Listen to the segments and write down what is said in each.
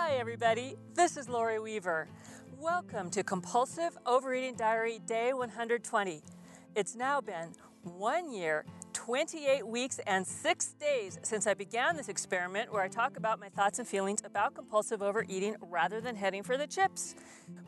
Hi, everybody. This is Lori Weaver. Welcome to Compulsive Overeating Diary Day 120. It's now been one year 28 weeks and six days since I began this experiment where I talk about my thoughts and feelings about compulsive overeating rather than heading for the chips.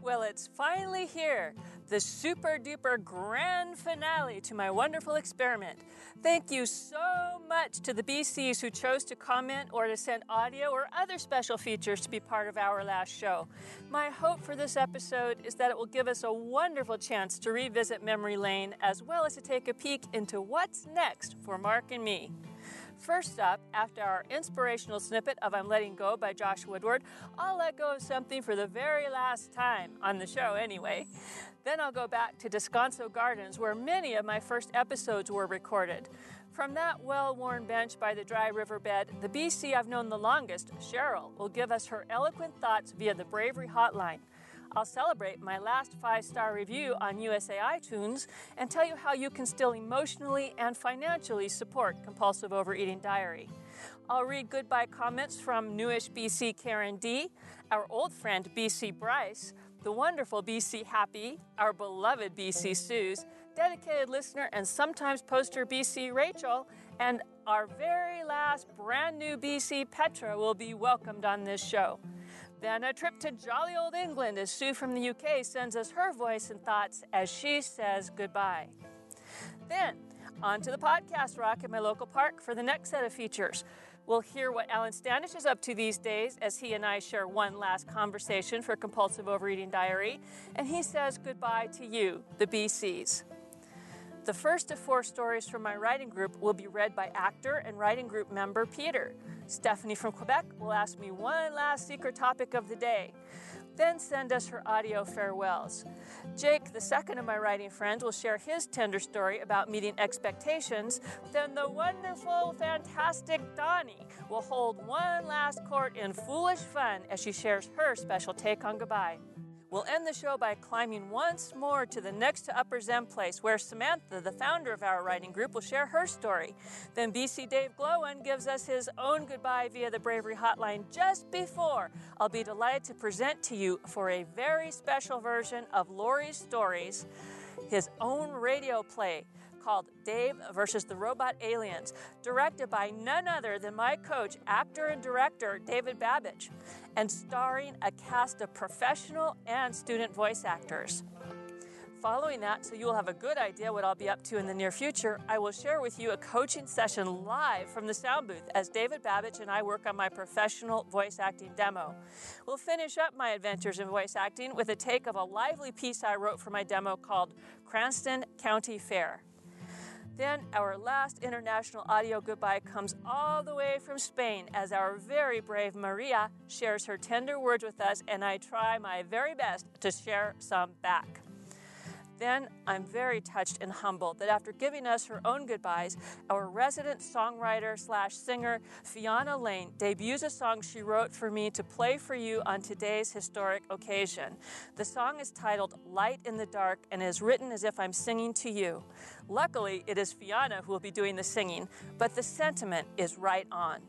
Well, it's finally here, the super duper grand finale to my wonderful experiment. Thank you so much to the BCs who chose to comment or to send audio or other special features to be part of our last show. My hope for this episode is that it will give us a wonderful chance to revisit memory lane as well as to take a peek into what's next for Mark and me. First up, after our inspirational snippet of I'm Letting Go by Josh Woodward, I'll let go of something for the very last time, on the show anyway. Then I'll go back to Descanso Gardens, where many of my first episodes were recorded. From that well worn bench by the dry riverbed, the BC I've known the longest, Cheryl, will give us her eloquent thoughts via the Bravery Hotline. I'll celebrate my last five star review on USA iTunes and tell you how you can still emotionally and financially support Compulsive Overeating Diary. I'll read goodbye comments from newish BC Karen D, our old friend BC Bryce, the wonderful BC Happy, our beloved BC Suze, dedicated listener and sometimes poster BC Rachel, and our very last brand new BC Petra will be welcomed on this show. Then a trip to jolly old England as Sue from the UK sends us her voice and thoughts as she says goodbye. Then, on to the podcast rock at my local park for the next set of features. We'll hear what Alan Standish is up to these days as he and I share one last conversation for Compulsive Overeating Diary, and he says goodbye to you, the BCs. The first of four stories from my writing group will be read by actor and writing group member Peter. Stephanie from Quebec will ask me one last secret topic of the day, then send us her audio farewells. Jake, the second of my writing friends, will share his tender story about meeting expectations. Then the wonderful, fantastic Donnie will hold one last court in foolish fun as she shares her special take on goodbye. We'll end the show by climbing once more to the next to Upper Zen place, where Samantha, the founder of our writing group, will share her story. Then BC Dave Glowen gives us his own goodbye via the Bravery Hotline just before I'll be delighted to present to you for a very special version of Lori's Stories, his own radio play called Dave versus the Robot Aliens, directed by none other than my coach, actor and director David Babbage, and starring a cast of professional and student voice actors. Following that, so you will have a good idea what I'll be up to in the near future, I will share with you a coaching session live from the sound booth as David Babbage and I work on my professional voice acting demo. We'll finish up my adventures in voice acting with a take of a lively piece I wrote for my demo called Cranston County Fair. Then our last international audio goodbye comes all the way from Spain as our very brave Maria shares her tender words with us, and I try my very best to share some back. Then I'm very touched and humbled that after giving us her own goodbyes, our resident songwriter slash singer Fiona Lane debuts a song she wrote for me to play for you on today's historic occasion. The song is titled Light in the Dark and is written as if I'm singing to you. Luckily, it is Fiona who will be doing the singing, but the sentiment is right on.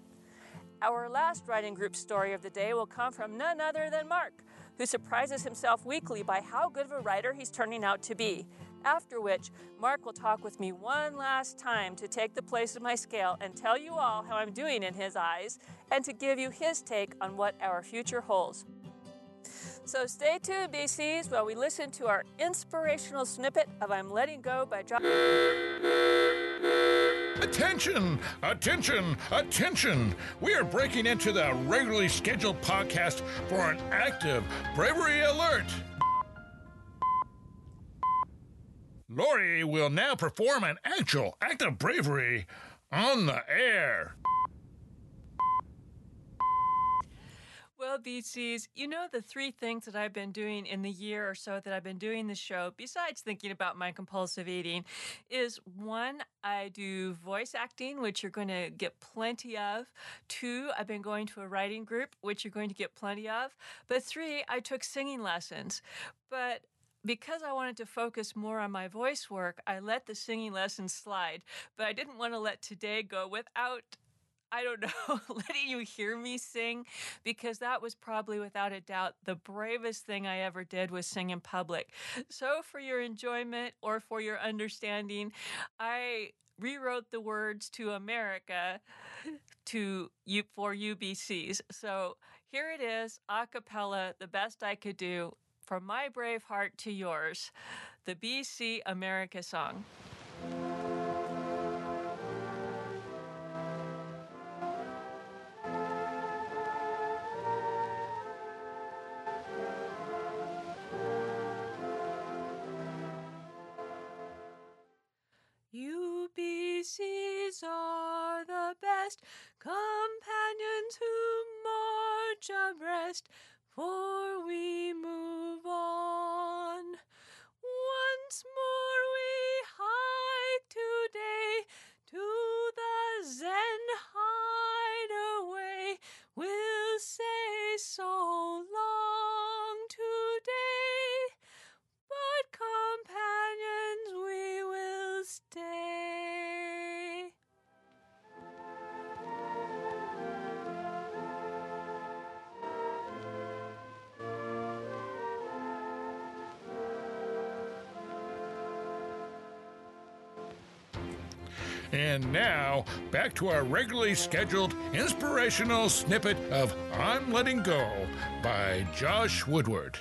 Our last writing group story of the day will come from none other than Mark who surprises himself weekly by how good of a writer he's turning out to be. After which, Mark will talk with me one last time to take the place of my scale and tell you all how I'm doing in his eyes and to give you his take on what our future holds. So stay tuned, BCs, while we listen to our inspirational snippet of I'm Letting Go by John. Attention! Attention! Attention! We are breaking into the regularly scheduled podcast for an active bravery alert. Lori will now perform an actual act of bravery on the air. Well, BCs, you know the three things that I've been doing in the year or so that I've been doing the show, besides thinking about my compulsive eating, is one, I do voice acting, which you're going to get plenty of. Two, I've been going to a writing group, which you're going to get plenty of. But three, I took singing lessons. But because I wanted to focus more on my voice work, I let the singing lessons slide. But I didn't want to let today go without I don't know, letting you hear me sing because that was probably without a doubt the bravest thing I ever did was sing in public. So, for your enjoyment or for your understanding, I rewrote the words to America to for UBCs. So, here it is, a cappella, the best I could do. From my brave heart to yours, the BC America song. Are the best companions who march abreast, for we move on. Once more we hike today to the Zen hideaway. We'll say so And now, back to our regularly scheduled inspirational snippet of I'm Letting Go by Josh Woodward.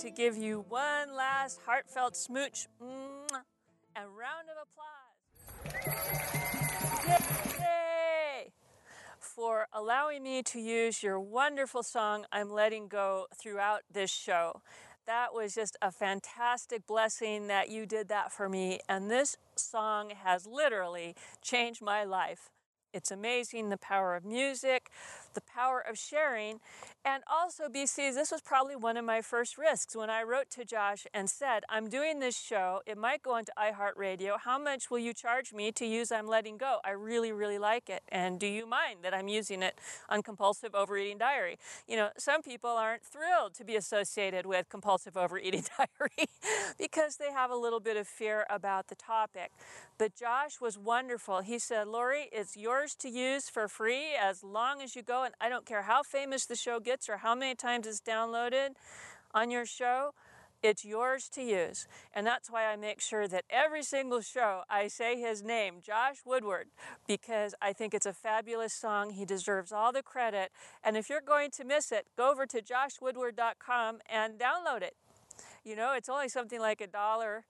To give you one last heartfelt smooch and round of applause. Yay! For allowing me to use your wonderful song, I'm Letting Go, throughout this show. That was just a fantastic blessing that you did that for me. And this song has literally changed my life. It's amazing the power of music, the power of sharing, and also, BC, this was probably one of my first risks when I wrote to Josh and said, I'm doing this show. It might go onto iHeartRadio. How much will you charge me to use I'm Letting Go? I really, really like it. And do you mind that I'm using it on Compulsive Overeating Diary? You know, some people aren't thrilled to be associated with Compulsive Overeating Diary because they have a little bit of fear about the topic. But Josh was wonderful. He said, Lori, it's yours to use for free as long as you go. And I don't care how famous the show gets or how many times it's downloaded on your show, it's yours to use. And that's why I make sure that every single show I say his name, Josh Woodward, because I think it's a fabulous song. He deserves all the credit. And if you're going to miss it, go over to joshwoodward.com and download it. You know, it's only something like a dollar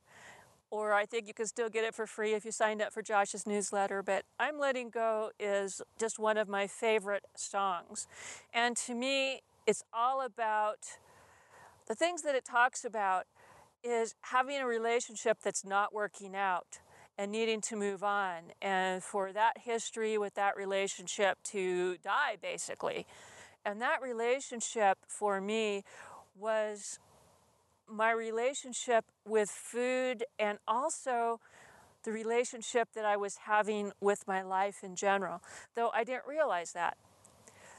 or I think you can still get it for free if you signed up for Josh's newsletter. But I'm Letting Go is just one of my favorite songs. And to me, it's all about the things that it talks about is having a relationship that's not working out and needing to move on, and for that history with that relationship to die, basically. And that relationship for me was my relationship with food and also the relationship that I was having with my life in general, though I didn't realize that.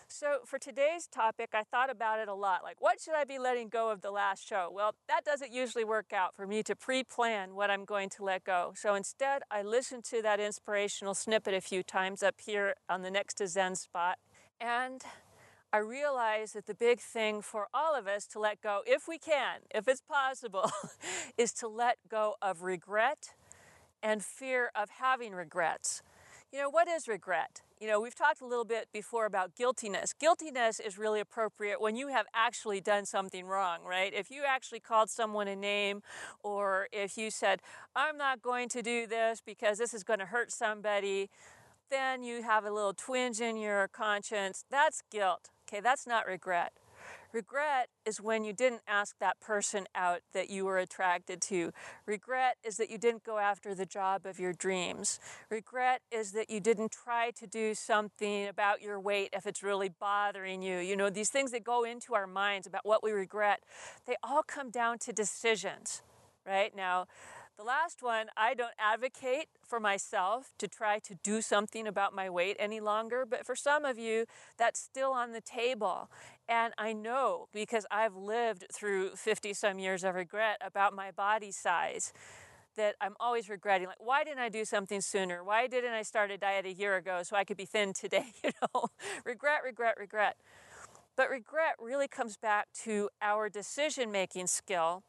So, for today's topic, I thought about it a lot. Like, what should I be letting go of the last show? Well, that doesn't usually work out for me to pre plan what I'm going to let go. So, instead, I listened to that inspirational snippet a few times up here on the next to Zen spot. And I realize that the big thing for all of us to let go, if we can, if it's possible, is to let go of regret and fear of having regrets. You know, what is regret? You know, we've talked a little bit before about guiltiness. Guiltiness is really appropriate when you have actually done something wrong, right? If you actually called someone a name, or if you said, I'm not going to do this because this is going to hurt somebody, then you have a little twinge in your conscience. That's guilt. Okay, that's not regret. Regret is when you didn't ask that person out that you were attracted to. Regret is that you didn't go after the job of your dreams. Regret is that you didn't try to do something about your weight if it's really bothering you. You know, these things that go into our minds about what we regret, they all come down to decisions, right? Now, the last one, I don't advocate for myself to try to do something about my weight any longer, but for some of you, that's still on the table. And I know because I've lived through 50 some years of regret about my body size that I'm always regretting. Like, why didn't I do something sooner? Why didn't I start a diet a year ago so I could be thin today? You know, regret, regret, regret. But regret really comes back to our decision making skill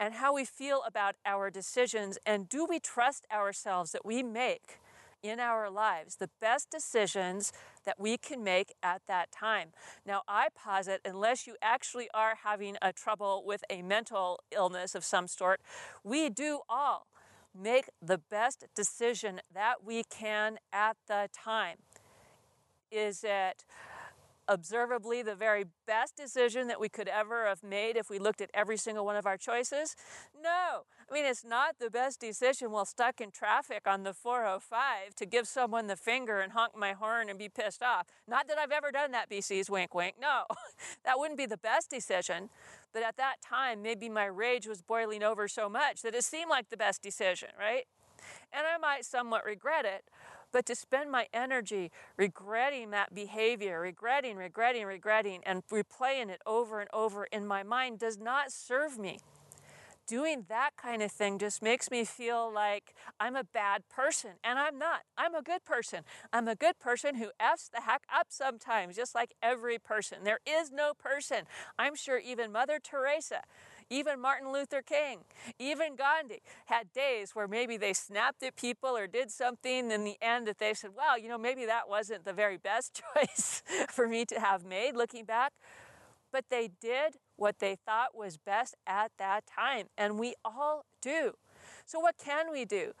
and how we feel about our decisions. And do we trust ourselves that we make in our lives the best decisions that we can make at that time? Now, I posit, unless you actually are having a trouble with a mental illness of some sort, we do all make the best decision that we can at the time. Is it observably the very best decision that we could ever have made if we looked at every single one of our choices? No. I mean, it's not the best decision while stuck in traffic on the 405 to give someone the finger and honk my horn and be pissed off. Not that I've ever done that, BC's wink wink. No, that wouldn't be the best decision. But at that time, maybe my rage was boiling over so much that it seemed like the best decision, right? And I might somewhat regret it, but to spend my energy regretting that behavior, regretting, regretting, regretting, and replaying it over and over in my mind does not serve me. Doing that kind of thing just makes me feel like I'm a bad person, and I'm not. I'm a good person. I'm a good person who F's the heck up sometimes, just like every person. There is no person. I'm sure even Mother Teresa even Martin Luther King, even Gandhi had days where maybe they snapped at people or did something in the end that they said, well, you know, maybe that wasn't the very best choice for me to have made looking back. But they did what they thought was best at that time, and we all do. So, what can we do?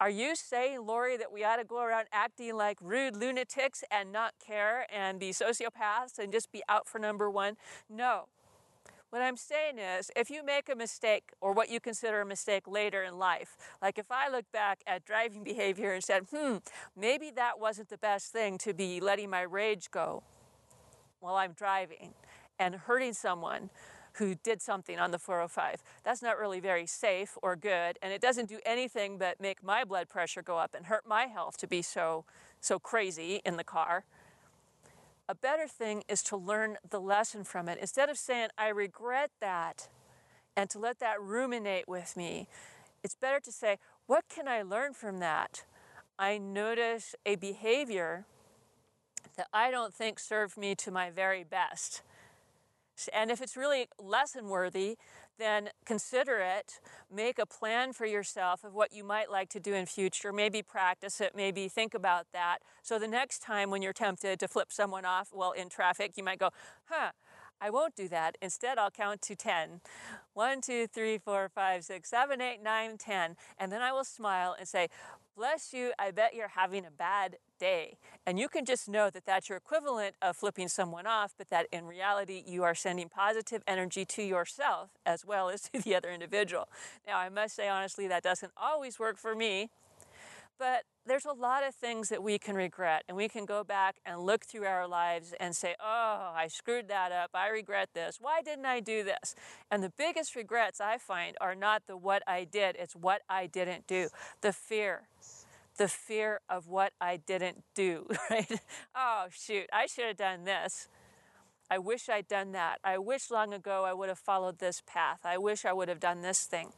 Are you saying, Lori, that we ought to go around acting like rude lunatics and not care and be sociopaths and just be out for number one? No. What I'm saying is, if you make a mistake or what you consider a mistake later in life, like if I look back at driving behavior and said, hmm, maybe that wasn't the best thing to be letting my rage go while I'm driving and hurting someone who did something on the 405. That's not really very safe or good, and it doesn't do anything but make my blood pressure go up and hurt my health to be so so crazy in the car. A better thing is to learn the lesson from it. Instead of saying, I regret that, and to let that ruminate with me, it's better to say, What can I learn from that? I notice a behavior that I don't think served me to my very best. And if it's really lesson worthy, then consider it. Make a plan for yourself of what you might like to do in future. Maybe practice it, maybe think about that. So the next time when you're tempted to flip someone off, well, in traffic, you might go, huh, I won't do that. Instead, I'll count to 10. 1, 2, 3, 4, 5, 6, 7, 8, 9, 10. And then I will smile and say, Bless you, I bet you're having a bad day. And you can just know that that's your equivalent of flipping someone off, but that in reality, you are sending positive energy to yourself as well as to the other individual. Now, I must say honestly, that doesn't always work for me, but there's a lot of things that we can regret, and we can go back and look through our lives and say, Oh, I screwed that up. I regret this. Why didn't I do this? And the biggest regrets I find are not the what I did, it's what I didn't do. The fear, the fear of what I didn't do, right? oh, shoot, I should have done this. I wish I'd done that. I wish long ago I would have followed this path. I wish I would have done this thing.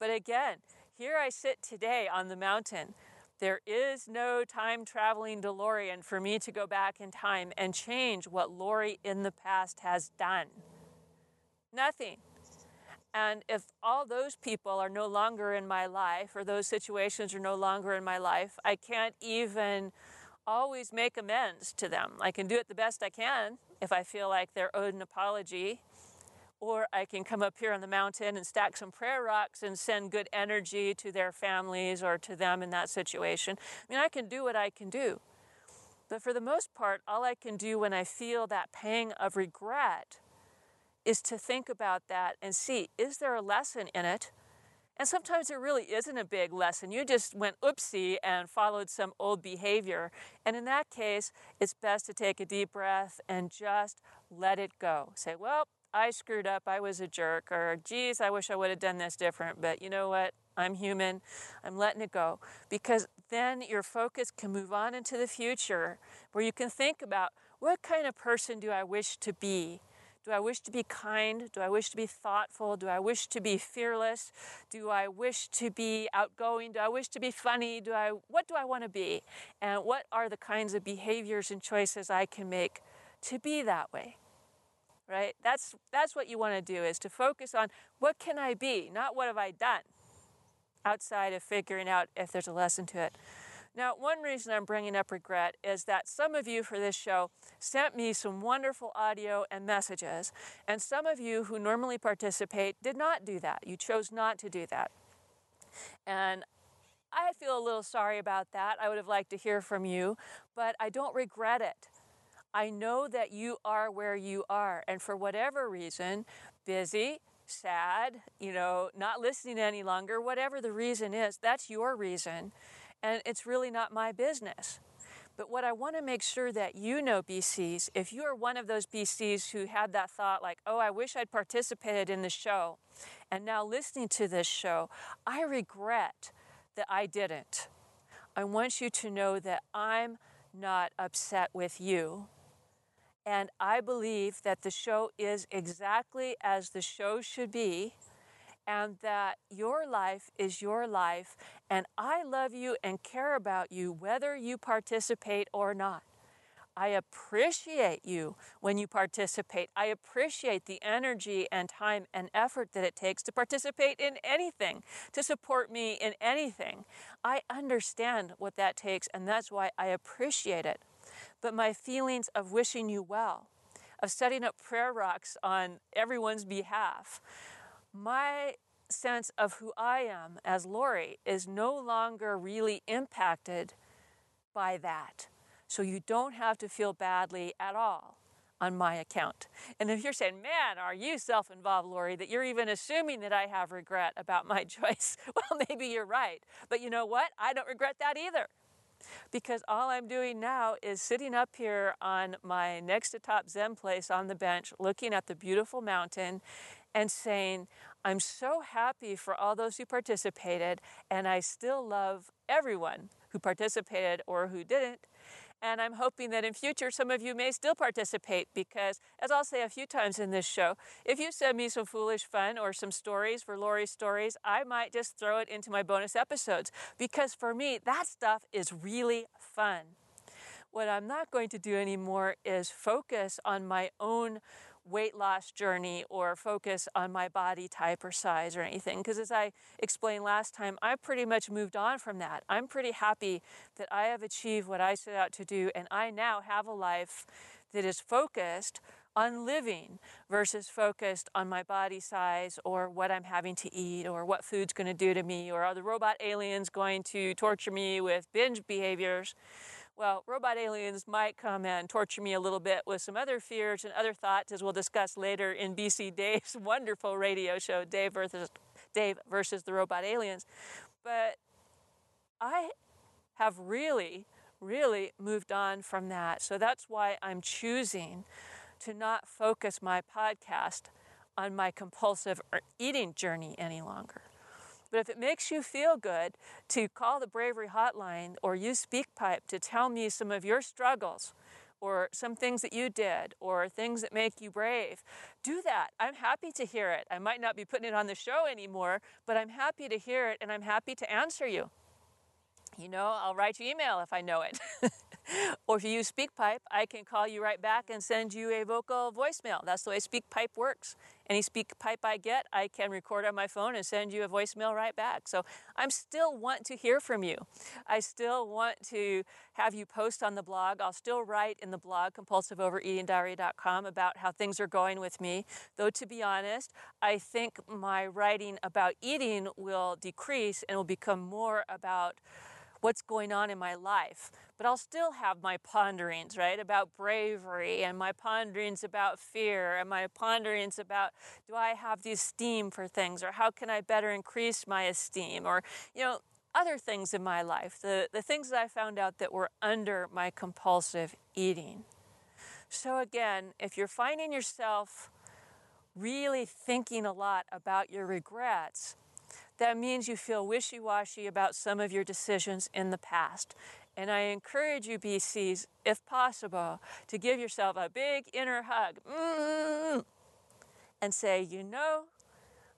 But again, here I sit today on the mountain. There is no time traveling DeLorean for me to go back in time and change what Lori in the past has done. Nothing. And if all those people are no longer in my life, or those situations are no longer in my life, I can't even always make amends to them. I can do it the best I can if I feel like they're owed an apology. Or I can come up here on the mountain and stack some prayer rocks and send good energy to their families or to them in that situation. I mean, I can do what I can do. But for the most part, all I can do when I feel that pang of regret is to think about that and see is there a lesson in it? And sometimes there really isn't a big lesson. You just went oopsie and followed some old behavior. And in that case, it's best to take a deep breath and just let it go. Say, well, I screwed up. I was a jerk. Or, geez, I wish I would have done this different. But you know what? I'm human. I'm letting it go. Because then your focus can move on into the future where you can think about what kind of person do I wish to be? Do I wish to be kind? Do I wish to be thoughtful? Do I wish to be fearless? Do I wish to be outgoing? Do I wish to be funny? Do I what do I want to be? And what are the kinds of behaviors and choices I can make to be that way? Right? That's that's what you want to do is to focus on what can I be, not what have I done outside of figuring out if there's a lesson to it. Now, one reason I'm bringing up regret is that some of you for this show sent me some wonderful audio and messages, and some of you who normally participate did not do that. You chose not to do that. And I feel a little sorry about that. I would have liked to hear from you, but I don't regret it. I know that you are where you are, and for whatever reason, busy, sad, you know, not listening any longer, whatever the reason is, that's your reason and it's really not my business. But what I want to make sure that you know, BCs, if you are one of those BCs who had that thought, like, oh, I wish I'd participated in the show, and now listening to this show, I regret that I didn't. I want you to know that I'm not upset with you. And I believe that the show is exactly as the show should be and that your life is your life, and I love you and care about you whether you participate or not. I appreciate you when you participate. I appreciate the energy and time and effort that it takes to participate in anything, to support me in anything. I understand what that takes, and that's why I appreciate it. But my feelings of wishing you well, of setting up prayer rocks on everyone's behalf, my sense of who I am as Lori is no longer really impacted by that. So you don't have to feel badly at all on my account. And if you're saying, man, are you self involved, Lori, that you're even assuming that I have regret about my choice, well, maybe you're right. But you know what? I don't regret that either. Because all I'm doing now is sitting up here on my next to top Zen place on the bench, looking at the beautiful mountain and saying, I'm so happy for all those who participated, and I still love everyone who participated or who didn't. And I'm hoping that in future some of you may still participate because, as I'll say a few times in this show, if you send me some foolish fun or some stories for Lori's stories, I might just throw it into my bonus episodes because for me, that stuff is really fun. What I'm not going to do anymore is focus on my own weight loss journey or focus on my body type or size or anything. Because as I explained last time, I pretty much moved on from that. I'm pretty happy that I have achieved what I set out to do, and I now have a life that is focused on living versus focused on my body size or what I'm having to eat or what food's going to do to me or are the robot aliens going to torture me with binge behaviors. Well, robot aliens might come and torture me a little bit with some other fears and other thoughts, as we'll discuss later in BC Dave's wonderful radio show, Dave versus, Dave versus the Robot Aliens. But I have really, really moved on from that. So that's why I'm choosing to not focus my podcast on my compulsive er, eating journey any longer. But if it makes you feel good to call the Bravery Hotline or use SpeakPipe to tell me some of your struggles or some things that you did or things that make you brave, do that. I'm happy to hear it. I might not be putting it on the show anymore, but I'm happy to hear it and I'm happy to answer you. You know, I'll write you email if I know it. or if you use SpeakPipe, I can call you right back and send you a vocal voicemail. That's the way SpeakPipe works. Any SpeakPipe I get, I can record on my phone and send you a voicemail right back. So I'm still want to hear from you. I still want to have you post on the blog. I'll still write in the blog, compulsiveovereatingdiary.com, about how things are going with me. Though to be honest, I think my writing about eating will decrease and will become more about what's going on in my life. But I'll still have my ponderings, right, about bravery and my ponderings about fear and my ponderings about do I have the esteem for things or how can I better increase my esteem or, you know, other things in my life, the, the things that I found out that were under my compulsive eating. So, again, if you're finding yourself really thinking a lot about your regrets, that means you feel wishy washy about some of your decisions in the past. And I encourage you, BCs, if possible, to give yourself a big inner hug mm-hmm. and say, you know,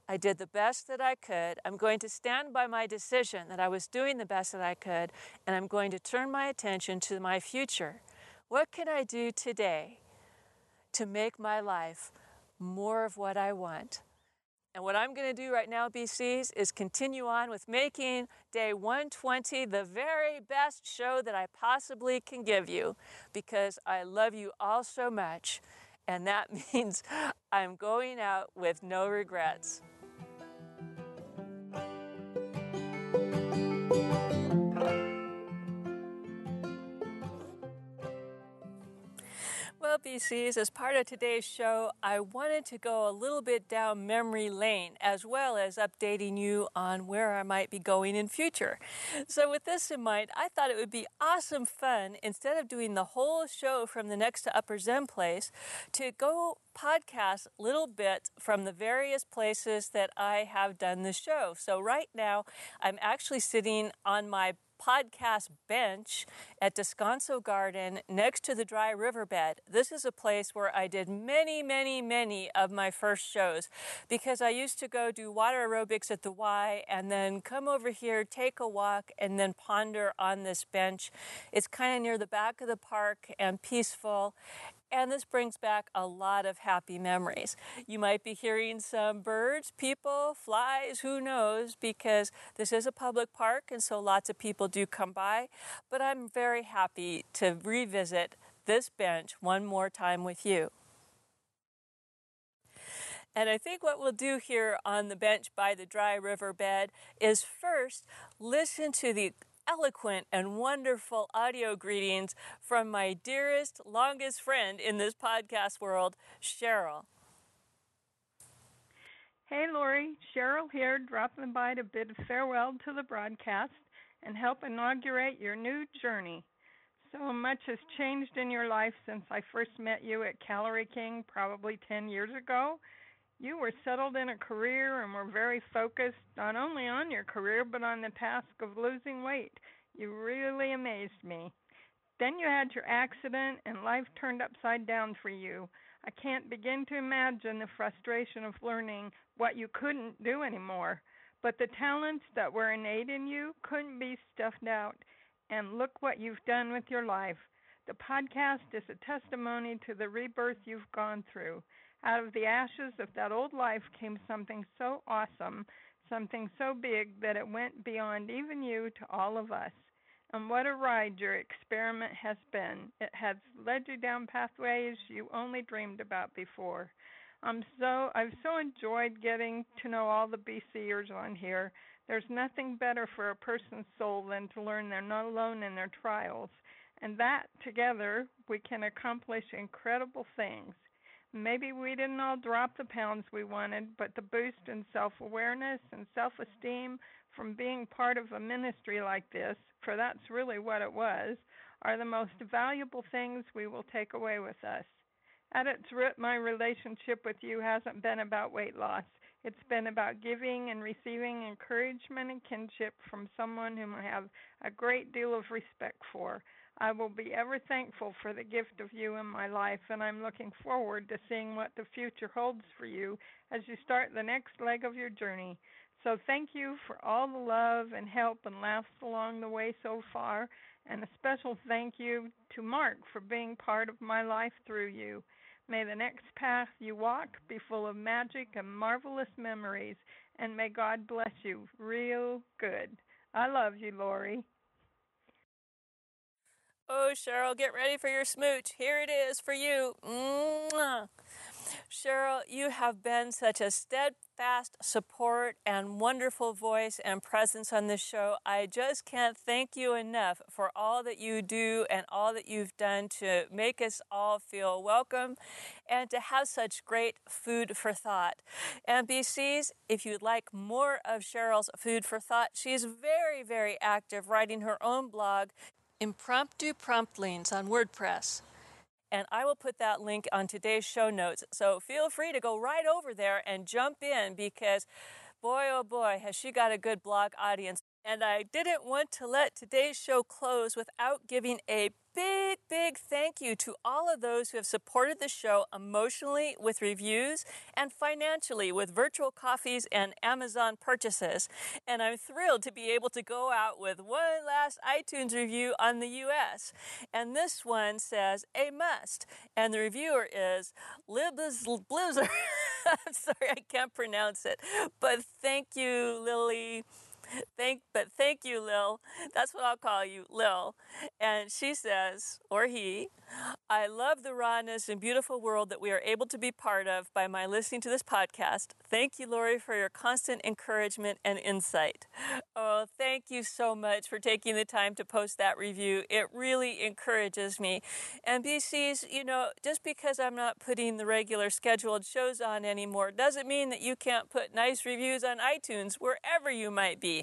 I did the best that I could. I'm going to stand by my decision that I was doing the best that I could, and I'm going to turn my attention to my future. What can I do today to make my life more of what I want? And what I'm going to do right now, BCs, is continue on with making day 120 the very best show that I possibly can give you because I love you all so much. And that means I'm going out with no regrets. As part of today's show, I wanted to go a little bit down memory lane as well as updating you on where I might be going in future. So, with this in mind, I thought it would be awesome fun instead of doing the whole show from the next to Upper Zen place to go podcast little bit from the various places that I have done the show. So, right now, I'm actually sitting on my podcast bench at Descanso Garden next to the dry riverbed. This is a place where I did many, many, many of my first shows because I used to go do water aerobics at the Y and then come over here, take a walk, and then ponder on this bench. It's kind of near the back of the park and peaceful. And this brings back a lot of happy memories. You might be hearing some birds, people, flies, who knows, because this is a public park and so lots of people do come by. But I'm very happy to revisit this bench one more time with you. And I think what we'll do here on the bench by the dry riverbed is first listen to the eloquent and wonderful audio greetings from my dearest, longest friend in this podcast world, Cheryl. Hey, Lori. Cheryl here, dropping by to bid farewell to the broadcast and help inaugurate your new journey. So much has changed in your life since I first met you at Calorie King probably 10 years ago. You were settled in a career and were very focused not only on your career but on the task of losing weight. You really amazed me. Then you had your accident and life turned upside down for you. I can't begin to imagine the frustration of learning what you couldn't do anymore. But the talents that were innate in you couldn't be stuffed out. And look what you've done with your life. The podcast is a testimony to the rebirth you've gone through. Out of the ashes of that old life came something so awesome, something so big that it went beyond even you to all of us. And what a ride your experiment has been. It has led you down pathways you only dreamed about before. I'm so I've so enjoyed getting to know all the BCers on here. There's nothing better for a person's soul than to learn they're not alone in their trials. And that together we can accomplish incredible things. Maybe we didn't all drop the pounds we wanted, but the boost in self awareness and self esteem from being part of a ministry like this, for that's really what it was, are the most valuable things we will take away with us. At its root, my relationship with you hasn't been about weight loss. It's been about giving and receiving encouragement and kinship from someone whom I have a great deal of respect for. I will be ever thankful for the gift of you in my life, and I'm looking forward to seeing what the future holds for you as you start the next leg of your journey. So, thank you for all the love and help and laughs along the way so far, and a special thank you to Mark for being part of my life through you. May the next path you walk be full of magic and marvelous memories, and may God bless you real good. I love you, Lori. Oh, Cheryl, get ready for your smooch. Here it is for you. Mwah. Cheryl, you have been such a steadfast support and wonderful voice and presence on this show. I just can't thank you enough for all that you do and all that you've done to make us all feel welcome and to have such great food for thought. And BCs, if you'd like more of Cheryl's food for thought, she's very, very active writing her own blog, Impromptu prompt Promptlings on WordPress and I will put that link on today's show notes. So feel free to go right over there and jump in because boy, oh boy, has she got a good blog audience. And I didn't want to let today's show close without giving a big, big thank you to all of those who have supported the show emotionally with reviews and financially with virtual coffees and Amazon purchases. And I'm thrilled to be able to go out with one last iTunes review on the US. And this one says, a must. And the reviewer is Libs Blizzard. I'm sorry, I can't pronounce it. But thank you, Lily thank, but thank you, Lil. That's what I'll call you, Lil. And she says, or he, I love the rawness and beautiful world that we are able to be part of by my listening to this podcast. Thank you, Lori, for your constant encouragement and insight. Oh, thank you so much for taking the time to post that review. It really encourages me. And BCs, you know, just because I'm not putting the regular scheduled shows on anymore doesn't mean that you can't put nice reviews on iTunes wherever you might be,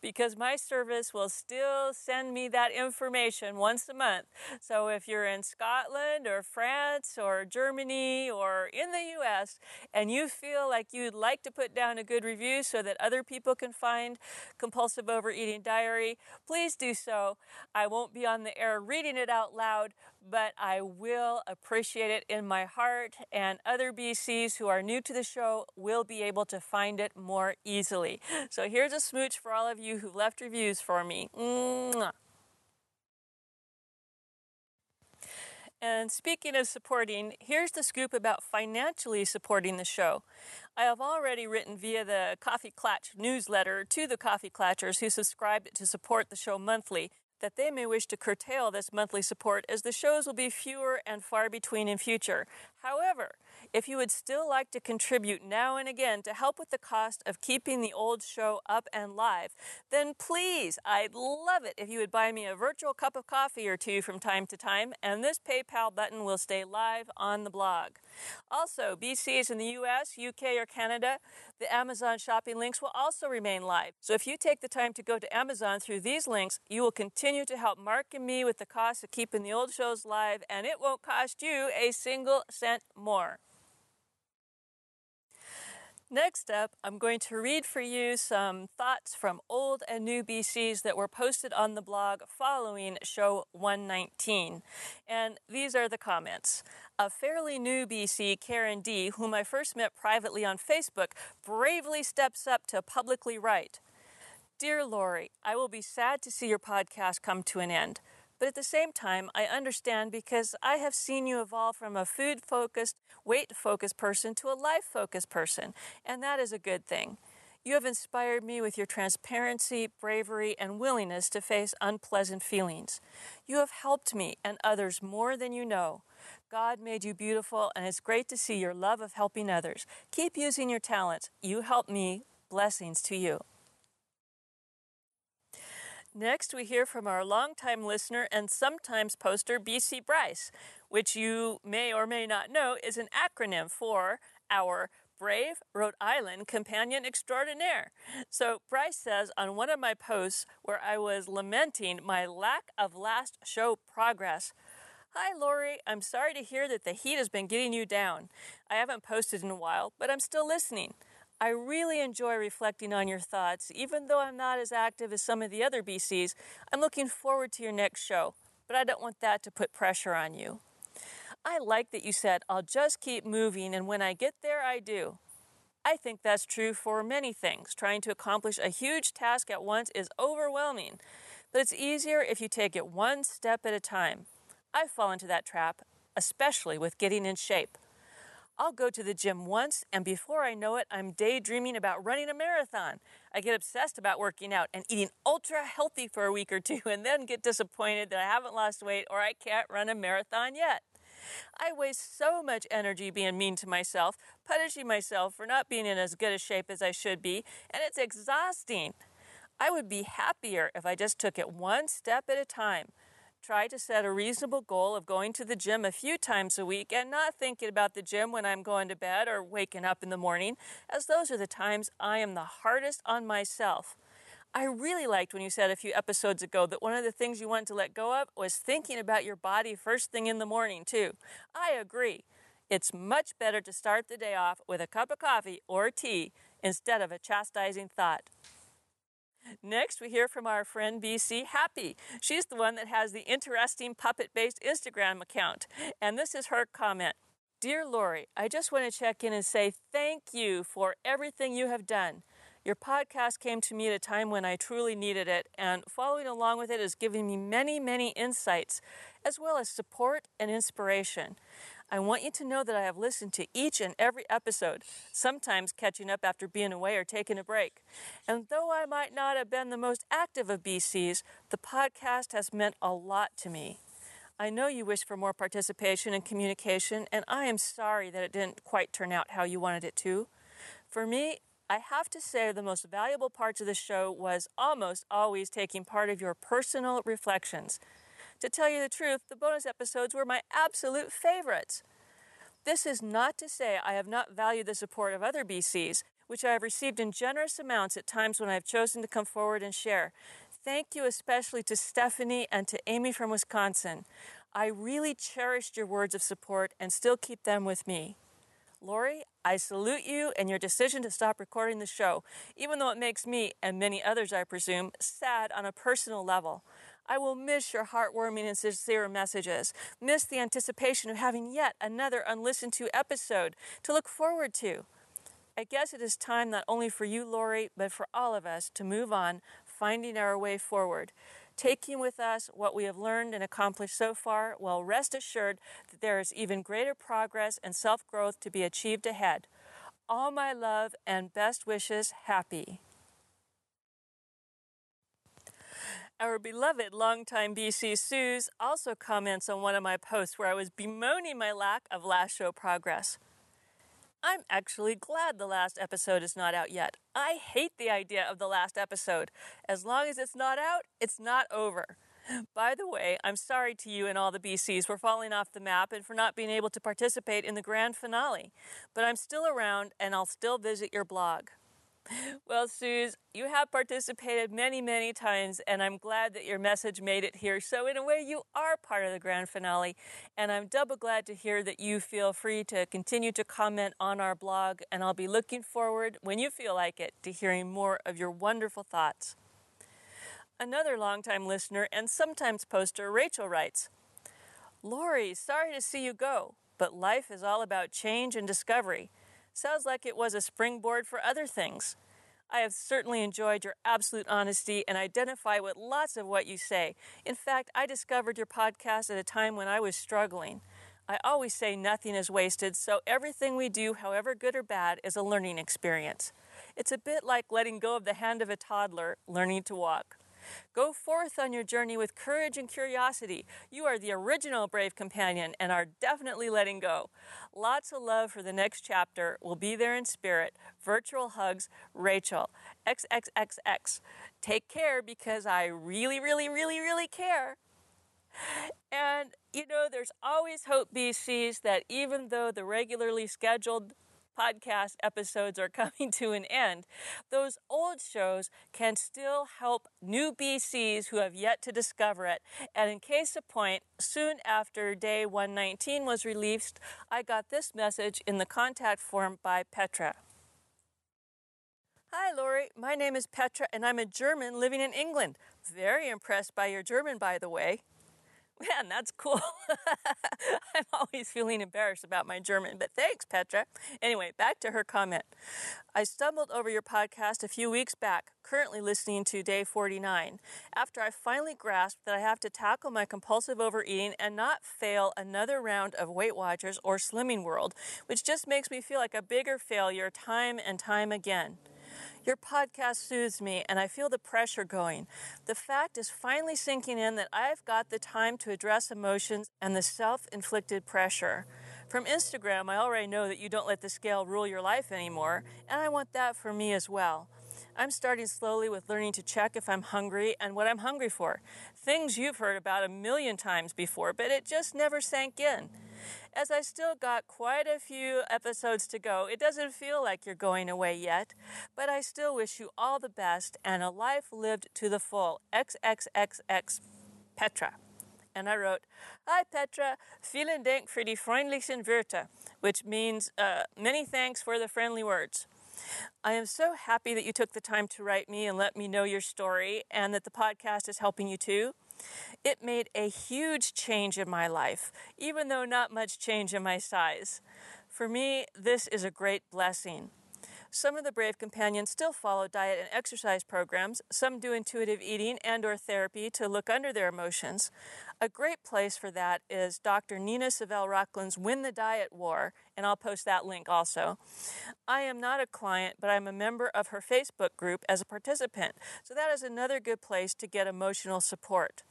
because my service will still send me that information once a month. So if you're in Scotland or France or Germany or in the US and you feel like you'd like to put down a good review so that other people can find Compulsive Overeating Diary, please do so. I won't be on the air reading it out loud, but I will appreciate it in my heart, and other BCs who are new to the show will be able to find it more easily. So here's a smooch for all of you who left reviews for me. Mwah. And speaking of supporting, here's the scoop about financially supporting the show. I have already written via the Coffee Clatch newsletter to the Coffee Clatchers who subscribed to support the show monthly that they may wish to curtail this monthly support as the shows will be fewer and far between in future. However, if you would still like to contribute now and again to help with the cost of keeping the old show up and live, then please, I'd love it if you would buy me a virtual cup of coffee or two from time to time, and this PayPal button will stay live on the blog. Also, BCs in the US, UK, or Canada, the Amazon shopping links will also remain live. So if you take the time to go to Amazon through these links, you will continue to help Mark and me with the cost of keeping the old shows live, and it won't cost you a single cent more. Next up, I'm going to read for you some thoughts from old and new BCs that were posted on the blog following show 119. And these are the comments. A fairly new BC, Karen D., whom I first met privately on Facebook, bravely steps up to publicly write Dear Lori, I will be sad to see your podcast come to an end. But at the same time, I understand because I have seen you evolve from a food focused, weight focused person to a life focused person, and that is a good thing. You have inspired me with your transparency, bravery, and willingness to face unpleasant feelings. You have helped me and others more than you know. God made you beautiful, and it's great to see your love of helping others. Keep using your talents. You help me. Blessings to you. Next, we hear from our longtime listener and sometimes poster, BC Bryce, which you may or may not know is an acronym for our Brave Rhode Island Companion Extraordinaire. So, Bryce says on one of my posts where I was lamenting my lack of last show progress, Hi, Lori. I'm sorry to hear that the heat has been getting you down. I haven't posted in a while, but I'm still listening. I really enjoy reflecting on your thoughts. Even though I'm not as active as some of the other BCs, I'm looking forward to your next show, but I don't want that to put pressure on you. I like that you said, I'll just keep moving, and when I get there, I do. I think that's true for many things. Trying to accomplish a huge task at once is overwhelming, but it's easier if you take it one step at a time. I fall into that trap, especially with getting in shape. I'll go to the gym once, and before I know it, I'm daydreaming about running a marathon. I get obsessed about working out and eating ultra healthy for a week or two, and then get disappointed that I haven't lost weight or I can't run a marathon yet. I waste so much energy being mean to myself, punishing myself for not being in as good a shape as I should be, and it's exhausting. I would be happier if I just took it one step at a time. Try to set a reasonable goal of going to the gym a few times a week and not thinking about the gym when I'm going to bed or waking up in the morning, as those are the times I am the hardest on myself. I really liked when you said a few episodes ago that one of the things you wanted to let go of was thinking about your body first thing in the morning, too. I agree. It's much better to start the day off with a cup of coffee or tea instead of a chastising thought. Next, we hear from our friend BC Happy. She's the one that has the interesting puppet based Instagram account. And this is her comment Dear Lori, I just want to check in and say thank you for everything you have done. Your podcast came to me at a time when I truly needed it, and following along with it has given me many, many insights, as well as support and inspiration. I want you to know that I have listened to each and every episode, sometimes catching up after being away or taking a break. And though I might not have been the most active of BCs, the podcast has meant a lot to me. I know you wish for more participation and communication, and I am sorry that it didn't quite turn out how you wanted it to. For me, I have to say the most valuable parts of the show was almost always taking part of your personal reflections. To tell you the truth, the bonus episodes were my absolute favorites. This is not to say I have not valued the support of other BCs, which I have received in generous amounts at times when I have chosen to come forward and share. Thank you especially to Stephanie and to Amy from Wisconsin. I really cherished your words of support and still keep them with me. Lori, I salute you and your decision to stop recording the show, even though it makes me, and many others I presume, sad on a personal level. I will miss your heartwarming and sincere messages, miss the anticipation of having yet another unlistened to episode to look forward to. I guess it is time not only for you, Lori, but for all of us to move on, finding our way forward, taking with us what we have learned and accomplished so far, while rest assured that there is even greater progress and self growth to be achieved ahead. All my love and best wishes, happy. Our beloved longtime BC Suze also comments on one of my posts where I was bemoaning my lack of last show progress. I'm actually glad the last episode is not out yet. I hate the idea of the last episode. As long as it's not out, it's not over. By the way, I'm sorry to you and all the BCs for falling off the map and for not being able to participate in the grand finale. But I'm still around and I'll still visit your blog. Well, Suze, you have participated many, many times, and I'm glad that your message made it here. So, in a way, you are part of the grand finale, and I'm double glad to hear that you feel free to continue to comment on our blog, and I'll be looking forward, when you feel like it, to hearing more of your wonderful thoughts. Another longtime listener and sometimes poster, Rachel writes Lori, sorry to see you go, but life is all about change and discovery. Sounds like it was a springboard for other things. I have certainly enjoyed your absolute honesty and identify with lots of what you say. In fact, I discovered your podcast at a time when I was struggling. I always say nothing is wasted, so everything we do, however good or bad, is a learning experience. It's a bit like letting go of the hand of a toddler learning to walk. Go forth on your journey with courage and curiosity. You are the original brave companion and are definitely letting go. Lots of love for the next chapter. We'll be there in spirit. Virtual hugs, Rachel. XXXX. Take care because I really, really, really, really care. And, you know, there's always hope, BCs, that even though the regularly scheduled podcast episodes are coming to an end, those old shows can still help new BCs who have yet to discover it. And in case of point, soon after day 119 was released, I got this message in the contact form by Petra. Hi, Lori. My name is Petra, and I'm a German living in England. Very impressed by your German, by the way. Man, that's cool. I'm always feeling embarrassed about my German, but thanks, Petra. Anyway, back to her comment. I stumbled over your podcast a few weeks back, currently listening to day 49, after I finally grasped that I have to tackle my compulsive overeating and not fail another round of Weight Watchers or Slimming World, which just makes me feel like a bigger failure time and time again. Your podcast soothes me, and I feel the pressure going. The fact is finally sinking in that I've got the time to address emotions and the self inflicted pressure. From Instagram, I already know that you don't let the scale rule your life anymore, and I want that for me as well. I'm starting slowly with learning to check if I'm hungry and what I'm hungry for. Things you've heard about a million times before, but it just never sank in. As I still got quite a few episodes to go, it doesn't feel like you're going away yet, but I still wish you all the best and a life lived to the full. XXXX Petra. And I wrote, Hi Petra, vielen Dank für die freundlichen Wörter, which means uh, many thanks for the friendly words. I am so happy that you took the time to write me and let me know your story and that the podcast is helping you too. It made a huge change in my life, even though not much change in my size. For me, this is a great blessing. Some of the Brave Companions still follow diet and exercise programs. Some do intuitive eating and or therapy to look under their emotions. A great place for that is Dr. Nina Savelle-Rocklin's Win the Diet War, and I'll post that link also. I am not a client, but I'm a member of her Facebook group as a participant, so that is another good place to get emotional support.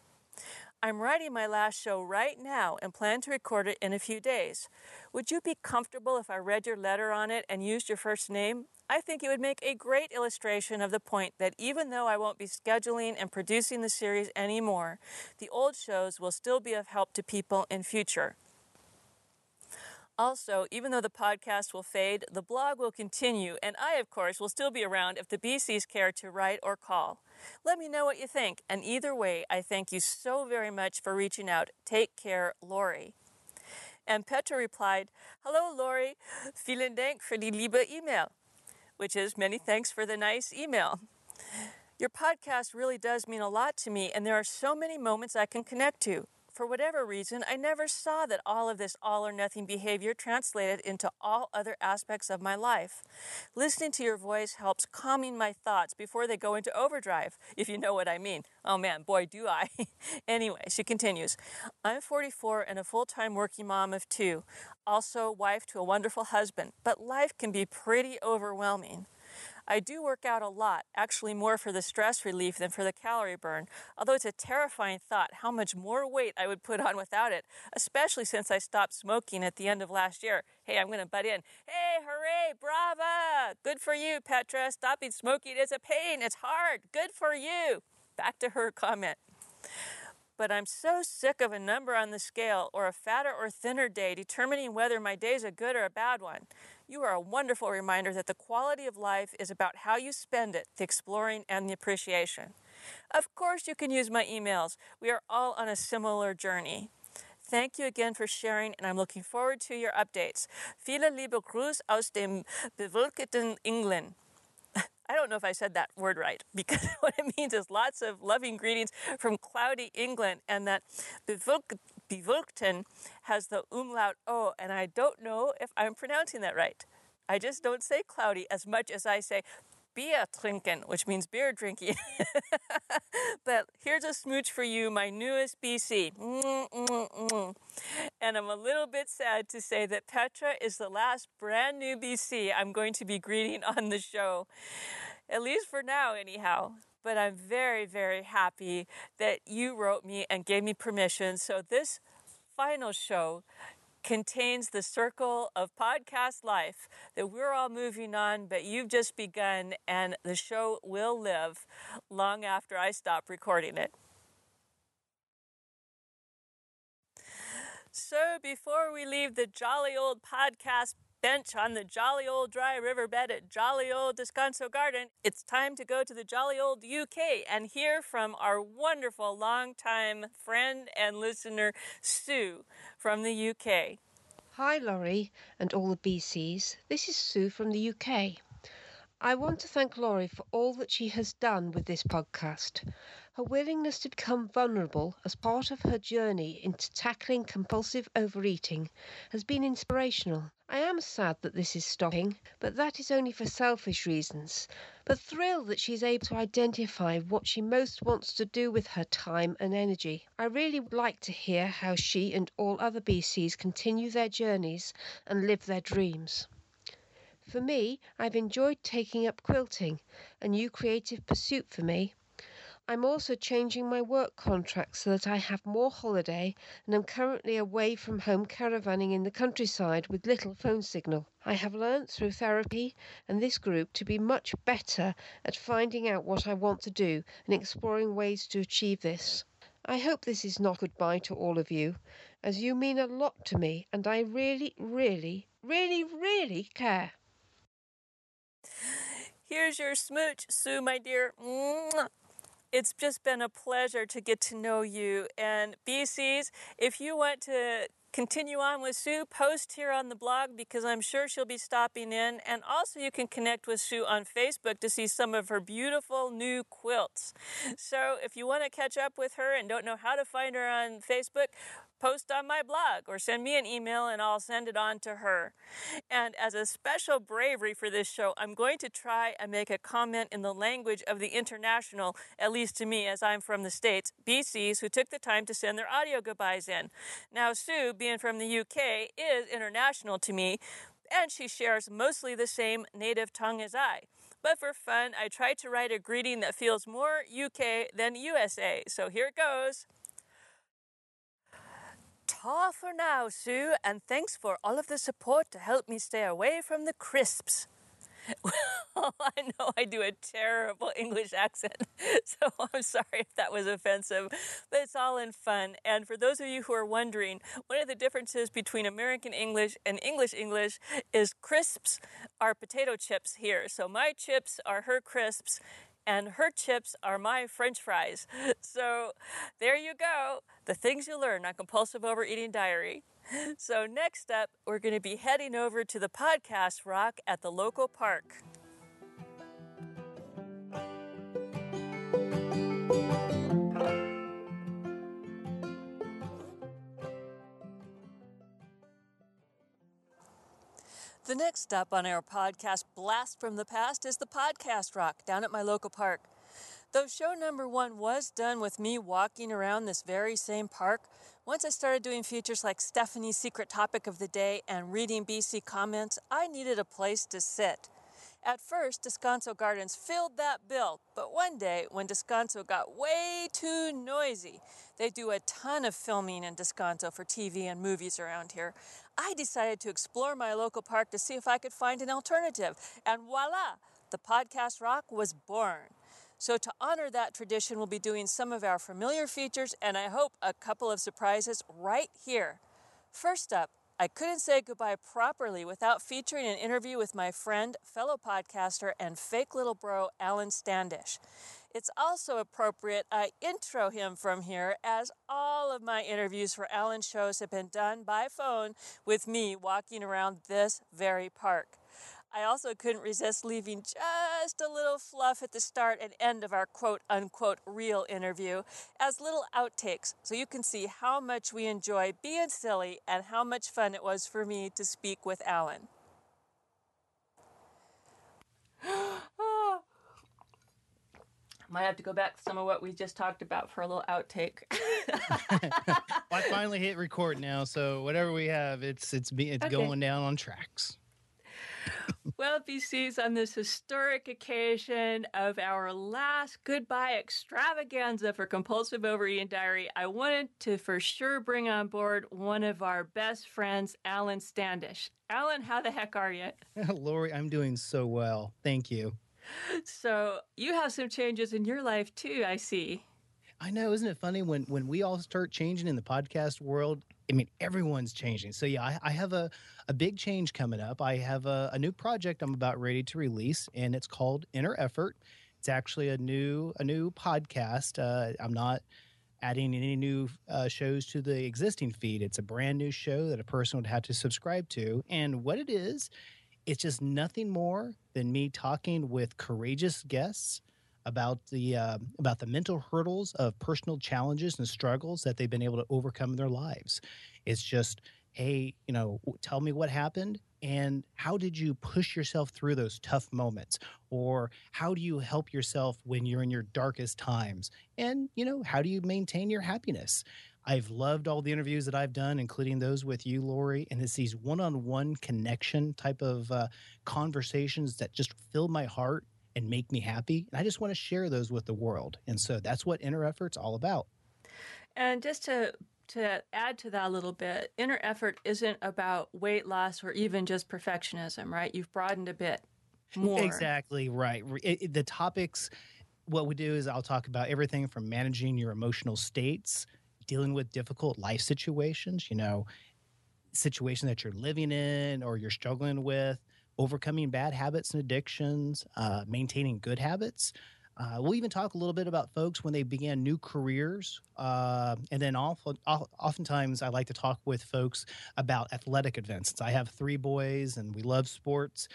I'm writing my last show right now and plan to record it in a few days. Would you be comfortable if I read your letter on it and used your first name? I think it would make a great illustration of the point that even though I won't be scheduling and producing the series anymore, the old shows will still be of help to people in future. Also, even though the podcast will fade, the blog will continue, and I, of course, will still be around if the BCs care to write or call. Let me know what you think, and either way, I thank you so very much for reaching out. Take care, Lori. And Petra replied, Hello, Lori. Vielen Dank für die liebe E-Mail, which is many thanks for the nice email. Your podcast really does mean a lot to me, and there are so many moments I can connect to for whatever reason, I never saw that all of this all or nothing behavior translated into all other aspects of my life. Listening to your voice helps calming my thoughts before they go into overdrive, if you know what I mean. Oh man, boy, do I. anyway, she continues I'm 44 and a full time working mom of two, also wife to a wonderful husband, but life can be pretty overwhelming. I do work out a lot, actually more for the stress relief than for the calorie burn, although it's a terrifying thought how much more weight I would put on without it, especially since I stopped smoking at the end of last year. Hey, I'm going to butt in. Hey, hooray, brava! Good for you, Petra. Stopping smoking is a pain. It's hard. Good for you. Back to her comment but I'm so sick of a number on the scale or a fatter or thinner day determining whether my day is a good or a bad one. You are a wonderful reminder that the quality of life is about how you spend it, the exploring and the appreciation. Of course, you can use my emails. We are all on a similar journey. Thank you again for sharing, and I'm looking forward to your updates. Viele liebe Gruß aus dem bewölkten England. I don't know if I said that word right because what it means is lots of loving greetings from cloudy England, and that bewölkten has the umlaut O, and I don't know if I'm pronouncing that right. I just don't say cloudy as much as I say beer trinken, which means beer drinking. but here's a smooch for you, my newest BC. And I'm a little bit sad to say that Petra is the last brand new BC I'm going to be greeting on the show. At least for now, anyhow. But I'm very, very happy that you wrote me and gave me permission. So this final show contains the circle of podcast life that we're all moving on, but you've just begun, and the show will live long after I stop recording it. So, before we leave the jolly old podcast bench on the jolly old dry riverbed at jolly old Descanso Garden, it's time to go to the jolly old UK and hear from our wonderful longtime friend and listener, Sue from the UK. Hi, Lori, and all the BCs. This is Sue from the UK. I want to thank Lori for all that she has done with this podcast. Her willingness to become vulnerable as part of her journey into tackling compulsive overeating has been inspirational. I am sad that this is stopping, but that is only for selfish reasons. But thrilled that she is able to identify what she most wants to do with her time and energy. I really would like to hear how she and all other BCs continue their journeys and live their dreams. For me, I've enjoyed taking up quilting, a new creative pursuit for me. I'm also changing my work contract so that I have more holiday and am currently away from home caravanning in the countryside with little phone signal. I have learnt through therapy and this group to be much better at finding out what I want to do and exploring ways to achieve this. I hope this is not goodbye to all of you, as you mean a lot to me and I really, really, really, really care. Here's your smooch, Sue, my dear. Mwah. It's just been a pleasure to get to know you. And BCs, if you want to continue on with Sue, post here on the blog because I'm sure she'll be stopping in. And also, you can connect with Sue on Facebook to see some of her beautiful new quilts. So, if you want to catch up with her and don't know how to find her on Facebook, post on my blog or send me an email and I'll send it on to her. And as a special bravery for this show, I'm going to try and make a comment in the language of the international, at least to me as I'm from the States, BCs who took the time to send their audio goodbyes in. Now, Sue, being from the UK, is international to me, and she shares mostly the same native tongue as I. But for fun, I tried to write a greeting that feels more UK than USA. So here it goes. Ta for now, Sue, and thanks for all of the support to help me stay away from the crisps. Well, I know I do a terrible English accent, so I'm sorry if that was offensive, but it's all in fun. And for those of you who are wondering, one of the differences between American English and English English is crisps are potato chips here. So my chips are her crisps, and her chips are my french fries. So there you go. The things you learn on Compulsive Overeating Diary. So next up, we're going to be heading over to the podcast rock at the local park. The next stop on our podcast Blast from the Past is the Podcast Rock down at my local park. Though show number one was done with me walking around this very same park, once I started doing features like Stephanie's Secret Topic of the Day and reading BC comments, I needed a place to sit. At first, Descanso Gardens filled that bill, but one day, when Descanso got way too noisy, they do a ton of filming in Descanso for TV and movies around here. I decided to explore my local park to see if I could find an alternative, and voila, the podcast rock was born. So, to honor that tradition, we'll be doing some of our familiar features and I hope a couple of surprises right here. First up, I couldn't say goodbye properly without featuring an interview with my friend, fellow podcaster, and fake little bro, Alan Standish. It's also appropriate I intro him from here, as all of my interviews for Alan shows have been done by phone with me walking around this very park. I also couldn't resist leaving just a little fluff at the start and end of our quote unquote real interview as little outtakes so you can see how much we enjoy being silly and how much fun it was for me to speak with Alan. Might have to go back to some of what we just talked about for a little outtake. well, I finally hit record now, so whatever we have, it's it's it's Okay. going down on tracks. Well, BCs, on this historic occasion of our last goodbye extravaganza for Compulsive Overeating Diary, I wanted to for sure bring on board one of our best friends, Alan Standish. Alan, how the heck are you? Lori, I'm doing so well. Thank you. So, you have some changes in your life too, I see. I know, isn't it funny when when we all start changing in the podcast world? I mean, everyone's changing. So yeah, I, I have a a big change coming up. I have a, a new project I'm about ready to release, and it's called Inner Effort. It's actually a new a new podcast. Uh, I'm not adding any new uh, shows to the existing feed. It's a brand new show that a person would have to subscribe to. And what it is, it's just nothing more than me talking with courageous guests about the uh, about the mental hurdles of personal challenges and struggles that they've been able to overcome in their lives. It's just, hey, you know, tell me what happened and how did you push yourself through those tough moments or how do you help yourself when you're in your darkest times and you know how do you maintain your happiness I've loved all the interviews that I've done, including those with you, Lori. And it's these one on one connection type of uh, conversations that just fill my heart and make me happy. And I just want to share those with the world. And so that's what Inner Effort's all about. And just to to add to that a little bit, inner effort isn't about weight loss or even just perfectionism, right? You've broadened a bit more. Exactly right. It, it, the topics, what we do is I'll talk about everything from managing your emotional states, dealing with difficult life situations, you know, situations that you're living in or you're struggling with, overcoming bad habits and addictions, uh, maintaining good habits. Uh, we'll even talk a little bit about folks when they began new careers. Uh, and then often, oftentimes, I like to talk with folks about athletic events. I have three boys and we love sports,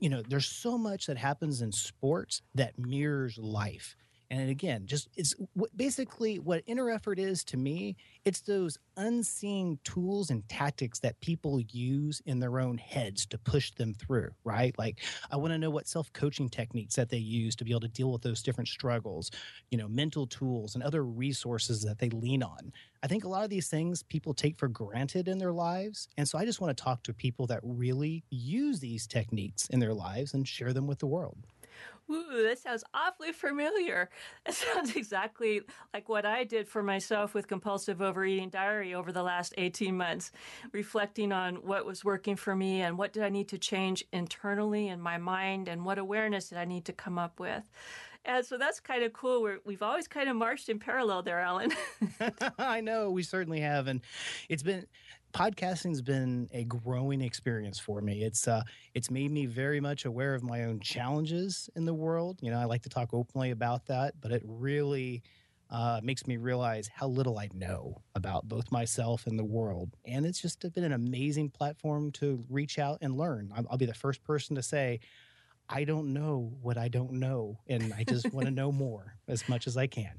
you know, there's so much that happens in sports that mirrors life. And again, just it's basically what inner effort is to me. It's those unseen tools and tactics that people use in their own heads to push them through, right? Like, I want to know what self coaching techniques that they use to be able to deal with those different struggles, you know, mental tools and other resources that they lean on. I think a lot of these things people take for granted in their lives. And so I just want to talk to people that really use these techniques in their lives and share them with the world. Ooh, that sounds awfully familiar. That sounds exactly like what I did for myself with compulsive overeating diary over the last 18 months, reflecting on what was working for me and what did I need to change internally in my mind and what awareness did I need to come up with. And so that's kind of cool. We're, we've always kind of marched in parallel there, Alan. I know we certainly have, and it's been podcasting's been a growing experience for me. It's uh, it's made me very much aware of my own challenges in the world. You know, I like to talk openly about that, but it really uh, makes me realize how little I know about both myself and the world. And it's just been an amazing platform to reach out and learn. I'll, I'll be the first person to say. I don't know what I don't know, and I just want to know more as much as I can.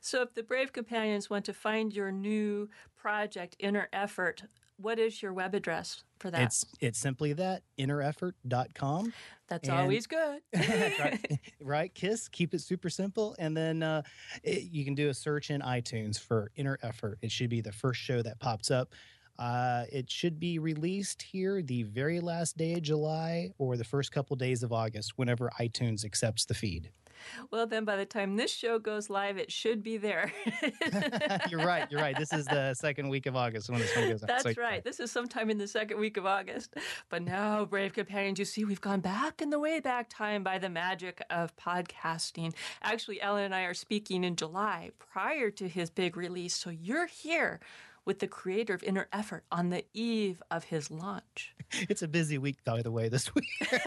So, if the Brave Companions want to find your new project, Inner Effort, what is your web address for that? It's it's simply that innereffort.com. That's and, always good. right, right, Kiss, keep it super simple. And then uh, it, you can do a search in iTunes for Inner Effort. It should be the first show that pops up. Uh, it should be released here the very last day of July or the first couple days of August, whenever iTunes accepts the feed. Well, then by the time this show goes live, it should be there. you're right. You're right. This is the second week of August when this one goes out. That's so, right. This is sometime in the second week of August. But now, brave companions, you see, we've gone back in the way back time by the magic of podcasting. Actually, Alan and I are speaking in July prior to his big release. So you're here with the creator of Inner Effort on the eve of his launch. It's a busy week, by the way, this week.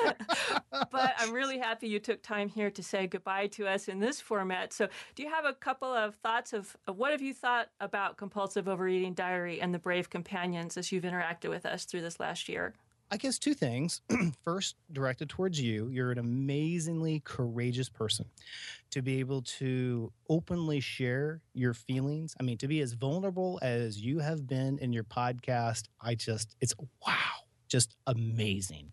but I'm really happy you took time here to say goodbye to us in this format. So, do you have a couple of thoughts of, of what have you thought about Compulsive Overeating Diary and the Brave Companions as you've interacted with us through this last year? I guess two things. First, directed towards you, you're an amazingly courageous person to be able to openly share your feelings. I mean, to be as vulnerable as you have been in your podcast, I just, it's wow, just amazing.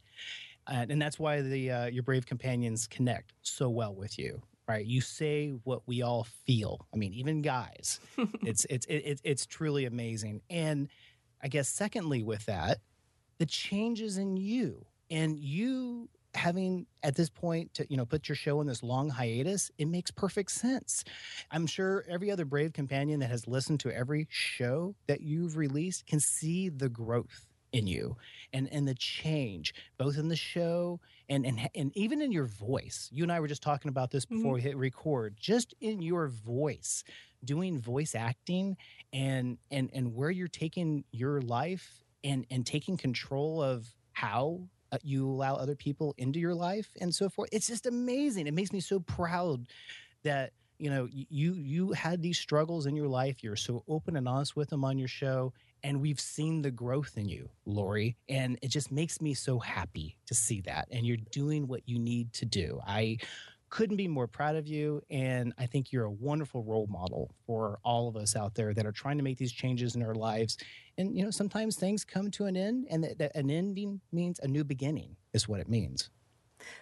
Uh, and that's why the uh, your brave companions connect so well with you right you say what we all feel i mean even guys it's it's it's it's truly amazing and i guess secondly with that the changes in you and you having at this point to you know put your show in this long hiatus it makes perfect sense. I'm sure every other brave companion that has listened to every show that you've released can see the growth in you and and the change both in the show and and and even in your voice. You and i were just talking about this before mm-hmm. we hit record. Just in your voice doing voice acting and and and where you're taking your life and and taking control of how uh, you allow other people into your life and so forth it's just amazing. It makes me so proud that you know you you had these struggles in your life. You're so open and honest with them on your show and we've seen the growth in you lori and it just makes me so happy to see that and you're doing what you need to do. I couldn't be more proud of you. And I think you're a wonderful role model for all of us out there that are trying to make these changes in our lives. And, you know, sometimes things come to an end, and that an ending means a new beginning, is what it means.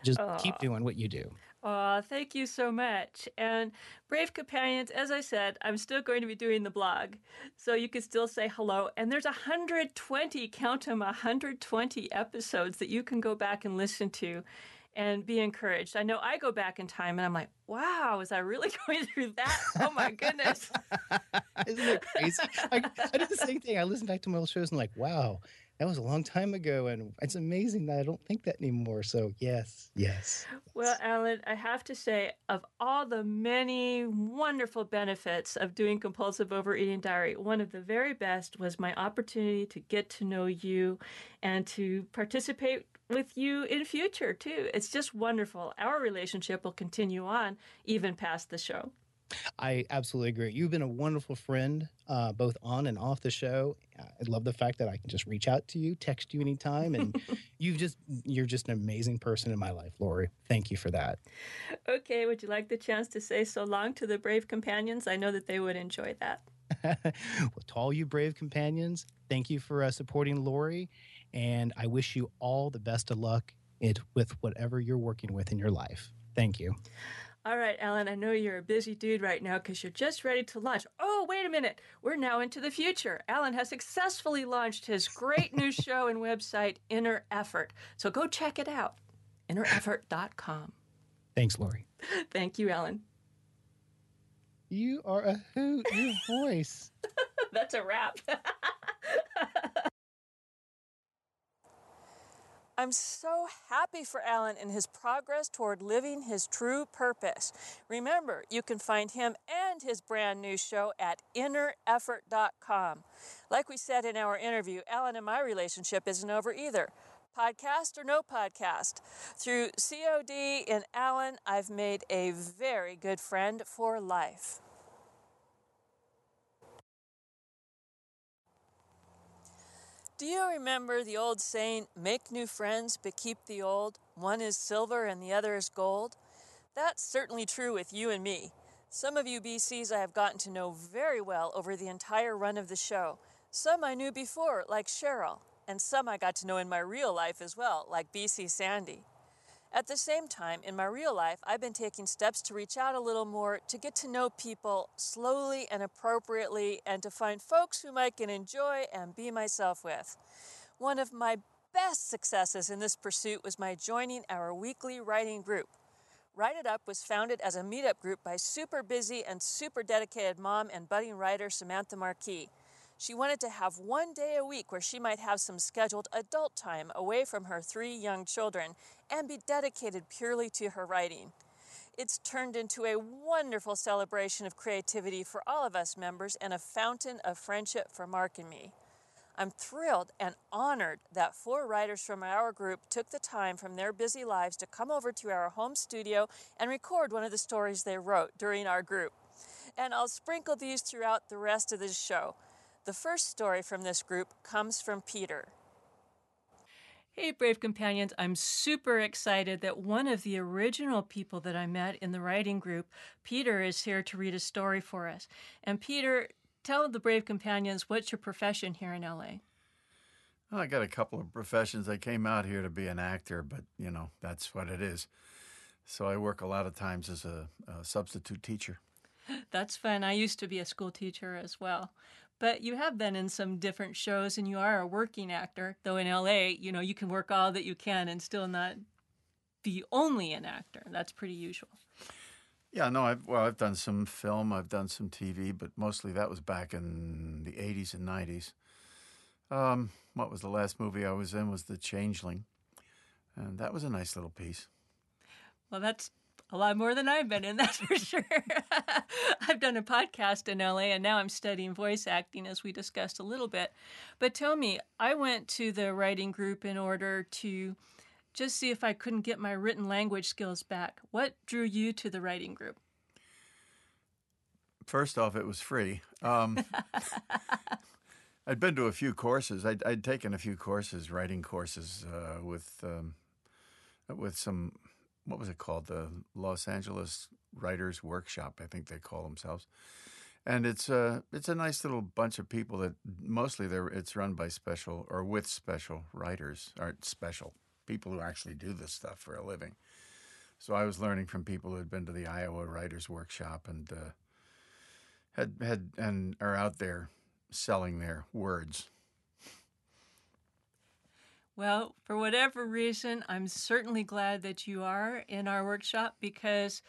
Just keep doing what you do. Aw, thank you so much. And Brave Companions, as I said, I'm still going to be doing the blog. So you can still say hello. And there's 120, count them, 120 episodes that you can go back and listen to and be encouraged. I know I go back in time and I'm like, wow, was I really going through that? Oh my goodness. Isn't it crazy? I, I did the same thing. I listened back to my old shows and like, wow, that was a long time ago, and it's amazing that I don't think that anymore. So yes, yes. Well, Alan, I have to say, of all the many wonderful benefits of doing compulsive overeating diary, one of the very best was my opportunity to get to know you and to participate with you in future too. It's just wonderful. Our relationship will continue on even past the show. I absolutely agree. You've been a wonderful friend, uh, both on and off the show. I love the fact that I can just reach out to you, text you anytime, and you've just you're just an amazing person in my life, Lori. Thank you for that. Okay, would you like the chance to say so long to the brave companions? I know that they would enjoy that. well, to all you brave companions, thank you for uh, supporting Lori, and I wish you all the best of luck it, with whatever you're working with in your life. Thank you. All right, Alan, I know you're a busy dude right now because you're just ready to launch. Oh, wait a minute. We're now into the future. Alan has successfully launched his great new show and website, Inner Effort. So go check it out, innereffort.com. Thanks, Lori. Thank you, Alan. You are a hoot. Your voice. That's a wrap. I'm so happy for Alan and his progress toward living his true purpose. Remember, you can find him and his brand new show at innereffort.com. Like we said in our interview, Alan and my relationship isn't over either. Podcast or no podcast. Through COD in Alan, I've made a very good friend for life. Do you remember the old saying, make new friends but keep the old? One is silver and the other is gold? That's certainly true with you and me. Some of you BCs I have gotten to know very well over the entire run of the show. Some I knew before, like Cheryl, and some I got to know in my real life as well, like BC Sandy. At the same time, in my real life, I've been taking steps to reach out a little more, to get to know people slowly and appropriately, and to find folks whom I can enjoy and be myself with. One of my best successes in this pursuit was my joining our weekly writing group. Write It Up was founded as a meetup group by super busy and super dedicated mom and budding writer Samantha Marquis. She wanted to have one day a week where she might have some scheduled adult time away from her three young children and be dedicated purely to her writing. It's turned into a wonderful celebration of creativity for all of us members and a fountain of friendship for Mark and me. I'm thrilled and honored that four writers from our group took the time from their busy lives to come over to our home studio and record one of the stories they wrote during our group. And I'll sprinkle these throughout the rest of this show. The first story from this group comes from Peter. Hey, Brave Companions, I'm super excited that one of the original people that I met in the writing group, Peter, is here to read a story for us. And Peter, tell the Brave Companions what's your profession here in LA? Well, I got a couple of professions. I came out here to be an actor, but you know, that's what it is. So I work a lot of times as a, a substitute teacher. That's fun. I used to be a school teacher as well. But you have been in some different shows and you are a working actor, though in LA, you know, you can work all that you can and still not be only an actor. That's pretty usual. Yeah, no, I've well, I've done some film, I've done some TV, but mostly that was back in the '80s and '90s. Um, what was the last movie I was in? Was The Changeling, and that was a nice little piece. Well, that's a lot more than I've been in, that's for sure. I've done a podcast in LA and now I'm studying voice acting, as we discussed a little bit. But tell me, I went to the writing group in order to just see if I couldn't get my written language skills back. What drew you to the writing group? First off, it was free. Um, I'd been to a few courses. I'd, I'd taken a few courses, writing courses, uh, with um, with some what was it called? The Los Angeles Writers Workshop, I think they call themselves. And it's a it's a nice little bunch of people that mostly they're it's run by special or with special writers, aren't special people who actually do this stuff for a living. So I was learning from people who had been to the Iowa Writers Workshop and uh, had had and are out there selling their words. Well, for whatever reason, I'm certainly glad that you are in our workshop because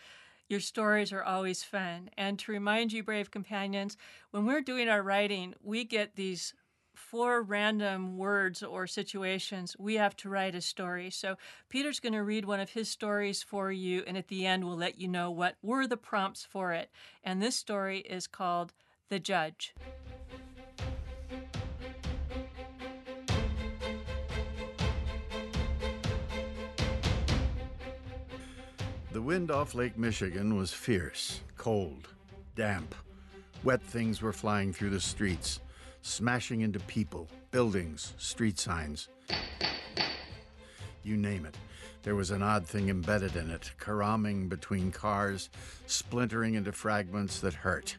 your stories are always fun. And to remind you, brave companions, when we're doing our writing, we get these four random words or situations. We have to write a story. So Peter's going to read one of his stories for you, and at the end, we'll let you know what were the prompts for it. And this story is called The Judge. The wind off Lake Michigan was fierce, cold, damp. Wet things were flying through the streets, smashing into people, buildings, street signs. You name it. There was an odd thing embedded in it, caroming between cars, splintering into fragments that hurt.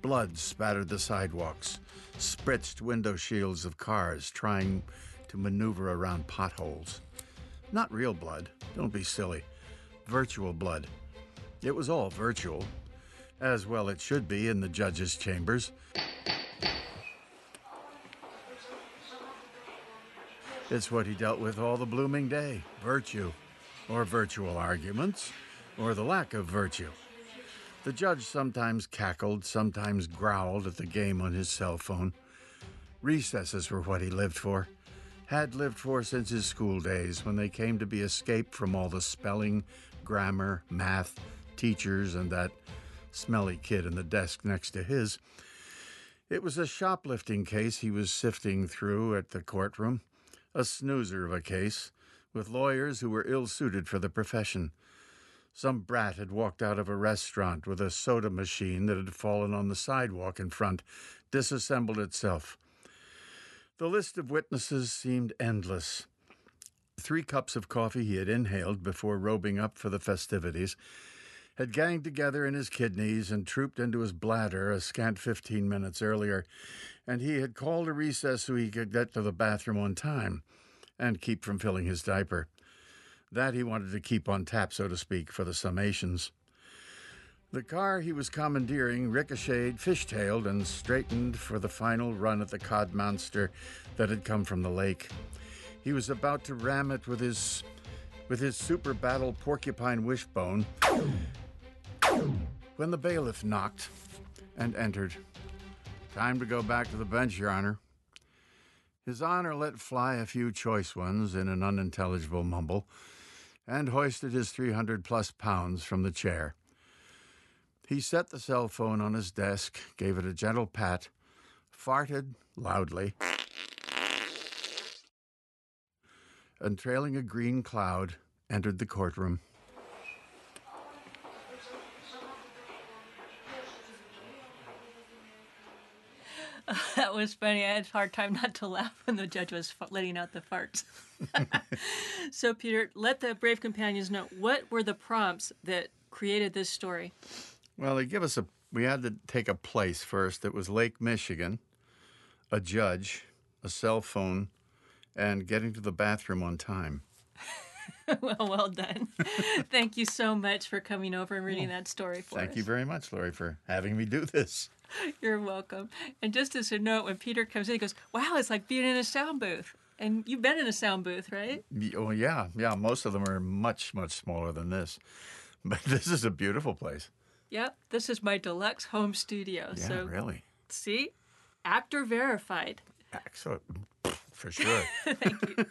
Blood spattered the sidewalks, spritzed window shields of cars trying to maneuver around potholes. Not real blood, don't be silly virtual blood. It was all virtual, as well it should be in the judge's chambers. It's what he dealt with all the blooming day virtue, or virtual arguments, or the lack of virtue. The judge sometimes cackled, sometimes growled at the game on his cell phone. Recesses were what he lived for had lived for since his school days when they came to be escape from all the spelling, grammar, math, teachers, and that smelly kid in the desk next to his. It was a shoplifting case he was sifting through at the courtroom, a snoozer of a case, with lawyers who were ill suited for the profession. Some brat had walked out of a restaurant with a soda machine that had fallen on the sidewalk in front, disassembled itself. The list of witnesses seemed endless. Three cups of coffee he had inhaled before robing up for the festivities had ganged together in his kidneys and trooped into his bladder a scant fifteen minutes earlier, and he had called a recess so he could get to the bathroom on time and keep from filling his diaper. That he wanted to keep on tap, so to speak, for the summations. The car he was commandeering ricocheted, fishtailed, and straightened for the final run at the cod monster that had come from the lake. He was about to ram it with his with his super battle porcupine wishbone when the bailiff knocked and entered. Time to go back to the bench, Your Honor. His Honor let fly a few choice ones in an unintelligible mumble and hoisted his 300 plus pounds from the chair. He set the cell phone on his desk, gave it a gentle pat, farted loudly, and trailing a green cloud, entered the courtroom. that was funny. I had a hard time not to laugh when the judge was f- letting out the farts. so, Peter, let the brave companions know what were the prompts that created this story. Well, they give us a. We had to take a place first. It was Lake Michigan, a judge, a cell phone, and getting to the bathroom on time. well, well done. Thank you so much for coming over and reading oh, that story for Thank us. you very much, Lori, for having me do this. You're welcome. And just as a note, when Peter comes in, he goes, "Wow, it's like being in a sound booth." And you've been in a sound booth, right? Oh yeah, yeah. Most of them are much, much smaller than this, but this is a beautiful place. Yep. This is my deluxe home studio. Yeah, so really. see, actor verified. Excellent, for sure. Thank you.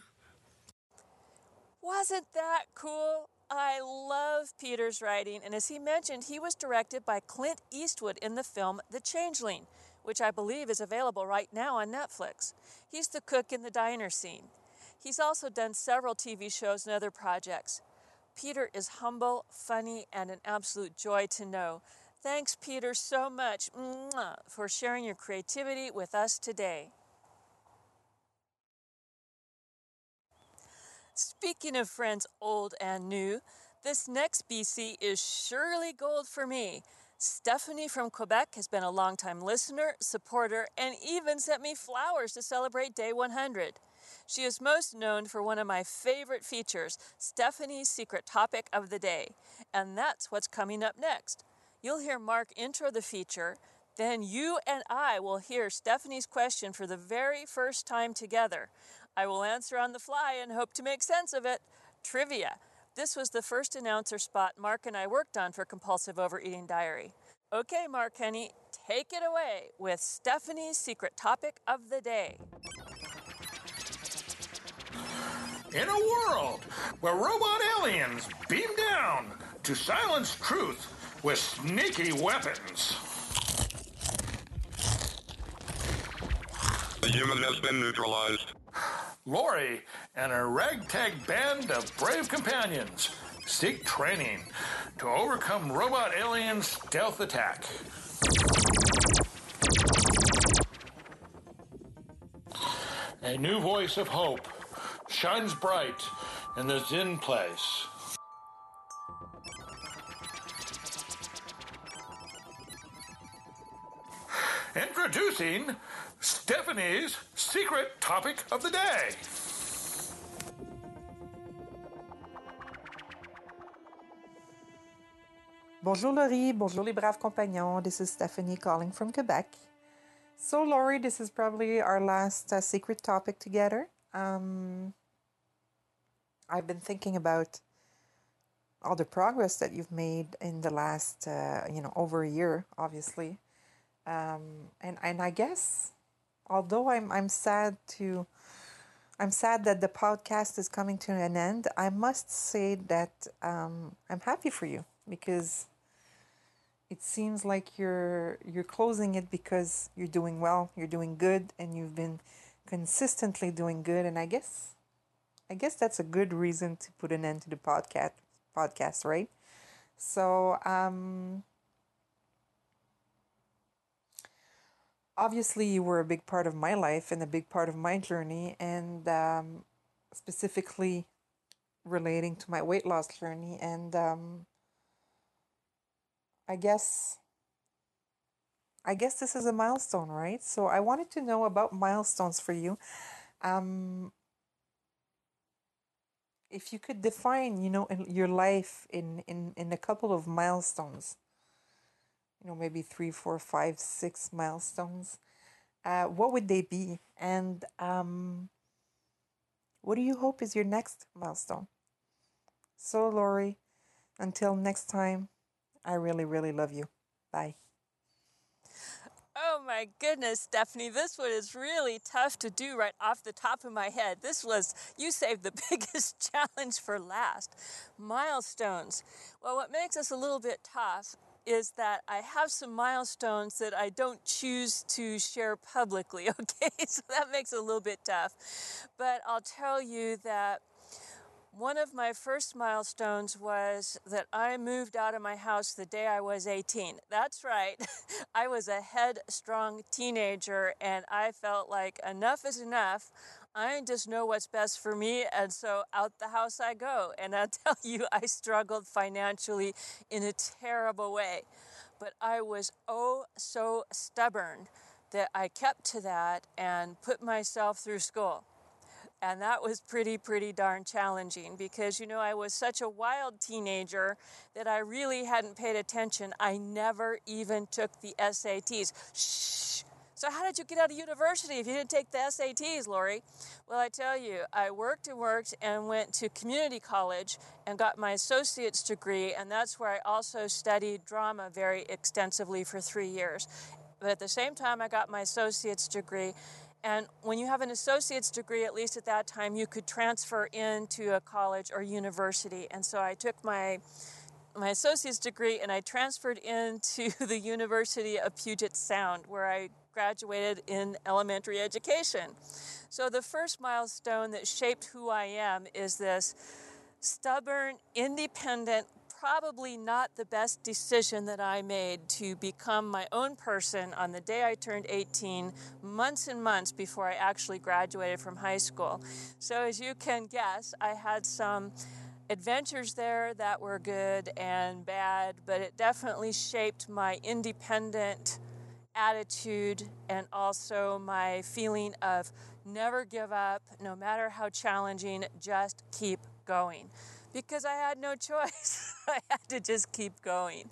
Wasn't that cool? I love Peter's writing, and as he mentioned, he was directed by Clint Eastwood in the film The Changeling, which I believe is available right now on Netflix. He's the cook in the diner scene. He's also done several TV shows and other projects. Peter is humble, funny, and an absolute joy to know. Thanks, Peter, so much for sharing your creativity with us today. Speaking of friends old and new, this next BC is surely gold for me. Stephanie from Quebec has been a longtime listener, supporter, and even sent me flowers to celebrate Day 100. She is most known for one of my favorite features, Stephanie's Secret Topic of the Day. And that's what's coming up next. You'll hear Mark intro the feature, then you and I will hear Stephanie's question for the very first time together. I will answer on the fly and hope to make sense of it. Trivia. This was the first announcer spot Mark and I worked on for Compulsive Overeating Diary. Okay, Mark Henny, take it away with Stephanie's secret topic of the day. In a world where robot aliens beam down to silence truth with sneaky weapons. The human has been neutralized. Lori and a ragtag band of brave companions seek training to overcome robot aliens' stealth attack. A new voice of hope shines bright in the Zen place. Introducing Stephanie's secret topic of the day. Bonjour Lori, bonjour les braves compagnons. This is Stephanie calling from Quebec. So, Lori, this is probably our last uh, secret topic together. Um, I've been thinking about all the progress that you've made in the last, uh, you know, over a year, obviously. Um, and and I guess, although I'm I'm sad to, I'm sad that the podcast is coming to an end. I must say that um, I'm happy for you because it seems like you're you're closing it because you're doing well, you're doing good, and you've been consistently doing good. And I guess, I guess that's a good reason to put an end to the podcast. Podcast, right? So, um, obviously, you were a big part of my life and a big part of my journey, and um, specifically relating to my weight loss journey. And um, I guess I guess this is a milestone, right? So I wanted to know about milestones for you. Um, if you could define, you know, in your life in in in a couple of milestones, you know, maybe three, four, five, six milestones, uh, what would they be? And um, what do you hope is your next milestone? So, Lori, until next time. I really, really love you. Bye. Oh my goodness, Stephanie, this one is really tough to do right off the top of my head. This was, you saved the biggest challenge for last. Milestones. Well, what makes this a little bit tough is that I have some milestones that I don't choose to share publicly, okay? So that makes it a little bit tough. But I'll tell you that one of my first milestones was that I moved out of my house the day I was 18. That's right. I was a headstrong teenager and I felt like enough is enough. I just know what's best for me, and so out the house I go. And I'll tell you, I struggled financially in a terrible way. But I was oh so stubborn that I kept to that and put myself through school. And that was pretty, pretty darn challenging because, you know, I was such a wild teenager that I really hadn't paid attention. I never even took the SATs. Shh. So, how did you get out of university if you didn't take the SATs, Lori? Well, I tell you, I worked and worked and went to community college and got my associate's degree, and that's where I also studied drama very extensively for three years. But at the same time, I got my associate's degree. And when you have an associate's degree, at least at that time, you could transfer into a college or university. And so I took my my associate's degree and I transferred into the University of Puget Sound, where I graduated in elementary education. So the first milestone that shaped who I am is this stubborn, independent, probably not the best decision that I made to become my own person on the day I turned 18, months and months before I actually graduated from high school. So, as you can guess, I had some adventures there that were good and bad, but it definitely shaped my independent attitude and also my feeling of never give up, no matter how challenging, just keep going. Because I had no choice. I had to just keep going.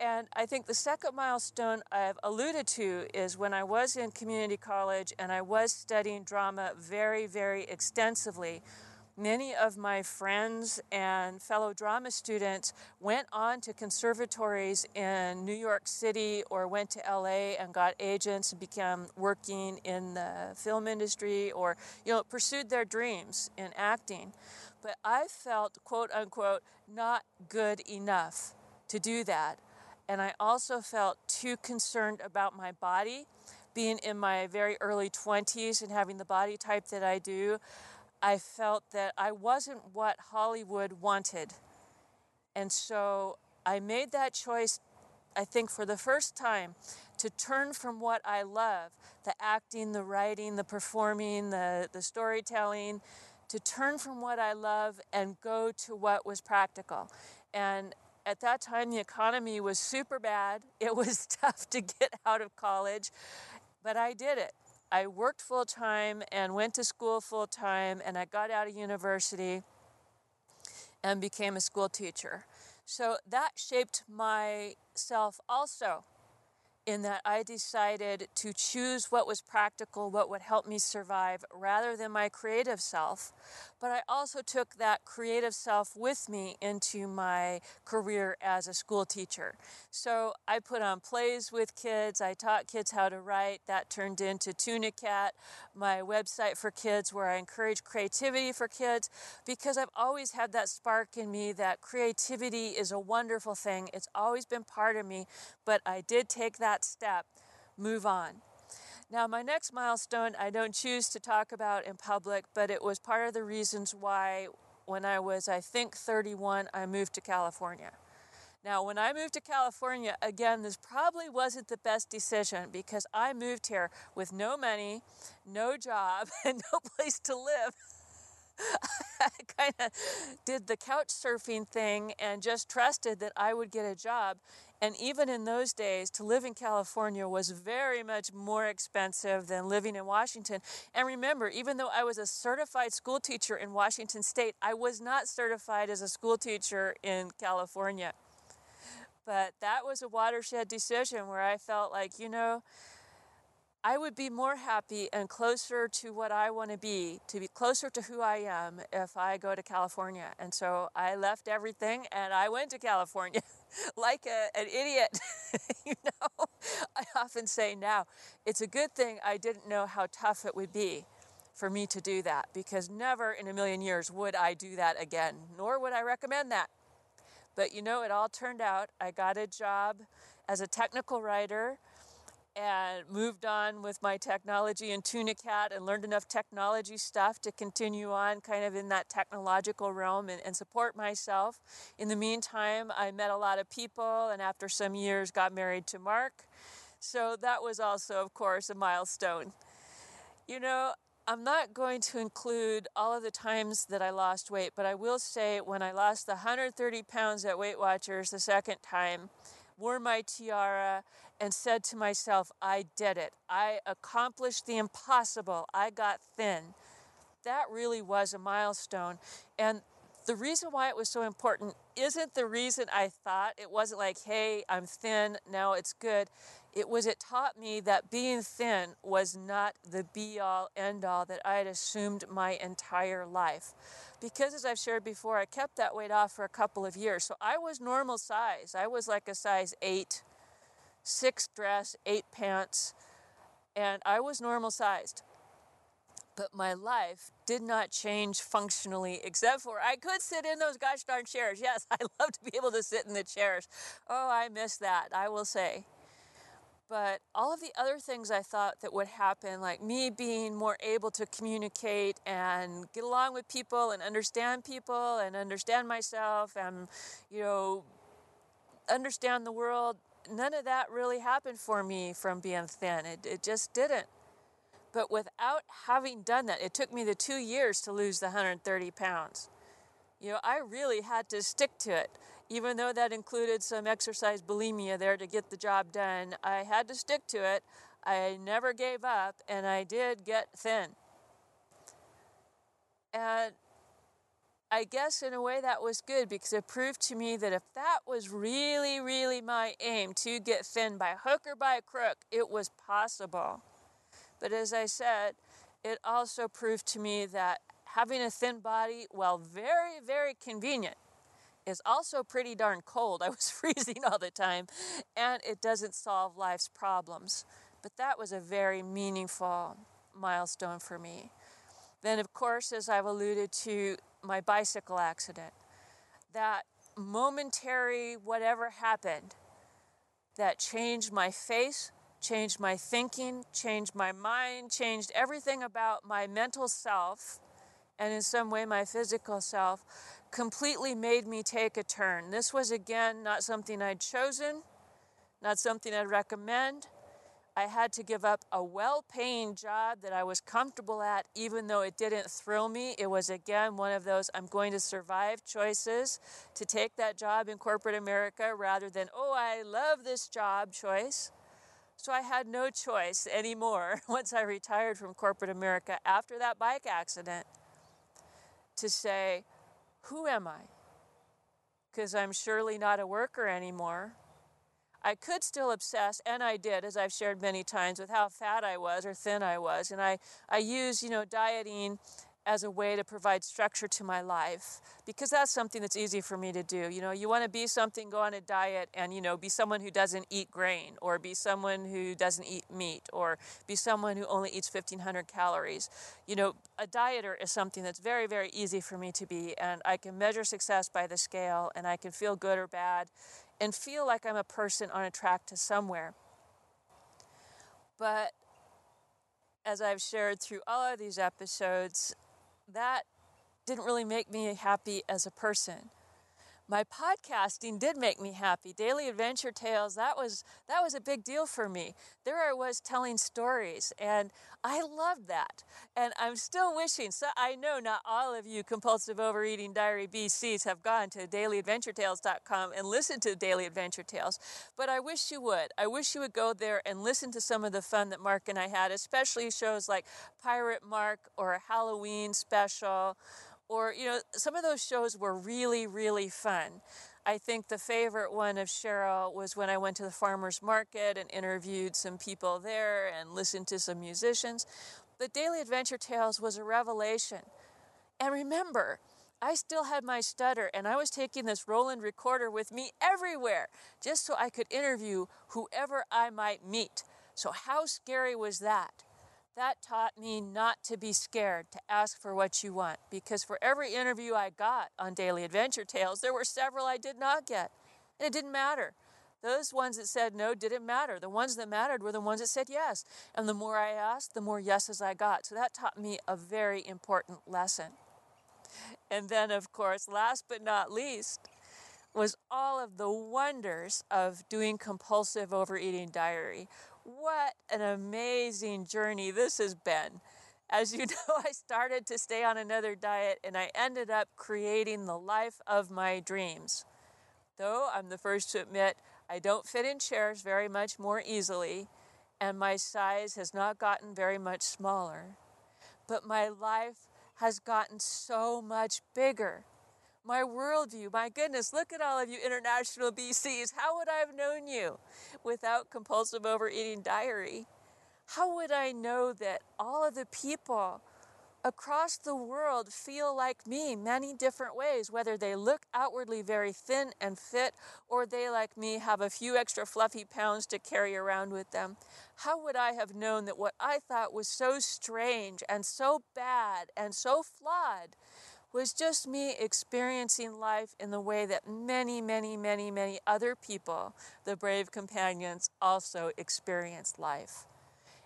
And I think the second milestone I've alluded to is when I was in community college and I was studying drama very, very extensively. Many of my friends and fellow drama students went on to conservatories in New York City or went to LA and got agents and began working in the film industry or, you know, pursued their dreams in acting. But I felt, quote unquote, not good enough to do that. And I also felt too concerned about my body. Being in my very early 20s and having the body type that I do, I felt that I wasn't what Hollywood wanted. And so I made that choice, I think, for the first time to turn from what I love the acting, the writing, the performing, the, the storytelling to turn from what I love and go to what was practical. And at that time, the economy was super bad. It was tough to get out of college, but I did it. I worked full time and went to school full time, and I got out of university and became a school teacher. So that shaped myself also in that I decided to choose what was practical, what would help me survive, rather than my creative self. But I also took that creative self with me into my career as a school teacher. So I put on plays with kids, I taught kids how to write. That turned into Tunicat, my website for kids, where I encourage creativity for kids, because I've always had that spark in me that creativity is a wonderful thing. It's always been part of me, but I did take that step, move on. Now, my next milestone I don't choose to talk about in public, but it was part of the reasons why, when I was, I think, 31, I moved to California. Now, when I moved to California, again, this probably wasn't the best decision because I moved here with no money, no job, and no place to live. I kind of did the couch surfing thing and just trusted that I would get a job. And even in those days, to live in California was very much more expensive than living in Washington. And remember, even though I was a certified school teacher in Washington state, I was not certified as a school teacher in California. But that was a watershed decision where I felt like, you know, I would be more happy and closer to what I want to be, to be closer to who I am if I go to California. And so I left everything and I went to California like a, an idiot. you know, I often say now, it's a good thing I didn't know how tough it would be for me to do that because never in a million years would I do that again, nor would I recommend that. But you know, it all turned out. I got a job as a technical writer and moved on with my technology in Tunicat and learned enough technology stuff to continue on kind of in that technological realm and, and, support myself. In the meantime, I met a lot of people and after some years got married to Mark. So that was also, of course, a milestone. You know, I'm not going to include all of the times that I lost weight, but I will say when I lost the 130 pounds at Weight Watchers the second time, wore my tiara, and said to myself, I did it. I accomplished the impossible. I got thin. That really was a milestone. And the reason why it was so important isn't the reason I thought. It wasn't like, hey, I'm thin, now it's good. It was, it taught me that being thin was not the be all end all that I had assumed my entire life. Because, as I've shared before, I kept that weight off for a couple of years. So I was normal size. I was like a size eight, six dress, eight pants, and I was normal sized but my life did not change functionally except for I could sit in those gosh darn chairs. Yes, I love to be able to sit in the chairs. Oh, I miss that, I will say. But all of the other things I thought that would happen, like me being more able to communicate and get along with people and understand people and understand myself and, you know, understand the world, none of that really happened for me from being thin. It, it just didn't. But without having done that, it took me the two years to lose the 130 pounds. You know, I really had to stick to it. Even though that included some exercise bulimia there to get the job done, I had to stick to it. I never gave up and I did get thin. And I guess in a way that was good because it proved to me that if that was really, really my aim to get thin by hook or by crook, it was possible. But as I said, it also proved to me that having a thin body, while very, very convenient, is also pretty darn cold. I was freezing all the time, and it doesn't solve life's problems. But that was a very meaningful milestone for me. Then, of course, as I've alluded to, my bicycle accident. That momentary whatever happened that changed my face, changed my thinking, changed my mind, changed everything about my mental self, and in some way my physical self, completely made me take a turn. This was again not something I'd chosen, not something I'd recommend. I had to give up a well paying job that I was comfortable at, even though it didn't thrill me. It was again one of those I'm going to survive choices to take that job in corporate America rather than, oh, I love this job choice. So I had no choice anymore once I retired from corporate America after that bike accident to say, who am I? Because I'm surely not a worker anymore. I could still obsess, and I did, as I've shared many times, with how fat I was or thin I was. And I, I use, you know, dieting as a way to provide structure to my life because that's something that's easy for me to do. You know, you want to be something, go on a diet and, you know, be someone who doesn't eat grain or be someone who doesn't eat meat or be someone who only eats 1500 calories. You know, a dieter is something that's very, very easy for me to be and I can measure success by the scale and I can feel good or bad and feel like I'm a person on a track to somewhere. But as I've shared through all of these episodes, that didn't really make me happy as a person my podcasting did make me happy. Daily Adventure Tales, that was that was a big deal for me. There I was telling stories and I loved that. And I'm still wishing, so I know not all of you compulsive overeating diary BCs have gone to dailyadventuretales.com and listened to Daily Adventure Tales, but I wish you would. I wish you would go there and listen to some of the fun that Mark and I had, especially shows like Pirate Mark or a Halloween special or you know some of those shows were really really fun i think the favorite one of cheryl was when i went to the farmers market and interviewed some people there and listened to some musicians the daily adventure tales was a revelation and remember I still had my stutter, and I was taking this Roland recorder with me everywhere just so I could interview whoever I might meet. So, how scary was that? That taught me not to be scared to ask for what you want because for every interview I got on Daily Adventure Tales, there were several I did not get. And it didn't matter. Those ones that said no didn't matter. The ones that mattered were the ones that said yes. And the more I asked, the more yeses I got. So that taught me a very important lesson. And then, of course, last but not least, was all of the wonders of doing compulsive overeating diary, what an amazing journey this has been. As you know, I started to stay on another diet and I ended up creating the life of my dreams. Though I'm the first to admit I don't fit in chairs very much more easily, and my size has not gotten very much smaller. But my life has gotten so much bigger my worldview. My goodness, look at all of you international BCs. How would I have known you without compulsive overeating diary? How would I know that all of the people across the world feel like me many different ways, whether they look outwardly very thin and fit or they, like me, have a few extra fluffy pounds to carry around with them? How would I have known that what I thought was so strange and so bad and so flawed was just me experiencing life in the way that many, many, many, many other people, the brave companions, also experienced life.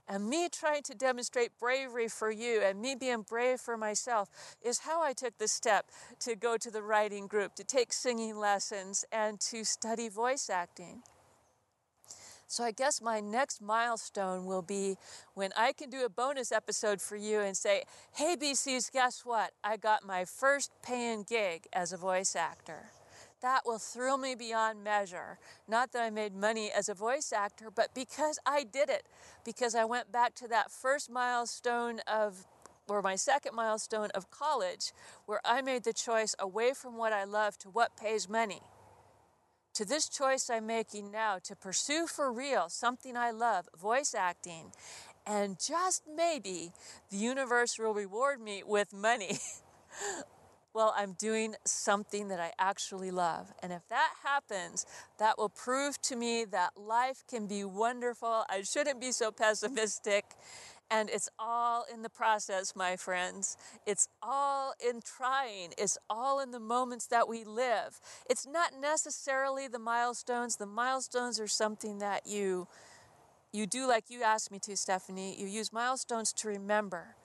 And me trying to demonstrate bravery for you and me being brave for myself is how I took the step to go to the writing group, to take singing lessons, and to study voice acting. So I guess my next milestone will be when I can do a bonus episode for you and say, hey, BCs, guess what? I got my first paying gig as a voice actor. That will thrill me beyond measure. Not that I made money as a voice actor, but because I did it. Because I went back to that first milestone of or my second milestone of college, where I made the choice away from what I love to what pays money to this choice I'm making now to pursue for real something I love, voice acting, and just maybe the universe will reward me with money. well, I'm doing something that I actually love. And if that happens, that will prove to me that life can be wonderful. I shouldn't be so pessimistic. And it's all in the process, my friends. It's all in trying. It's all in the moments that we live. It's not necessarily the milestones. The milestones are something that you you do like you asked me to, Stephanie. You use milestones to remember.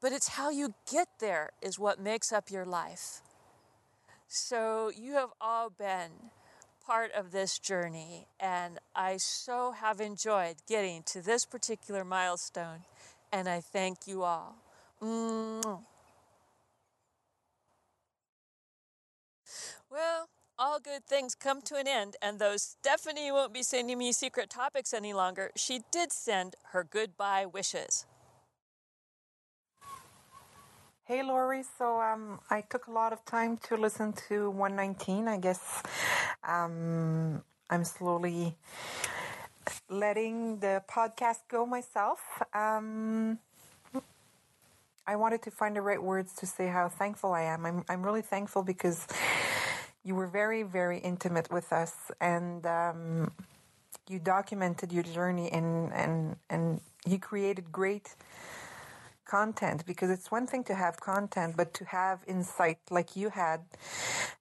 But it's how you get there is what makes up your life. So you have all been part of this journey, and I so have enjoyed getting to this particular milestone, and I thank you all. Well, all good things come to an end, and though Stephanie won't be sending me secret topics any longer, she did send her goodbye wishes. Hey, Lori. So um, I took a lot of time to listen to 119. I guess um, I'm slowly letting the podcast go myself. Um, I wanted to find the right words to say how thankful I am. I'm, I'm really thankful because you were very, very intimate with us and um, you documented your journey and, and, and you created great content because it's one thing to have content, but to have insight like you had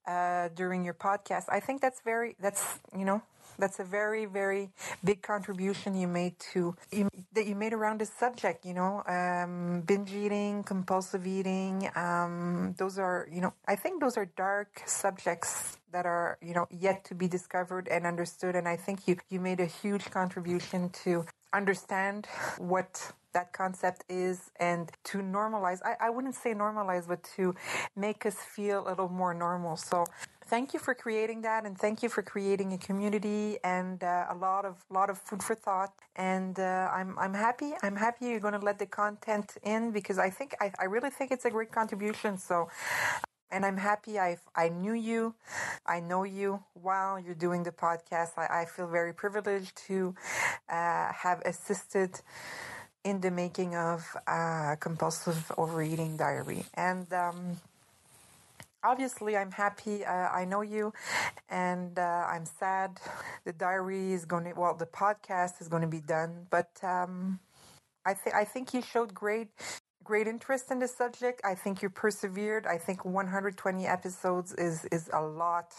uh, during your podcast, I think that's very, that's, you know, that's a very, very big contribution you made to you, that you made around this subject. You know, um, binge eating, compulsive eating. Um, those are, you know, I think those are dark subjects that are, you know, yet to be discovered and understood. And I think you you made a huge contribution to understand what that concept is and to normalize I, I wouldn't say normalize but to make us feel a little more normal. So thank you for creating that and thank you for creating a community and uh, a lot of lot of food for thought. And uh, I'm, I'm happy i'm happy you're going to let the content in because i think I, I really think it's a great contribution. So and I'm happy I I knew you, I know you while you're doing the podcast. I, I feel very privileged to uh, have assisted in the making of uh, compulsive overeating diary. And um, obviously, I'm happy. Uh, I know you, and uh, I'm sad. The diary is going to, well, the podcast is going to be done, but um, I think I think you showed great. Great interest in the subject. I think you persevered. I think 120 episodes is is a lot,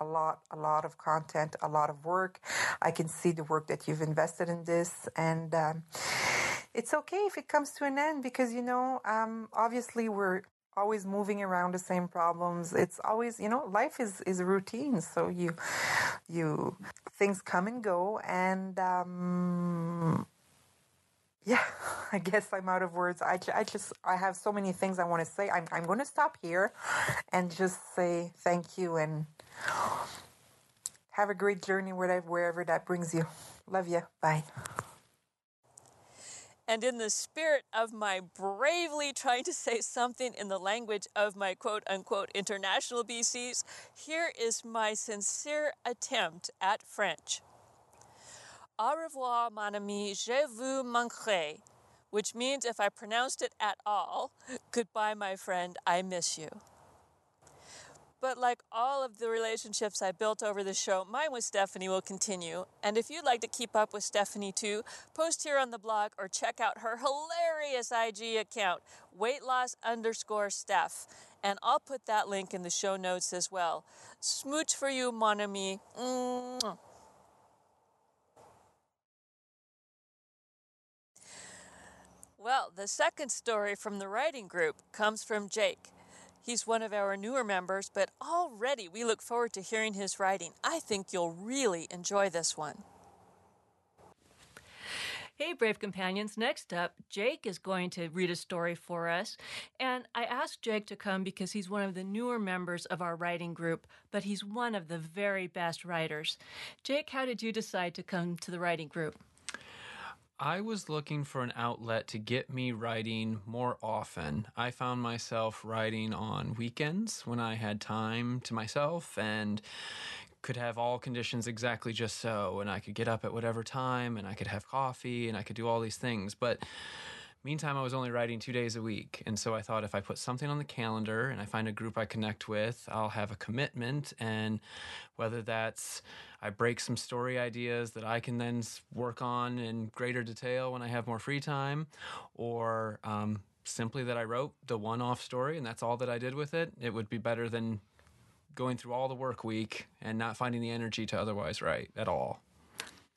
a lot, a lot of content, a lot of work. I can see the work that you've invested in this, and um, it's okay if it comes to an end because you know um, obviously we're always moving around the same problems it's always you know life is is routine so you you things come and go and um yeah i guess i'm out of words. I, I just i have so many things i want to say. I'm, I'm going to stop here and just say thank you and have a great journey wherever wherever that brings you. Love you bye. And in the spirit of my bravely trying to say something in the language of my quote unquote international BCs, here is my sincere attempt at French. Au revoir, mon ami, je vous manquerai, which means if I pronounced it at all, goodbye, my friend, I miss you. But like all of the relationships I built over the show, mine with Stephanie will continue. And if you'd like to keep up with Stephanie too, post here on the blog or check out her hilarious IG account, weight loss underscore Steph. And I'll put that link in the show notes as well. Smooch for you, mon ami. Mwah. Well, the second story from the writing group comes from Jake. He's one of our newer members, but already we look forward to hearing his writing. I think you'll really enjoy this one. Hey, Brave Companions. Next up, Jake is going to read a story for us. And I asked Jake to come because he's one of the newer members of our writing group, but he's one of the very best writers. Jake, how did you decide to come to the writing group? I was looking for an outlet to get me writing more often. I found myself writing on weekends when I had time to myself and could have all conditions exactly just so and I could get up at whatever time and I could have coffee and I could do all these things. But meantime, I was only writing two days a week. And so I thought if I put something on the calendar and I find a group I connect with, I'll have a commitment. And whether that's I break some story ideas that I can then work on in greater detail when I have more free time, or um, simply that I wrote the one off story and that's all that I did with it, it would be better than going through all the work week and not finding the energy to otherwise write at all.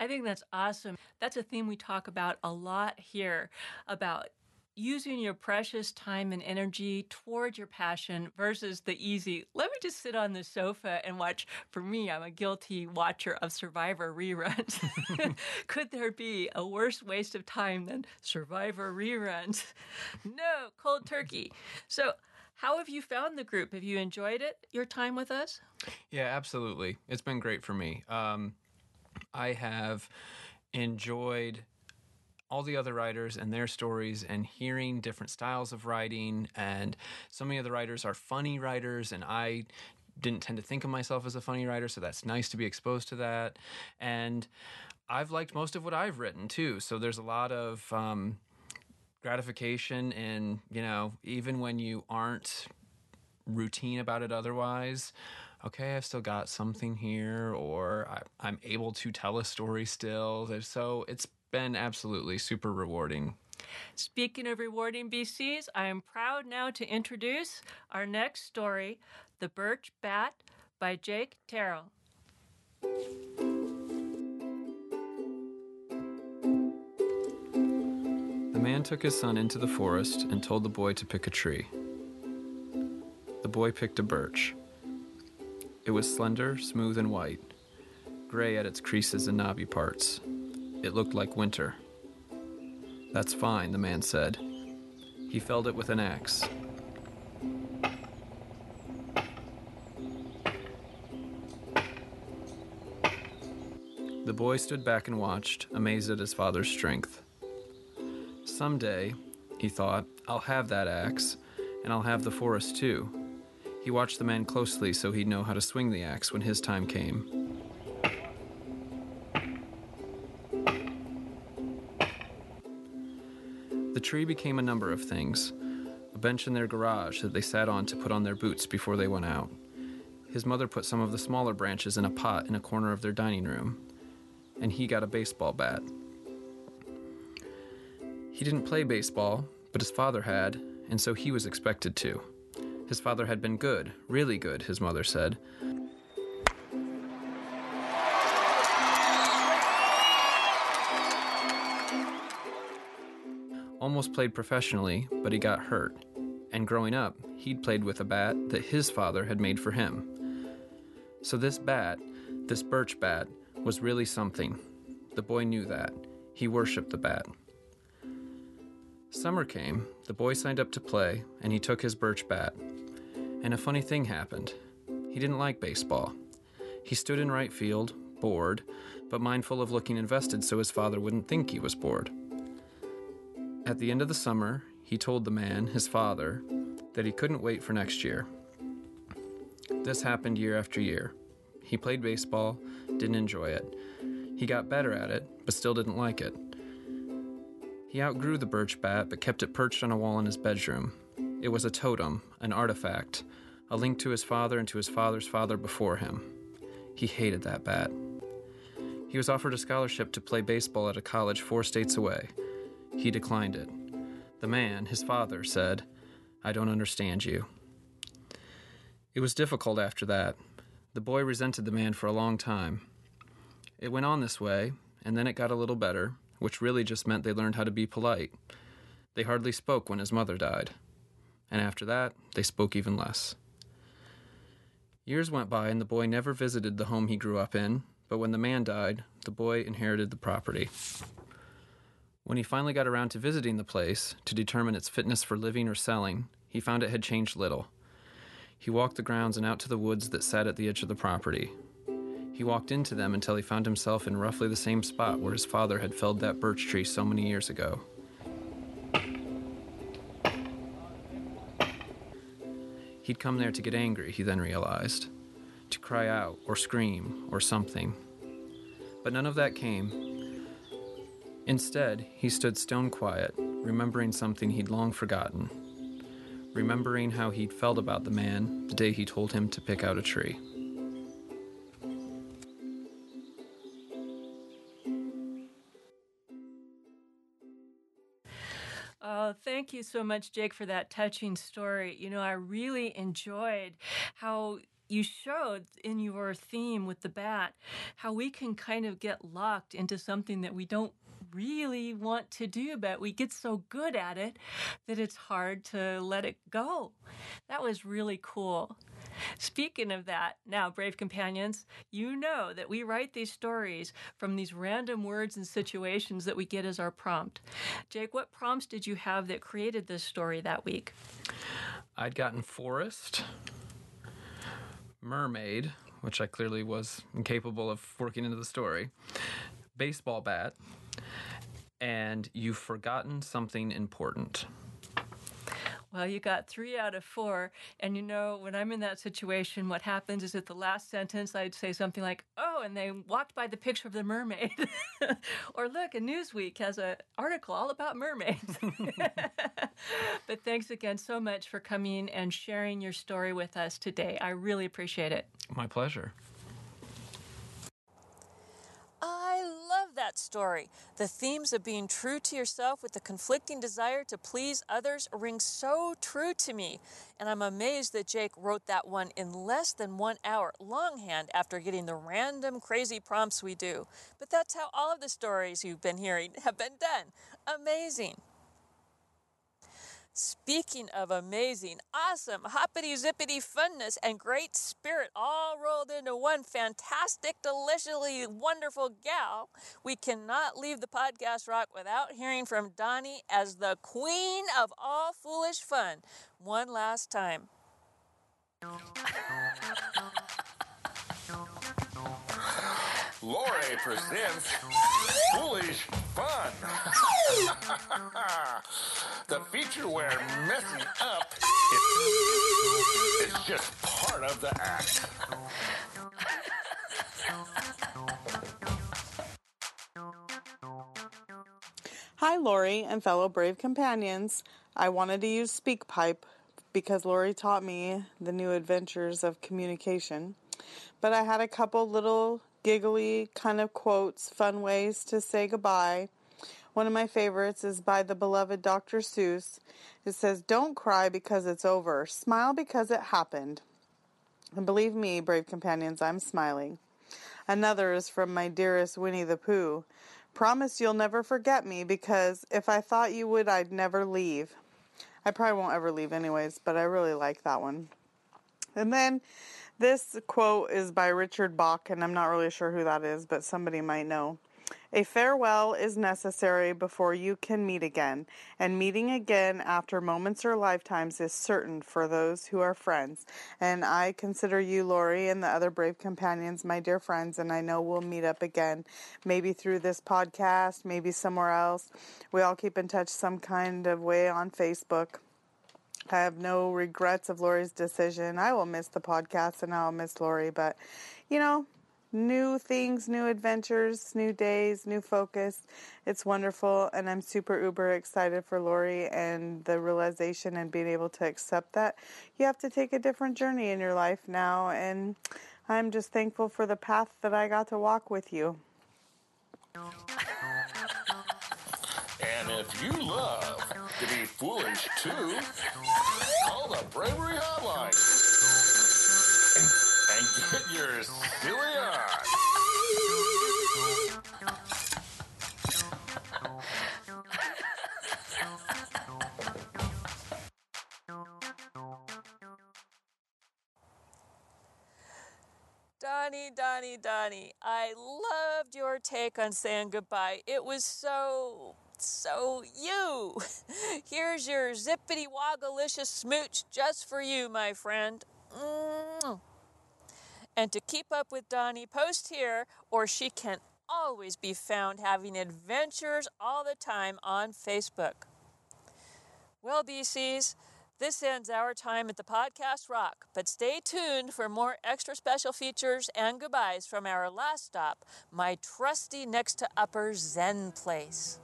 I think that's awesome. That's a theme we talk about a lot here about using your precious time and energy toward your passion versus the easy, let me just sit on the sofa and watch. For me, I'm a guilty watcher of Survivor reruns. Could there be a worse waste of time than Survivor reruns? no, cold turkey. So, how have you found the group? Have you enjoyed it, your time with us? Yeah, absolutely. It's been great for me. Um, I have enjoyed all the other writers and their stories and hearing different styles of writing. And so many of the writers are funny writers, and I didn't tend to think of myself as a funny writer, so that's nice to be exposed to that. And I've liked most of what I've written too. So there's a lot of um, gratification in, you know, even when you aren't routine about it otherwise. Okay, I've still got something here, or I, am able to tell a story still. So it's been absolutely super rewarding. Speaking of rewarding BCs, I am proud now to introduce our next story, The Birch Bat by Jake Terrell. The man took his son into the forest and told the boy to pick a tree. The boy picked a birch. It was slender, smooth, and white, gray at its creases and knobby parts. It looked like winter. That's fine, the man said. He felled it with an axe. The boy stood back and watched, amazed at his father's strength. Someday, he thought, I'll have that axe, and I'll have the forest too. He watched the man closely so he'd know how to swing the axe when his time came. The tree became a number of things a bench in their garage that they sat on to put on their boots before they went out. His mother put some of the smaller branches in a pot in a corner of their dining room, and he got a baseball bat. He didn't play baseball, but his father had, and so he was expected to. His father had been good, really good, his mother said. Almost played professionally, but he got hurt. And growing up, he'd played with a bat that his father had made for him. So this bat, this birch bat, was really something. The boy knew that. He worshipped the bat. Summer came, the boy signed up to play, and he took his birch bat. And a funny thing happened. He didn't like baseball. He stood in right field, bored, but mindful of looking invested so his father wouldn't think he was bored. At the end of the summer, he told the man, his father, that he couldn't wait for next year. This happened year after year. He played baseball, didn't enjoy it. He got better at it, but still didn't like it. He outgrew the birch bat, but kept it perched on a wall in his bedroom. It was a totem, an artifact, a link to his father and to his father's father before him. He hated that bat. He was offered a scholarship to play baseball at a college four states away. He declined it. The man, his father, said, I don't understand you. It was difficult after that. The boy resented the man for a long time. It went on this way, and then it got a little better, which really just meant they learned how to be polite. They hardly spoke when his mother died, and after that, they spoke even less. Years went by, and the boy never visited the home he grew up in, but when the man died, the boy inherited the property. When he finally got around to visiting the place to determine its fitness for living or selling, he found it had changed little. He walked the grounds and out to the woods that sat at the edge of the property. He walked into them until he found himself in roughly the same spot where his father had felled that birch tree so many years ago. He'd come there to get angry, he then realized, to cry out or scream or something. But none of that came. Instead, he stood stone quiet, remembering something he'd long forgotten, remembering how he'd felt about the man the day he told him to pick out a tree. Thank you so much, Jake, for that touching story. You know, I really enjoyed how you showed in your theme with the bat how we can kind of get locked into something that we don't really want to do, but we get so good at it that it's hard to let it go. That was really cool. Speaking of that, now, brave companions, you know that we write these stories from these random words and situations that we get as our prompt. Jake, what prompts did you have that created this story that week? I'd gotten forest, mermaid, which I clearly was incapable of working into the story, baseball bat, and you've forgotten something important. Well, you got three out of four. And you know, when I'm in that situation, what happens is at the last sentence, I'd say something like, oh, and they walked by the picture of the mermaid. or look, a Newsweek has an article all about mermaids. but thanks again so much for coming and sharing your story with us today. I really appreciate it. My pleasure. I love that story. The themes of being true to yourself with the conflicting desire to please others ring so true to me. And I'm amazed that Jake wrote that one in less than one hour, longhand, after getting the random crazy prompts we do. But that's how all of the stories you've been hearing have been done. Amazing. Speaking of amazing, awesome, hoppity zippity funness and great spirit all rolled into one fantastic, deliciously wonderful gal, we cannot leave the podcast rock without hearing from Donnie as the queen of all foolish fun one last time. Lori presents Foolish Fun. the feature where messing up is, just part of the act. Hi, Lori and fellow brave companions. I wanted to use SpeakPipe because Lori taught me the new adventures of communication. But I had a couple little giggly kind of quotes, fun ways to say goodbye. One of my favorites is by the beloved Dr. Seuss. It says, Don't cry because it's over, smile because it happened. And believe me, brave companions, I'm smiling. Another is from my dearest Winnie the Pooh. Promise you'll never forget me because if I thought you would, I'd never leave. I probably won't ever leave, anyways, but I really like that one. And then this quote is by Richard Bach, and I'm not really sure who that is, but somebody might know. A farewell is necessary before you can meet again, and meeting again after moments or lifetimes is certain for those who are friends. And I consider you, Lori, and the other brave companions, my dear friends, and I know we'll meet up again, maybe through this podcast, maybe somewhere else. We all keep in touch some kind of way on Facebook. I have no regrets of Lori's decision. I will miss the podcast and I'll miss Lori, but you know, new things, new adventures, new days, new focus. It's wonderful, and I'm super uber excited for Lori and the realization and being able to accept that you have to take a different journey in your life now. And I'm just thankful for the path that I got to walk with you. If you love to be foolish too, call the Bravery Hotline and get your silly on. Donnie, Donnie, Donnie, I loved your take on saying goodbye. It was so So you, here's your zippity woggalicious smooch just for you, my friend. And to keep up with Donnie, post here, or she can always be found having adventures all the time on Facebook. Well, BCs, this ends our time at the Podcast Rock, but stay tuned for more extra special features and goodbyes from our last stop, my trusty next to upper Zen place.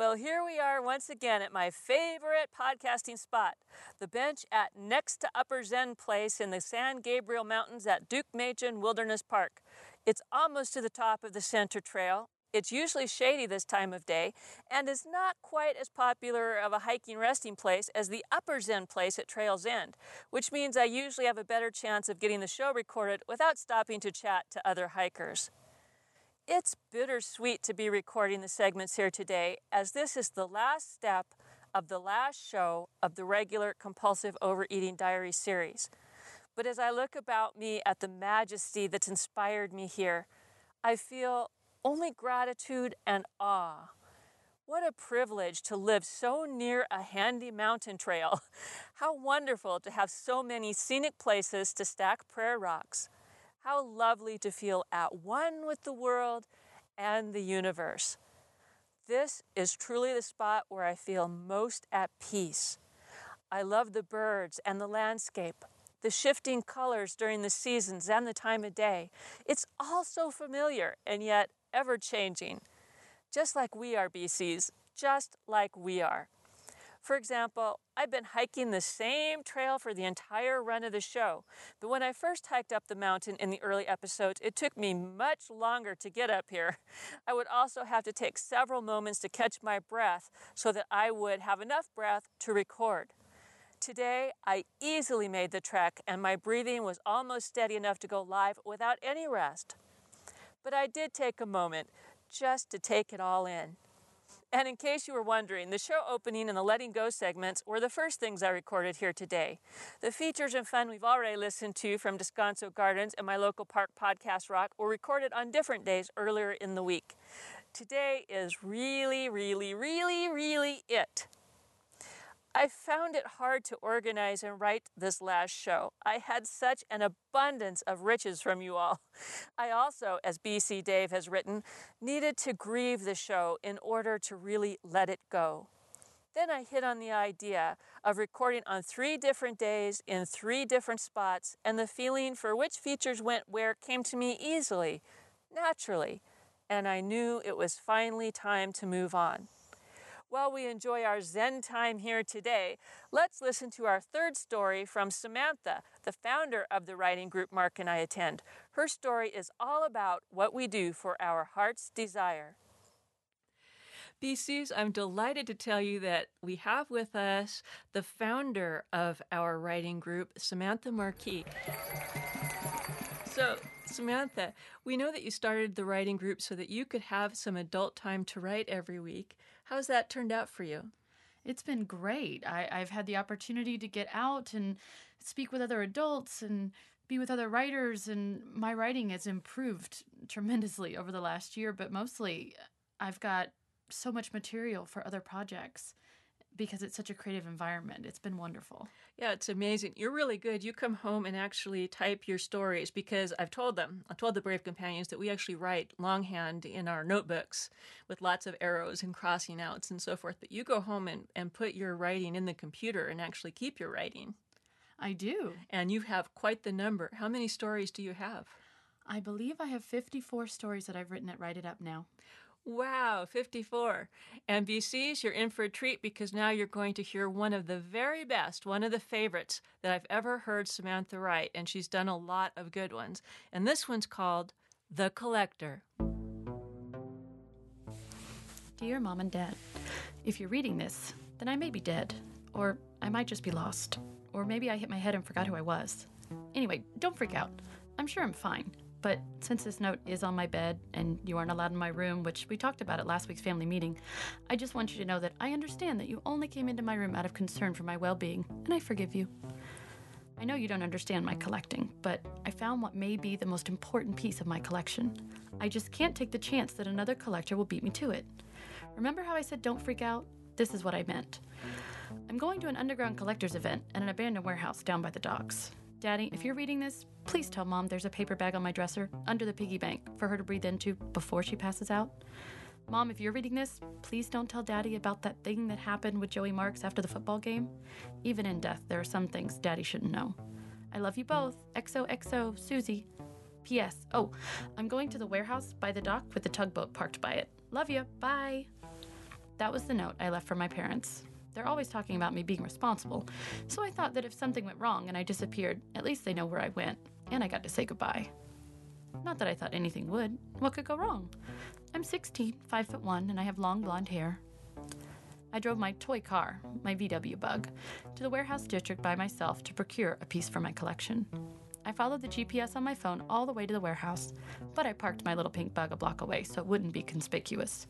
Well, here we are once again at my favorite podcasting spot, the bench at next to Upper Zen Place in the San Gabriel Mountains at Deukmejian Wilderness Park. It's almost to the top of the center trail. It's usually shady this time of day and is not quite as popular of a hiking resting place as the Upper Zen place at Trail's End, which means I usually have a better chance of getting the show recorded without stopping to chat to other hikers. It's bittersweet to be recording the segments here today, as this is the last step of the last show of the regular Compulsive Overeating Diary series. But as I look about me at the majesty that's inspired me here, I feel only gratitude and awe. What a privilege to live so near a handy mountain trail. How wonderful to have so many scenic places to stack prayer rocks. How lovely to feel at one with the world and the universe. This is truly the spot where I feel most at peace. I love the birds and the landscape, the shifting colors during the seasons and the time of day. It's all so familiar and yet ever changing. Just like we are, BCs, just like we are. For example, I've been hiking the same trail for the entire run of the show, but when I first hiked up the mountain in the early episodes, it took me much longer to get up here. I would also have to take several moments to catch my breath so that I would have enough breath to record. Today, I easily made the trek and my breathing was almost steady enough to go live without any rest. But I did take a moment just to take it all in. And in case you were wondering, the show opening and the letting go segments were the first things I recorded here today. The features and fun we've already listened to from Descanso Gardens and my local park podcast rock were recorded on different days earlier in the week. Today is really, really, really, really it. I found it hard to organize and write this last show. I had such an abundance of riches from you all. I also, as BC Dave has written, needed to grieve the show in order to really let it go. Then I hit on the idea of recording on three different days in three different spots, and the feeling for which features went where came to me easily, naturally, and I knew it was finally time to move on. While we enjoy our Zen time here today, let's listen to our third story from Samantha, the founder of the writing group Mark and I attend. Her story is all about what we do for our heart's desire. BCs, I'm delighted to tell you that we have with us the founder of our writing group, Samantha Marquis. So, Samantha, we know that you started the writing group so that you could have some adult time to write every week. How's that turned out for you? It's been great. I, I've had the opportunity to get out and speak with other adults and be with other writers, and my writing has improved tremendously over the last year, but mostly I've got so much material for other projects because it's such a creative environment. It's been wonderful. Yeah, it's amazing. You're really good. You come home and actually type your stories because I've told them, I told the Brave Companions that we actually write longhand in our notebooks with lots of arrows and crossing outs and so forth. But you go home and, and put your writing in the computer and actually keep your writing. I do. And you have quite the number. How many stories do you have? I believe I have 54 stories that I've written at Write It Up now. Wow, 54. And BCs, you're in for a treat because now you're going to hear one of the very best, one of the favorites that I've ever heard Samantha write, and she's done a lot of good ones. And this one's called The Collector. Dear Mom and Dad, if you're reading this, then I may be dead, or I might just be lost, or maybe I hit my head and forgot who I was. Anyway, don't freak out. I'm sure I'm fine. But since this note is on my bed and you aren't allowed in my room, which we talked about at last week's family meeting, I just want you to know that I understand that you only came into my room out of concern for my well being, and I forgive you. I know you don't understand my collecting, but I found what may be the most important piece of my collection. I just can't take the chance that another collector will beat me to it. Remember how I said don't freak out? This is what I meant. I'm going to an underground collector's event at an abandoned warehouse down by the docks. Daddy, if you're mm. reading this, please tell Mom there's a paper bag on my dresser under the piggy bank for her to breathe into before she passes out. Mom, if you're reading this, please don't tell Daddy about that thing that happened with Joey Marks after the football game. Even in death, there are some things Daddy shouldn't know. I love you both. XOXO, Susie. P.S. Oh, I'm going to the warehouse by the dock with the tugboat parked by it. Love you. Bye. That was the note I left for my parents. They're always talking about me being responsible, so I thought that if something went wrong and I disappeared, at least they know where I went, and I got to say goodbye. Not that I thought anything would. What could go wrong? I'm 16, 5 foot 1, and I have long blonde hair. I drove my toy car, my VW bug, to the warehouse district by myself to procure a piece for my collection. I followed the GPS on my phone all the way to the warehouse, but I parked my little pink bug a block away so it wouldn't be conspicuous.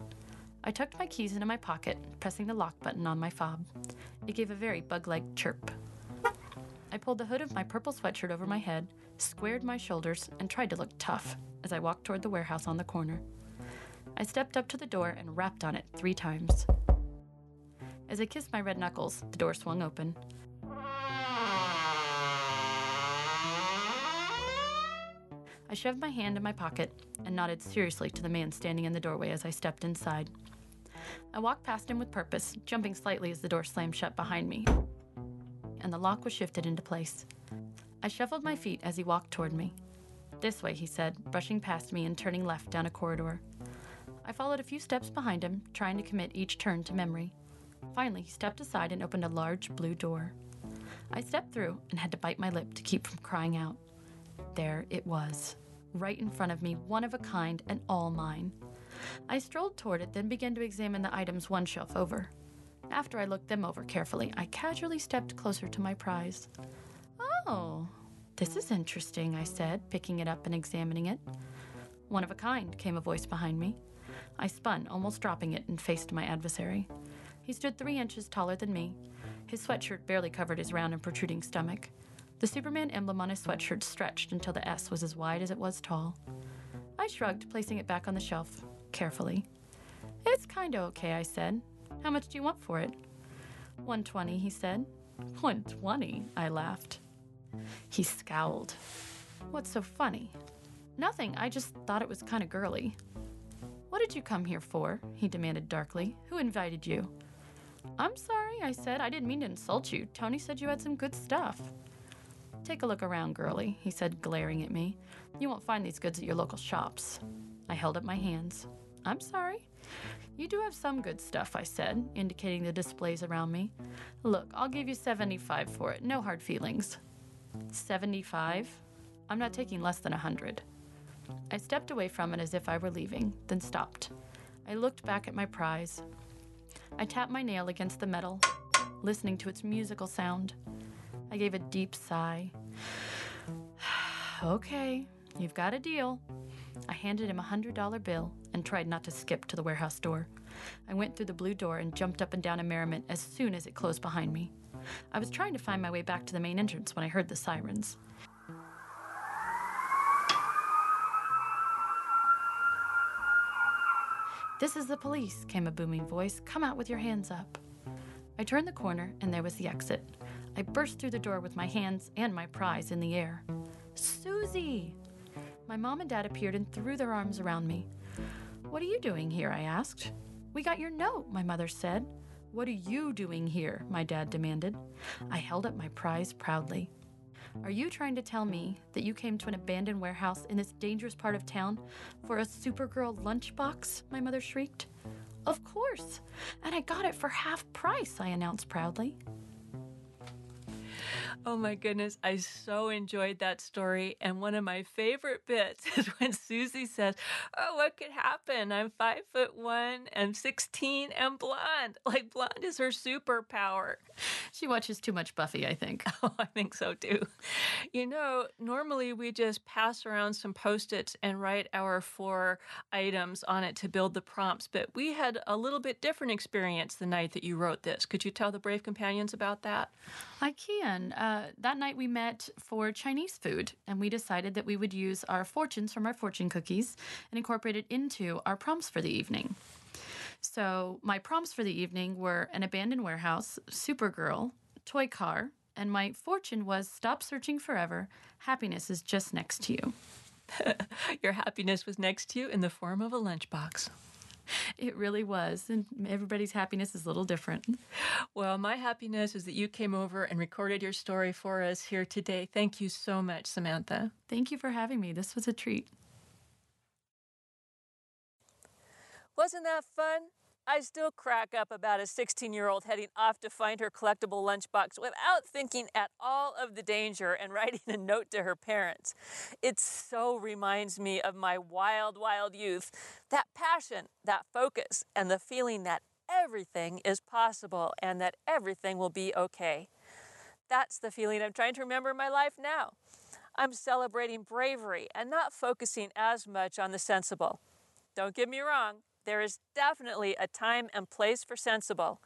I tucked my keys into my pocket, pressing the lock button on my fob. It gave a very bug like chirp. I pulled the hood of my purple sweatshirt over my head, squared my shoulders, and tried to look tough as I walked toward the warehouse on the corner. I stepped up to the door and rapped on it three times. As I kissed my red knuckles, the door swung open. I shoved my hand in my pocket and nodded seriously to the man standing in the doorway as I stepped inside. I walked past him with purpose, jumping slightly as the door slammed shut behind me, and the lock was shifted into place. I shuffled my feet as he walked toward me. This way, he said, brushing past me and turning left down a corridor. I followed a few steps behind him, trying to commit each turn to memory. Finally, he stepped aside and opened a large blue door. I stepped through and had to bite my lip to keep from crying out. There it was, right in front of me, one of a kind and all mine. I strolled toward it, then began to examine the items one shelf over. After I looked them over carefully, I casually stepped closer to my prize. Oh, this is interesting, I said, picking it up and examining it. One of a kind, came a voice behind me. I spun, almost dropping it, and faced my adversary. He stood three inches taller than me. His sweatshirt barely covered his round and protruding stomach. The Superman emblem on his sweatshirt stretched until the S was as wide as it was tall. I shrugged, placing it back on the shelf, carefully. It's kinda okay, I said. How much do you want for it? 120, he said. 120, I laughed. He scowled. What's so funny? Nothing, I just thought it was kinda girly. What did you come here for? he demanded darkly. Who invited you? I'm sorry, I said. I didn't mean to insult you. Tony said you had some good stuff. Take a look around, girlie, he said, glaring at me. You won't find these goods at your local shops. I held up my hands. I'm sorry. You do have some good stuff, I said, indicating the displays around me. Look, I'll give you 75 for it. No hard feelings. 75? I'm not taking less than a 100. I stepped away from it as if I were leaving, then stopped. I looked back at my prize. I tapped my nail against the metal, listening to its musical sound. I gave a deep sigh. okay, you've got a deal. I handed him a hundred dollar bill and tried not to skip to the warehouse door. I went through the blue door and jumped up and down in merriment as soon as it closed behind me. I was trying to find my way back to the main entrance when I heard the sirens. This is the police, came a booming voice. Come out with your hands up. I turned the corner and there was the exit. I burst through the door with my hands and my prize in the air. Susie! My mom and dad appeared and threw their arms around me. What are you doing here? I asked. We got your note, my mother said. What are you doing here? my dad demanded. I held up my prize proudly. Are you trying to tell me that you came to an abandoned warehouse in this dangerous part of town for a Supergirl lunchbox? My mother shrieked. Of course, and I got it for half price, I announced proudly. Oh my goodness, I so enjoyed that story. And one of my favorite bits is when Susie says, Oh, what could happen? I'm five foot one and 16 and blonde. Like, blonde is her superpower. She watches too much Buffy, I think. Oh, I think so too. You know, normally we just pass around some post its and write our four items on it to build the prompts, but we had a little bit different experience the night that you wrote this. Could you tell the Brave Companions about that? I can. Uh, that night we met for Chinese food, and we decided that we would use our fortunes from our fortune cookies and incorporate it into our prompts for the evening. So, my prompts for the evening were an abandoned warehouse, Supergirl, toy car, and my fortune was stop searching forever. Happiness is just next to you. Your happiness was next to you in the form of a lunchbox. It really was. And everybody's happiness is a little different. Well, my happiness is that you came over and recorded your story for us here today. Thank you so much, Samantha. Thank you for having me. This was a treat. Wasn't that fun? I still crack up about a 16 year old heading off to find her collectible lunchbox without thinking at all of the danger and writing a note to her parents. It so reminds me of my wild, wild youth that passion, that focus, and the feeling that everything is possible and that everything will be okay. That's the feeling I'm trying to remember in my life now. I'm celebrating bravery and not focusing as much on the sensible. Don't get me wrong, there is definitely a time and place for sensible,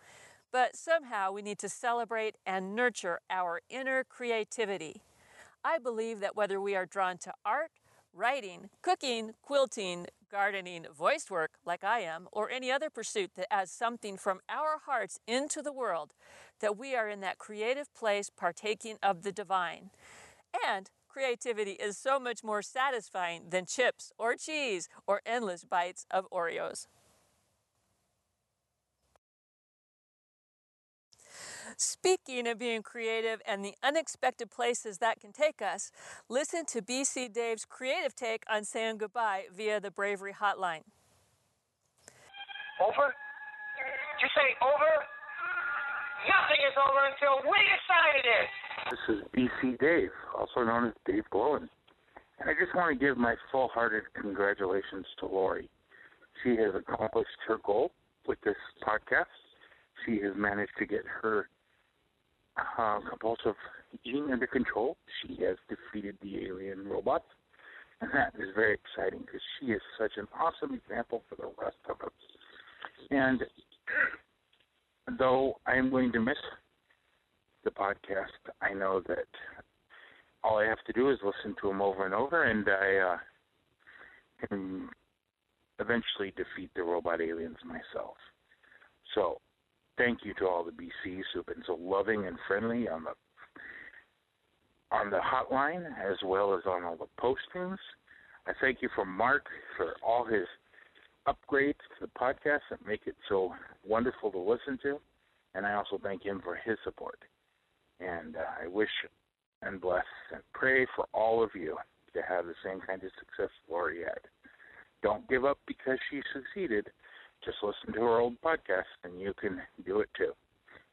but somehow we need to celebrate and nurture our inner creativity. I believe that whether we are drawn to art, writing, cooking, quilting, gardening, voice work, like I am, or any other pursuit that adds something from our hearts into the world, that we are in that creative place partaking of the divine. And creativity is so much more satisfying than chips or cheese or endless bites of Oreos. Speaking of being creative and the unexpected places that can take us, listen to BC Dave's creative take on saying goodbye via the Bravery Hotline. Over? Did you say over? Nothing is over until we decide it is. This is BC Dave, also known as Dave Glowen. And I just want to give my full hearted congratulations to Lori. She has accomplished her goal with this podcast. She has managed to get her uh, compulsive eating under control. She has defeated the alien robots. And that is very exciting because she is such an awesome example for the rest of us. And though I am going to miss the podcast, I know that all I have to do is listen to them over and over, and I uh, can eventually defeat the robot aliens myself. So, thank you to all the BCs who've been so loving and friendly on the on the hotline as well as on all the postings. I thank you for Mark for all his upgrades to the podcast that make it so wonderful to listen to, and I also thank him for his support. And uh, I wish and bless and pray for all of you to have the same kind of success Lori had. Don't give up because she succeeded. Just listen to her old podcast and you can do it too.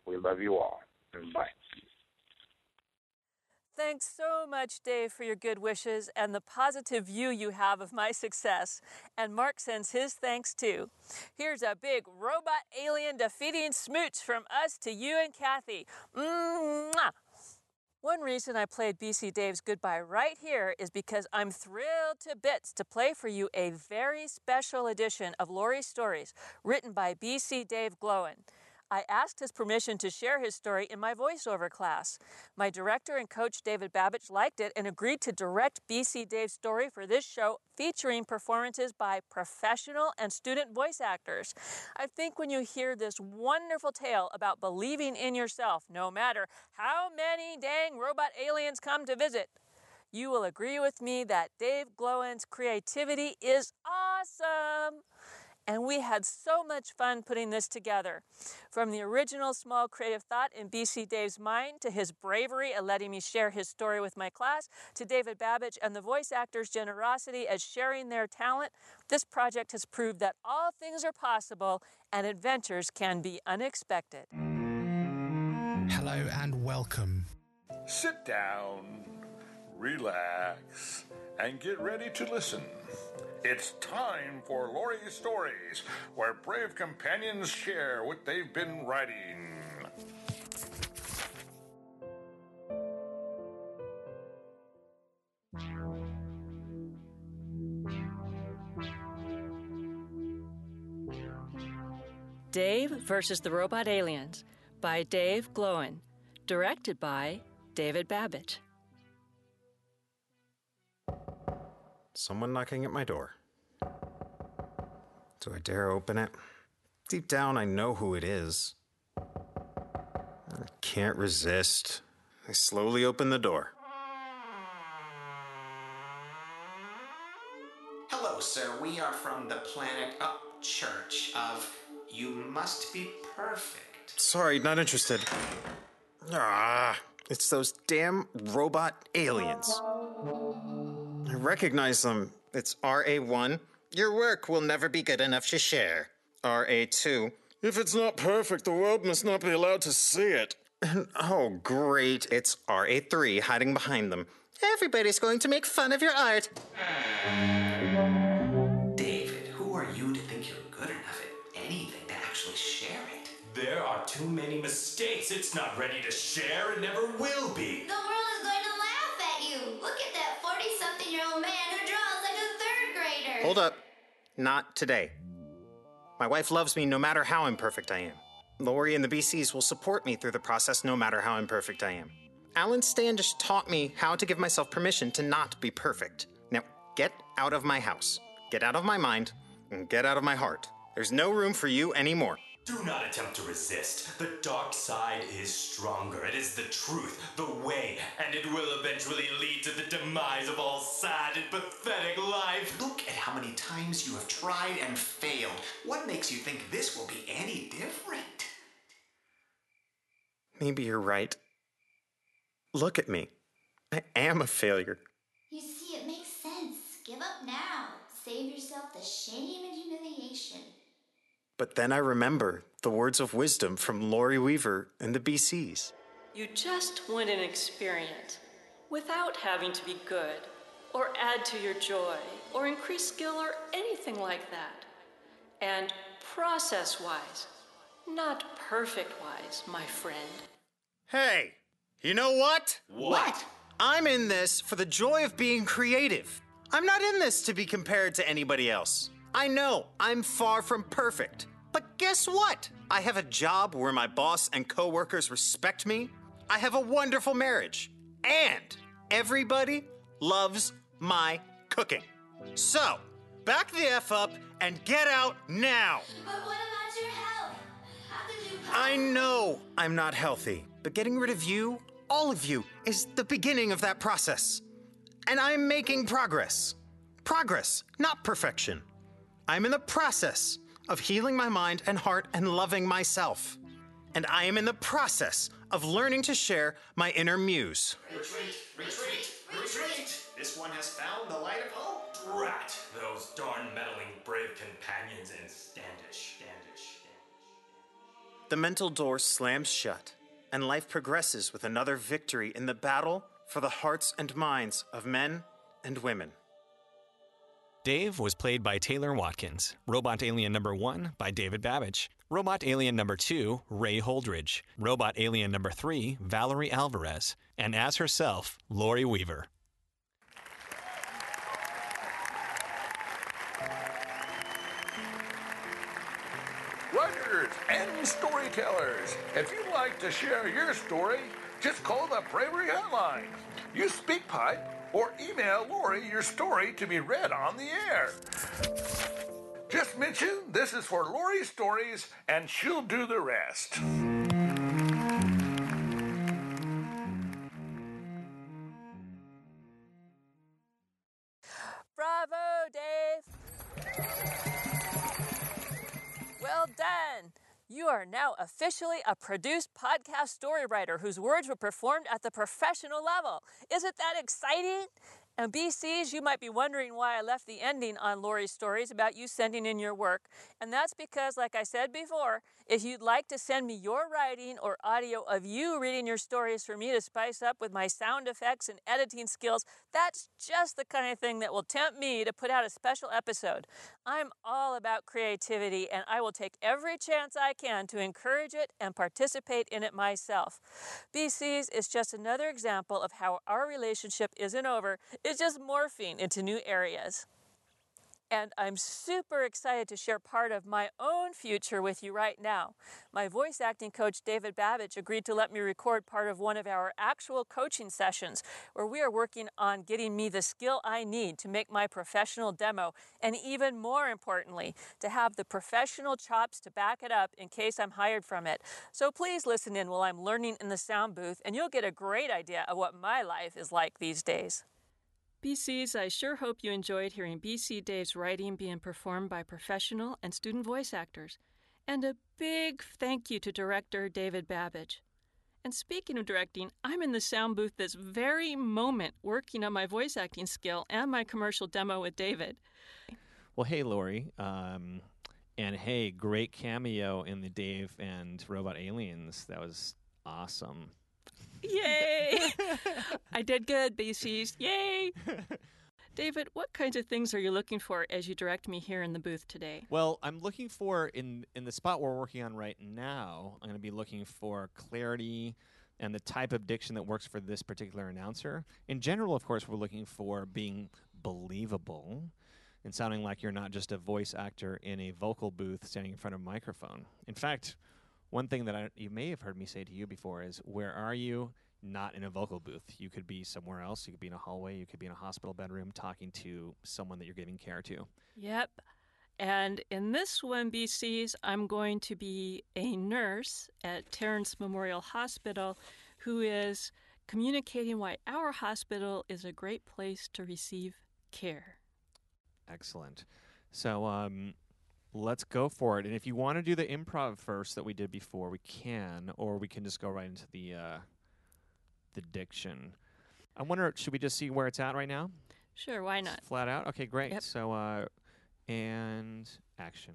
We love you all. Bye. Thanks so much, Dave, for your good wishes and the positive view you have of my success. And Mark sends his thanks too. Here's a big robot alien defeating smooch from us to you and Kathy. Mwah! One reason I played BC Dave's Goodbye right here is because I'm thrilled to bits to play for you a very special edition of Lori's Stories written by BC Dave Glowen. I asked his permission to share his story in my voiceover class. My director and coach David Babich liked it and agreed to direct BC Dave's story for this show featuring performances by professional and student voice actors. I think when you hear this wonderful tale about believing in yourself, no matter how many dang robot aliens come to visit, you will agree with me that Dave Glowen's creativity is awesome and we had so much fun putting this together. From the original small creative thought in BC Dave's mind to his bravery at letting me share his story with my class, to David Babbage and the voice actors' generosity as sharing their talent, this project has proved that all things are possible and adventures can be unexpected. Hello and welcome. sit down, relax, and get ready to listen. It's time for Lori's Stories, where brave companions share what they've been writing. Dave versus the Robot Aliens by Dave Glowen. Directed by David Babbage. Someone knocking at my door. Do I dare open it? Deep down, I know who it is. I can't resist. I slowly open the door. Hello, sir. We are from the planet Up Church of You Must Be Perfect. Sorry, not interested. Ah, it's those damn robot aliens. I recognize them. It's RA1. Your work will never be good enough to share. RA2. If it's not perfect, the world must not be allowed to see it. And oh, great, it's RA3 hiding behind them. Everybody's going to make fun of your art. David, who are you to think you're good enough at anything to actually share it? There are too many mistakes. It's not ready to share. It never will be. The world is going to laugh at you. Look at Hold up. Not today. My wife loves me no matter how imperfect I am. Lori and the BCs will support me through the process no matter how imperfect I am. Alan Standish taught me how to give myself permission to not be perfect. Now, get out of my house, get out of my mind, and get out of my heart. There's no room for you anymore. Do not attempt to resist. The dark side is stronger. It is the truth, the way, and it will eventually lead to the demise of all sad and pathetic life. Look at how many times you have tried and failed. What makes you think this will be any different? Maybe you're right. Look at me. I am a failure. You see, it makes sense. Give up now. Save yourself the shame and humiliation. But then I remember the words of wisdom from Lori Weaver and the BCs. You just want an experience without having to be good or add to your joy or increase skill or anything like that. And process wise, not perfect wise, my friend. Hey, you know what? What? I'm in this for the joy of being creative. I'm not in this to be compared to anybody else. I know I'm far from perfect. But guess what? I have a job where my boss and coworkers respect me. I have a wonderful marriage. And everybody loves my cooking. So, back the F up and get out now. But what about your health? How could you I know I'm not healthy, but getting rid of you, all of you, is the beginning of that process. And I'm making progress. Progress, not perfection. I'm in the process of healing my mind and heart and loving myself. And I am in the process of learning to share my inner muse. Retreat, retreat, retreat! This one has found the light of hope. Drat those darn meddling brave companions and Standish, Standish. The mental door slams shut, and life progresses with another victory in the battle for the hearts and minds of men and women. Dave was played by Taylor Watkins. Robot Alien Number 1 by David Babbage. Robot Alien Number 2, Ray Holdridge. Robot Alien Number 3, Valerie Alvarez. And as herself, Lori Weaver. Writers and storytellers, if you'd like to share your story, just call the Bravery Hotline. Use SpeakPipe or email Lori your story to be read on the air. Just mention this is for Lori's Stories and she'll do the rest. You are now officially a produced podcast story writer whose words were performed at the professional level. Isn't that exciting? And BCs, you might be wondering why I left the ending on Lori's stories about you sending in your work. And that's because, like I said before, if you'd like to send me your writing or audio of you reading your stories for me to spice up with my sound effects and editing skills, that's just the kind of thing that will tempt me to put out a special episode. I'm all about creativity and I will take every chance I can to encourage it and participate in it myself. BCs is just another example of how our relationship isn't over, it's just morphing into new areas. And I'm super excited to share part of my own future with you right now. My voice acting coach, David Babbage, agreed to let me record part of one of our actual coaching sessions where we are working on getting me the skill I need to make my professional demo, and even more importantly, to have the professional chops to back it up in case I'm hired from it. So please listen in while I'm learning in the sound booth, and you'll get a great idea of what my life is like these days. BCs, I sure hope you enjoyed hearing BC Dave's writing being performed by professional and student voice actors. And a big thank you to director David Babbage. And speaking of directing, I'm in the sound booth this very moment working on my voice acting skill and my commercial demo with David. Well, hey, Lori. Um, and hey, great cameo in the Dave and Robot Aliens. That was awesome. Yay! I did good, BCs. Yay! David, what kinds of things are you looking for as you direct me here in the booth today? Well, I'm looking for in in the spot we're working on right now. I'm going to be looking for clarity and the type of diction that works for this particular announcer. In general, of course, we're looking for being believable and sounding like you're not just a voice actor in a vocal booth standing in front of a microphone. In fact, one thing that I, you may have heard me say to you before is, "Where are you?" Not in a vocal booth. You could be somewhere else. You could be in a hallway. You could be in a hospital bedroom talking to someone that you're giving care to. Yep. And in this one, BCs, I'm going to be a nurse at Terrence Memorial Hospital who is communicating why our hospital is a great place to receive care. Excellent. So, um, let's go for it. And if you want to do the improv first that we did before, we can, or we can just go right into the uh, the diction. I wonder, should we just see where it's at right now? Sure, why not? Flat out. Okay, great. Yep. So, uh, and action.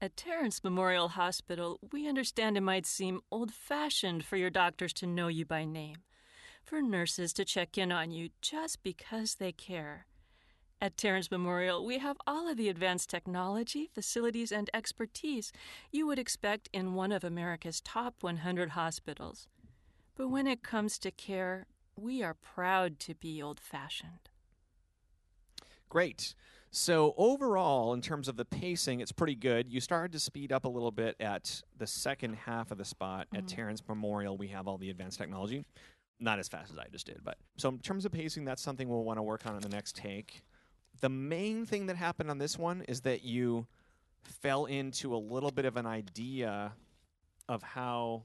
At Terrence Memorial Hospital, we understand it might seem old fashioned for your doctors to know you by name, for nurses to check in on you just because they care. At Terrence Memorial, we have all of the advanced technology, facilities, and expertise you would expect in one of America's top 100 hospitals. But when it comes to care, we are proud to be old fashioned. Great. So overall, in terms of the pacing, it's pretty good. You started to speed up a little bit at the second half of the spot at Mhm. Terrence Memorial. We have all the advanced technology, not as fast as I just did, but so in terms of pacing, that's something we'll want to work on in the next take. The main thing that happened on this one is that you fell into a little bit of an idea of how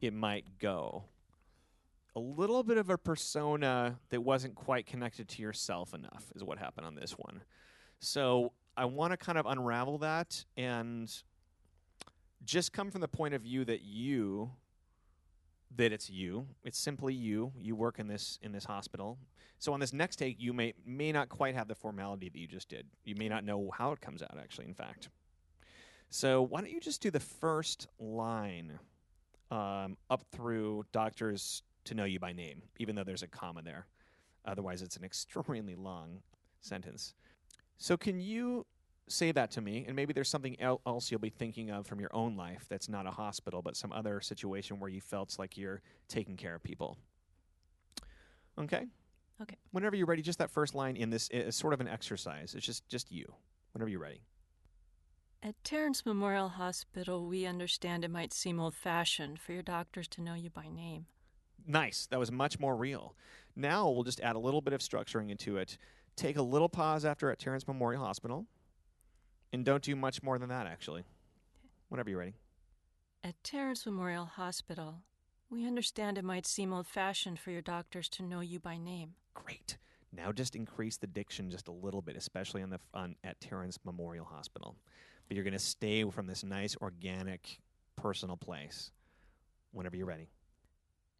it might go. A little bit of a persona that wasn't quite connected to yourself enough is what happened on this one. So I want to kind of unravel that and just come from the point of view that you that it's you. It's simply you. You work in this in this hospital. So on this next take, you may may not quite have the formality that you just did. You may not know how it comes out. Actually, in fact. So why don't you just do the first line um, up through doctors to know you by name, even though there's a comma there. Otherwise, it's an extremely long sentence. So can you say that to me? And maybe there's something el- else you'll be thinking of from your own life that's not a hospital, but some other situation where you felt like you're taking care of people. Okay. Okay. Whenever you're ready, just that first line in this is sort of an exercise. It's just just you. Whenever you're ready. At Terrence Memorial Hospital, we understand it might seem old fashioned for your doctors to know you by name. Nice. That was much more real. Now we'll just add a little bit of structuring into it. Take a little pause after at Terrence Memorial Hospital, and don't do much more than that, actually. Whenever you're ready. At Terrence Memorial Hospital, we understand it might seem old fashioned for your doctors to know you by name. Great. Now just increase the diction just a little bit, especially on the on at Terrence Memorial Hospital. But you're going to stay from this nice, organic, personal place. Whenever you're ready.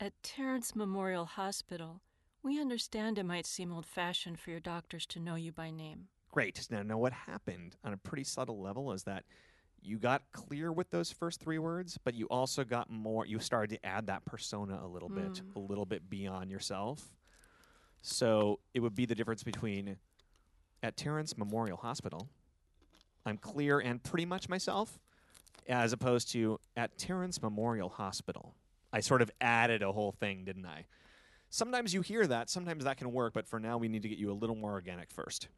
At Terrence Memorial Hospital, We understand it might seem old fashioned for your doctors to know you by name. Great. Now, now, what happened on a pretty subtle level is that you got clear with those first three words, but you also got more. You started to add that persona a little bit, Mm. a little bit beyond yourself. So it would be the difference between at Terrence Memorial Hospital, I'm clear and pretty much myself, as opposed to at Terrence Memorial Hospital. I sort of added a whole thing, didn't I? Sometimes you hear that, sometimes that can work, but for now we need to get you a little more organic first.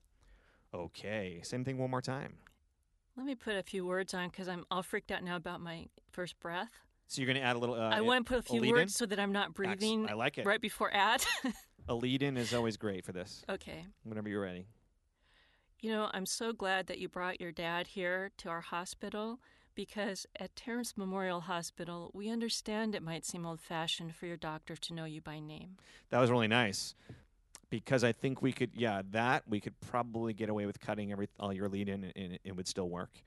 Okay, same thing one more time. Let me put a few words on because I'm all freaked out now about my first breath. So you're going to add a little. Uh, I want to put a few words so that I'm not breathing I like it. right before ad. A lead in is always great for this. okay. Whenever you're ready. You know, I'm so glad that you brought your dad here to our hospital because at Terrence Memorial Hospital, we understand it might seem old fashioned for your doctor to know you by name. That was really nice because I think we could, yeah, that we could probably get away with cutting every all your lead in, and it would still work.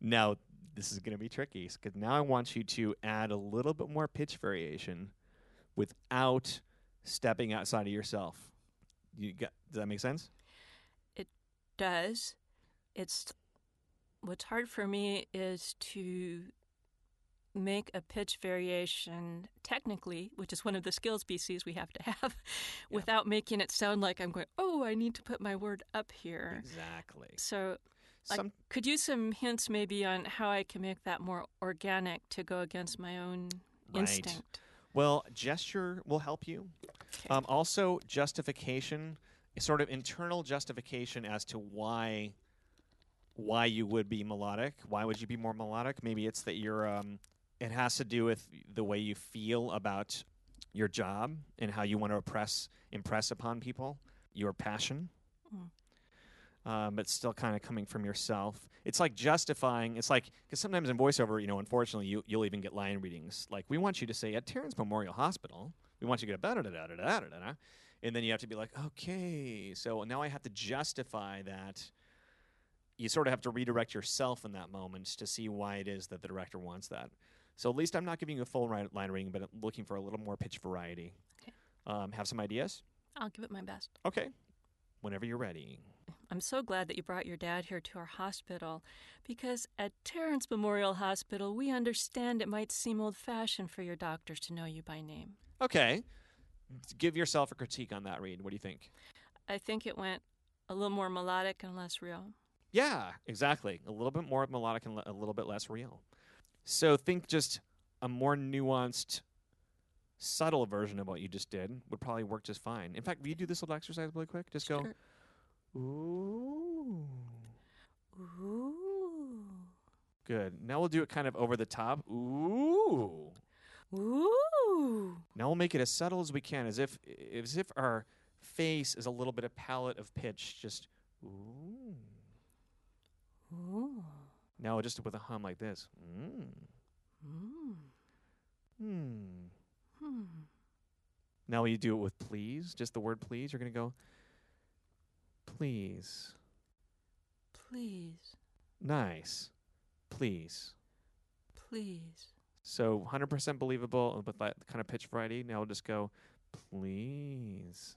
Now this is going to be tricky because now I want you to add a little bit more pitch variation without stepping outside of yourself. You got? Does that make sense? It does. It's what's hard for me is to make a pitch variation technically, which is one of the skills BCs we have to have, without making it sound like I'm going, oh, I need to put my word up here. Exactly. So, Some- could use some hints maybe on how I can make that more organic to go against my own instinct. Well, gesture will help you. Um, also, justification, sort of internal justification as to why why you would be melodic. Why would you be more melodic? Maybe it's that you're. Um, it has to do with the way you feel about your job and how you want to impress impress upon people. Your passion. Mm. Um, but still kind of coming from yourself. It's like justifying. It's like because sometimes in voiceover, you know, unfortunately, you you'll even get line readings. Like we want you to say at Terrence Memorial Hospital, we want you to get da da da da da da da, and then you have to be like, okay, so now I have to justify that. You sort of have to redirect yourself in that moment to see why it is that the director wants that. So at least I'm not giving you a full ri- line reading, but I'm looking for a little more pitch variety. Um, have some ideas? I'll give it my best. Okay. Whenever you're ready. I'm so glad that you brought your dad here to our hospital because at Terrence Memorial Hospital, we understand it might seem old fashioned for your doctors to know you by name. Okay. Give yourself a critique on that read. What do you think? I think it went a little more melodic and less real. Yeah, exactly. A little bit more melodic and le- a little bit less real. So think just a more nuanced, subtle version of what you just did would probably work just fine. In fact, will you do this little exercise really quick? Just go. Ooh. Ooh. Good. Now we'll do it kind of over the top. Ooh. Ooh. Now we'll make it as subtle as we can, as if as if our face is a little bit of palette of pitch. Just ooh. Ooh. Now just with a hum like this. Mm. Mm. Hmm. Hmm. Now you do it with please, just the word please. You're going to go, please. Please. Nice. Please. Please. So 100% believable with that kind of pitch variety. Now we'll just go, please.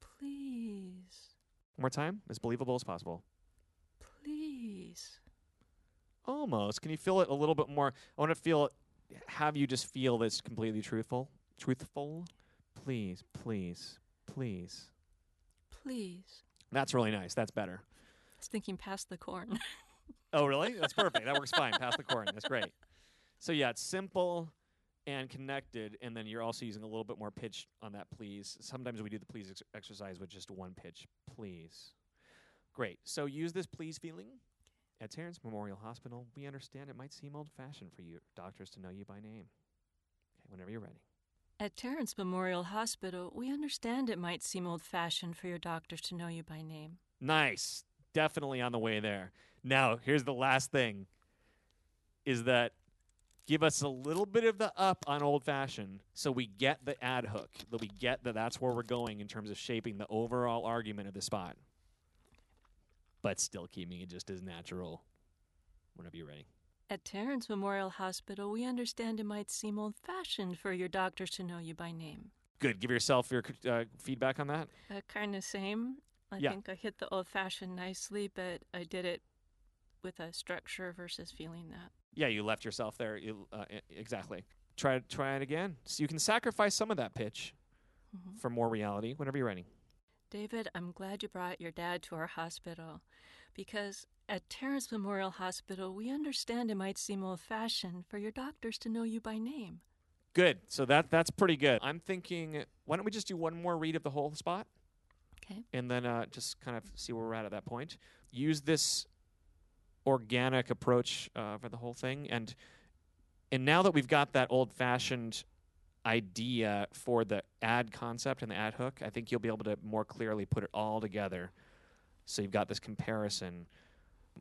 Please. One more time, as believable as possible. Please. Almost. Can you feel it a little bit more? I want to feel have you just feel this completely truthful. Truthful. Please, please, please. Please. That's really nice. That's better. I was thinking past the corn. Oh, really? That's perfect. That works fine. Past the corn. That's great. So yeah, it's simple and connected, and then you're also using a little bit more pitch on that please. Sometimes we do the please ex- exercise with just one pitch. Please. Great. So use this please feeling. At Terrence Memorial Hospital, we understand it might seem old fashioned for you doctors to know you by name. Okay, whenever you're ready. At Terrence Memorial Hospital, we understand it might seem old fashioned for your doctors to know you by name. Nice. Definitely on the way there. Now, here's the last thing is that give us a little bit of the up on old fashioned so we get the ad hook, that we get that that's where we're going in terms of shaping the overall argument of the spot. But still keeping it just as natural whenever you're ready. At Terrence Memorial Hospital, we understand it might seem old fashioned for your doctors to know you by name. Good. Give yourself your uh, feedback on that. Uh, kind of same. I Yeah. think I hit the old fashioned nicely, but I did it with a structure versus feeling that. Yeah, you left yourself there. You, uh, exactly. Try try it again. So you can sacrifice some of that pitch Mhm. for more reality whenever you're ready. David, I'm glad you brought your dad to our hospital because at Terrence Memorial Hospital, we understand it might seem old fashioned for your doctors to know you by name. Good. So that that's pretty good. I'm thinking, why don't we just do one more read of the whole spot? Okay. And then uh, just kind of see where we're at at that point. Use this organic approach uh, for the whole thing, and and now that we've got that old-fashioned idea for the ad concept and the ad hook, I think you'll be able to more clearly put it all together. So you've got this comparison,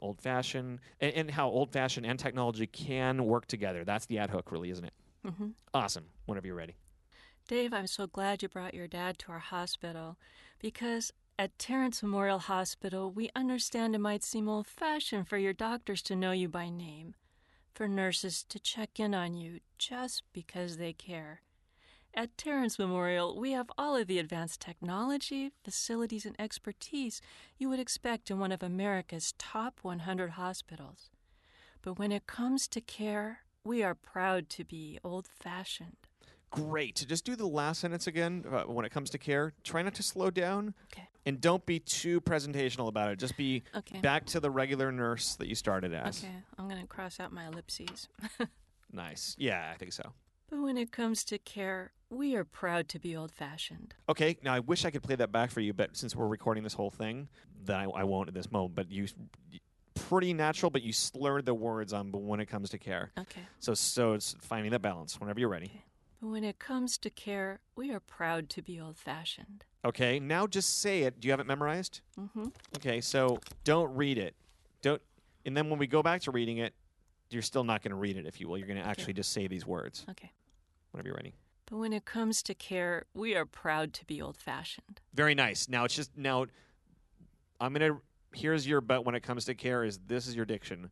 old-fashioned, and, and how old-fashioned and technology can work together. That's the ad hook, really, isn't it? Mm-hmm. Awesome. Whenever you're ready. Dave, I'm so glad you brought your dad to our hospital because at Terrence Memorial Hospital, we understand it might seem old fashioned for your doctors to know you by name, for nurses to check in on you just because they care. At Terrence Memorial, we have all of the advanced technology, facilities, and expertise you would expect in one of America's top 100 hospitals. But when it comes to care, we are proud to be old fashioned. Great. Just do the last sentence again uh, when it comes to care. Try not to slow down. Okay. And don't be too presentational about it. Just be Okay. back to the regular nurse that you started as. Okay, I'm going to cross out my ellipses. Nice. Yeah, I think so. But when it comes to care, we are proud to be old fashioned. Okay. Now I wish I could play that back for you, but since we're recording this whole thing, then I, I won't at this moment. But you, pretty natural, but you slurred the words on. But when it comes to care, Okay. So so it's finding the balance. Whenever you're ready. Okay. But when it comes to care, we are proud to be old fashioned. Okay. Now just say it. Do you have it memorized? Mm-hmm. Okay, so don't read it. Don't and then when we go back to reading it, you're still not going to read it if you will. You're going to actually just say these words. Okay. Whenever you're writing. But when it comes to care, we are proud to be old fashioned. Very nice. Now it's just now I'm going to here's your but when it comes to care is this is your diction.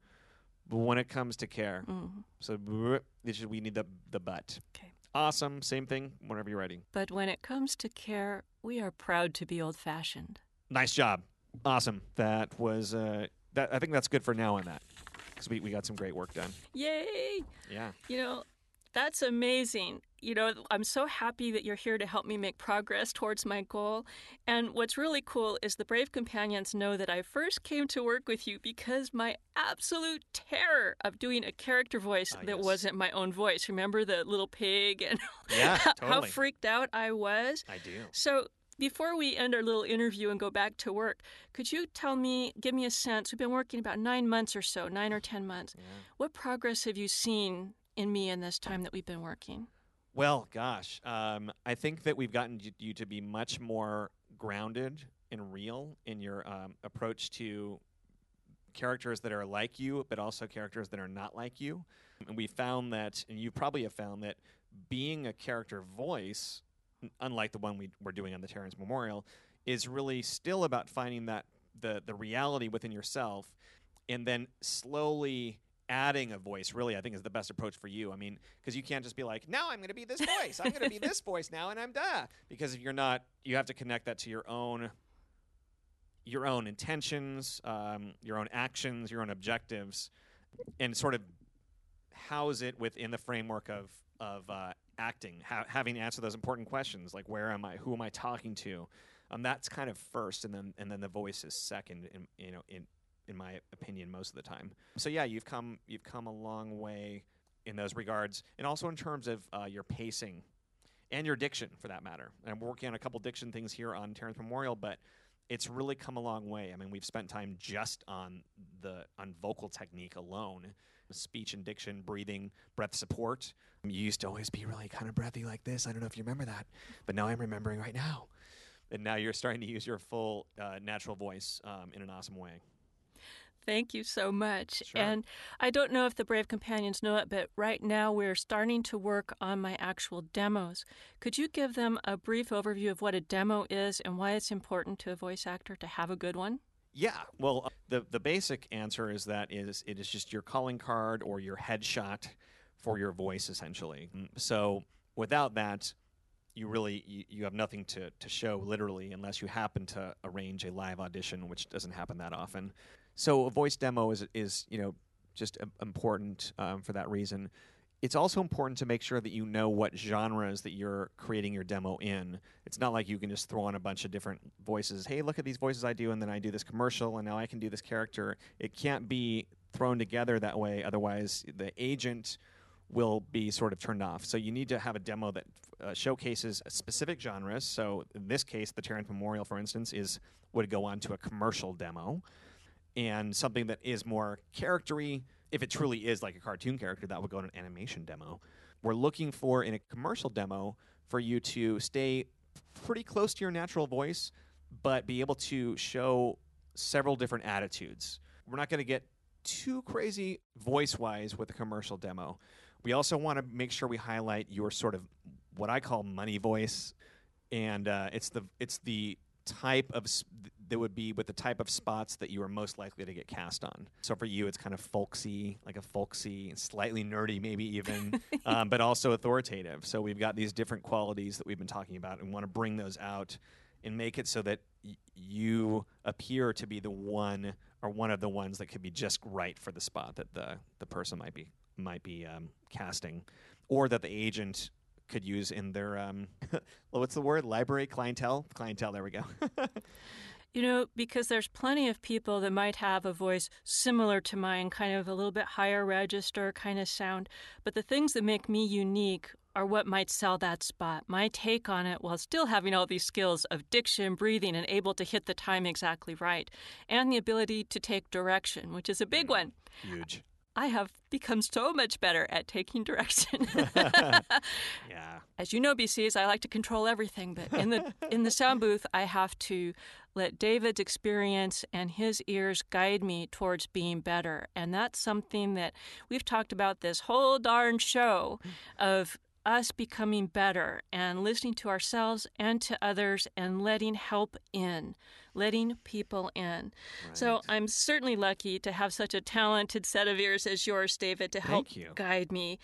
But when it comes to care. Mhm. So brr, this is, we need the the but. Okay. Awesome. Same thing whenever you're writing. But when it comes to care, we are proud to be old fashioned. Nice job. Awesome. That was uh that I think that's good for now on that. Cuz we we got some great work done. Yay! Yeah. You know, that's amazing. You know, I'm so happy that you're here to help me make progress towards my goal. And what's really cool is the Brave Companions know that I first came to work with you because my absolute terror of doing a character voice ah, that wasn't my own voice. Remember the little pig and Yeah, how totally. freaked out I was? I do. So, before we end our little interview and go back to work, could you tell me, give me a sense? We've been working about nine months or so, nine or 10 months. What progress have you seen in me in this time that we've been working? Well, gosh, um, I think that we've gotten you, to be much more grounded and real in your um, approach to characters that are like you, but also characters that are not like you. And we found that, and you probably have found that being a character voice, unlike the one we were doing on the Terrence Memorial, is really still about finding that the the reality within yourself, and then slowly adding a voice. Really, I think is the best approach for you. I mean, because you can't just be like, now I'm going to be this voice. I'm going to be this voice now, and I'm da. Because if you're not, you have to connect that to your own your own intentions, um, your own actions, your own objectives, and sort of house it within the framework of of uh, acting, ha- having to answer those important questions like where am I, who am I talking to, um, that's kind of first, and then and then the voice is second. In, you know, in in my opinion, most of the time. So yeah, you've come you've come a long way in those regards, and also in terms of uh, your pacing and your diction, for that matter. And I'm working on a couple diction things here on Terrence Memorial, but it's really come a long way. I mean, we've spent time just on the on vocal technique alone, speech and diction, breathing, breath support. You used to always be really kind of breathy like this. I don't know if you remember that, but now I'm remembering right now. And now you're starting to use your full uh, natural voice um, in an awesome way. Thank you so much. Sure. And I don't know if the Brave Companions know it, but right now we're starting to work on my actual demos. Could you give them a brief overview of what a demo is and why it's important to a voice actor to have a good one? Yeah, well, uh, the the basic answer is that is it is just your calling card or your headshot for your voice, essentially. Mm, So without that, you really you, you have nothing to, to show literally unless you happen to arrange a live audition, which doesn't happen that often. So a voice demo is is you know just important um, for that reason. It's also important to make sure that you know what genres that you're creating your demo in. It's not like you can just throw on a bunch of different voices. Hey, look at these voices I do, and then I do this commercial, and now I can do this character. It can't be thrown together that way. Otherwise, the agent will be sort of turned off. So you need to have a demo that uh, showcases specific genres. So in this case, the Terrence Memorial, for instance, is would go on to a commercial demo, and something that is more charactery. If it truly is like a cartoon character, that would go to an animation demo. We're looking for in a commercial demo for you to stay pretty close to your natural voice, but be able to show several different attitudes. We're not going to get too crazy voice wise with a commercial demo. We also want to make sure we highlight your sort of what I call money voice, and uh, it's the it's the type of s- that would be with the type of spots that you are most likely to get cast on. So for you, it's kind of folksy, like a folksy, slightly nerdy, maybe even, um, but also authoritative. So we've got these different qualities that we've been talking about, and want to bring those out and make it so that y- you appear to be the one or one of the ones that could be just right for the spot that the the person might be might be um, casting, or that the agent could use in their um, what's the word library clientele clientele. There we go. You know, because there's plenty of people that might have a voice similar to mine, kind of a little bit higher register kind of sound. But the things that make me unique are what might sell that spot. My take on it while still having all these skills of diction, breathing, and able to hit the time exactly right, and the ability to take direction, which is a big one. Huge. I have become so much better at taking direction. yeah. As you know, BCs, I like to control everything, but in the in the sound booth, I have to let David's experience and his ears guide me towards being better, and that's something that we've talked about this whole darn show of us becoming better and listening to ourselves and to others and letting help in, letting people in. So I'm certainly lucky to have such a talented set of ears as yours, David, to help you. guide me.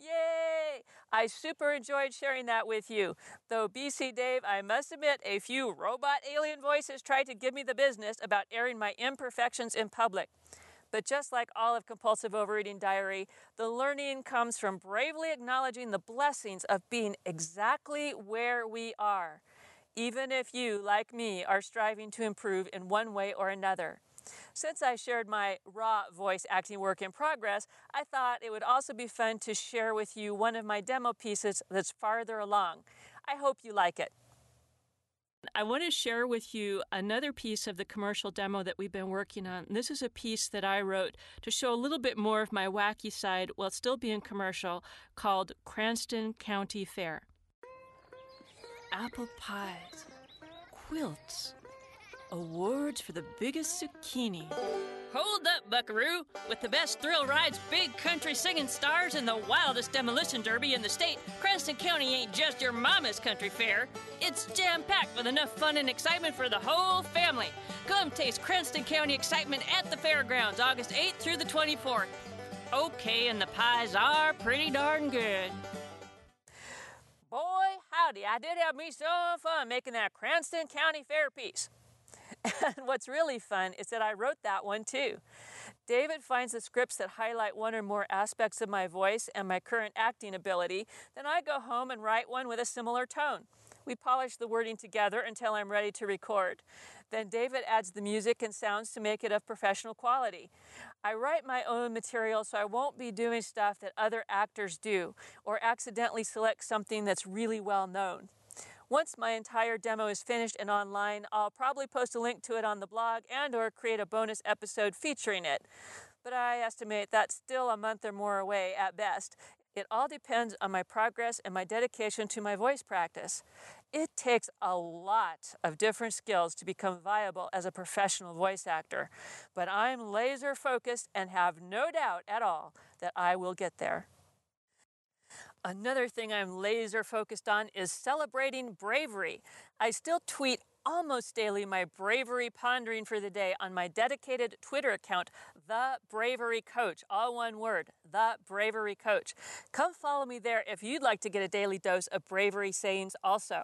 Yay! I super enjoyed sharing that with you. Though, BC Dave, I must admit, a few robot alien voices tried to give me the business about airing my imperfections in public. But just like all of Compulsive Overeating Diary, the learning comes from bravely acknowledging the blessings of being exactly where we are, even if you, like me, are striving to improve in one way or another. Since I shared my raw voice acting work in progress, I thought it would also be fun to share with you one of my demo pieces that's farther along. I hope you like it. I want to share with you another piece of the commercial demo that we've been working on. This is a piece that I wrote to show a little bit more of my wacky side while still being commercial called Cranston County Fair. Apple pies, quilts, awards for the biggest zucchini. Hold up, Buckaroo! With the best thrill rides, big country singing stars, and the wildest demolition derby in the state, Cranston County ain't just your mama's country fair. It's jam packed with enough fun and excitement for the whole family. Come taste Cranston County excitement at the fairgrounds August 8th through the 24th. Okay, and the pies are pretty darn good. Boy, howdy, I did have me some fun making that Cranston County Fair piece. And what's really fun is that I wrote that one too. David finds the scripts that highlight one or more aspects of my voice and my current acting ability. Then I go home and write one with a similar tone. We polish the wording together until I'm ready to record. Then David adds the music and sounds to make it of professional quality. I write my own material so I won't be doing stuff that other actors do or accidentally select something that's really well known. Once my entire demo is finished and online, I'll probably post a link to it on the blog and or create a bonus episode featuring it. But I estimate that's still a month or more away at best. It all depends on my progress and my dedication to my voice practice. It takes a lot of different skills to become viable as a professional voice actor, but I'm laser focused and have no doubt at all that I will get there. Another thing I'm laser focused on is celebrating bravery. I still tweet almost daily my bravery pondering for the day on my dedicated Twitter account, The Bravery Coach. All one word, The Bravery Coach. Come follow me there if you'd like to get a daily dose of bravery sayings also.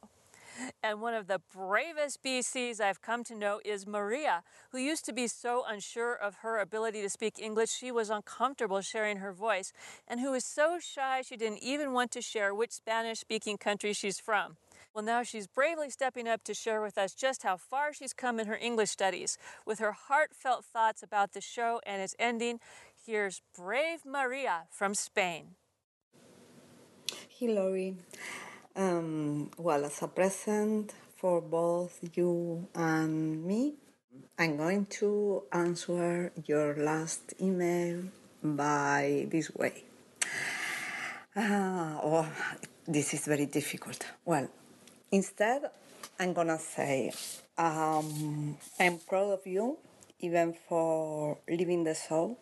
And one of the bravest BCs I've come to know is Maria, who used to be so unsure of her ability to speak English she was uncomfortable sharing her voice, and who was so shy she didn't even want to share which Spanish speaking country she's from. Well, now she's bravely stepping up to share with us just how far she's come in her English studies. With her heartfelt thoughts about the show and its ending, here's Brave Maria from Spain. Hillary, um, well, as a present for both you and me, I'm going to answer your last email by this way. Ah, oh, this is very difficult. Well, instead, I'm gonna say um, I'm proud of you, even for leaving the show.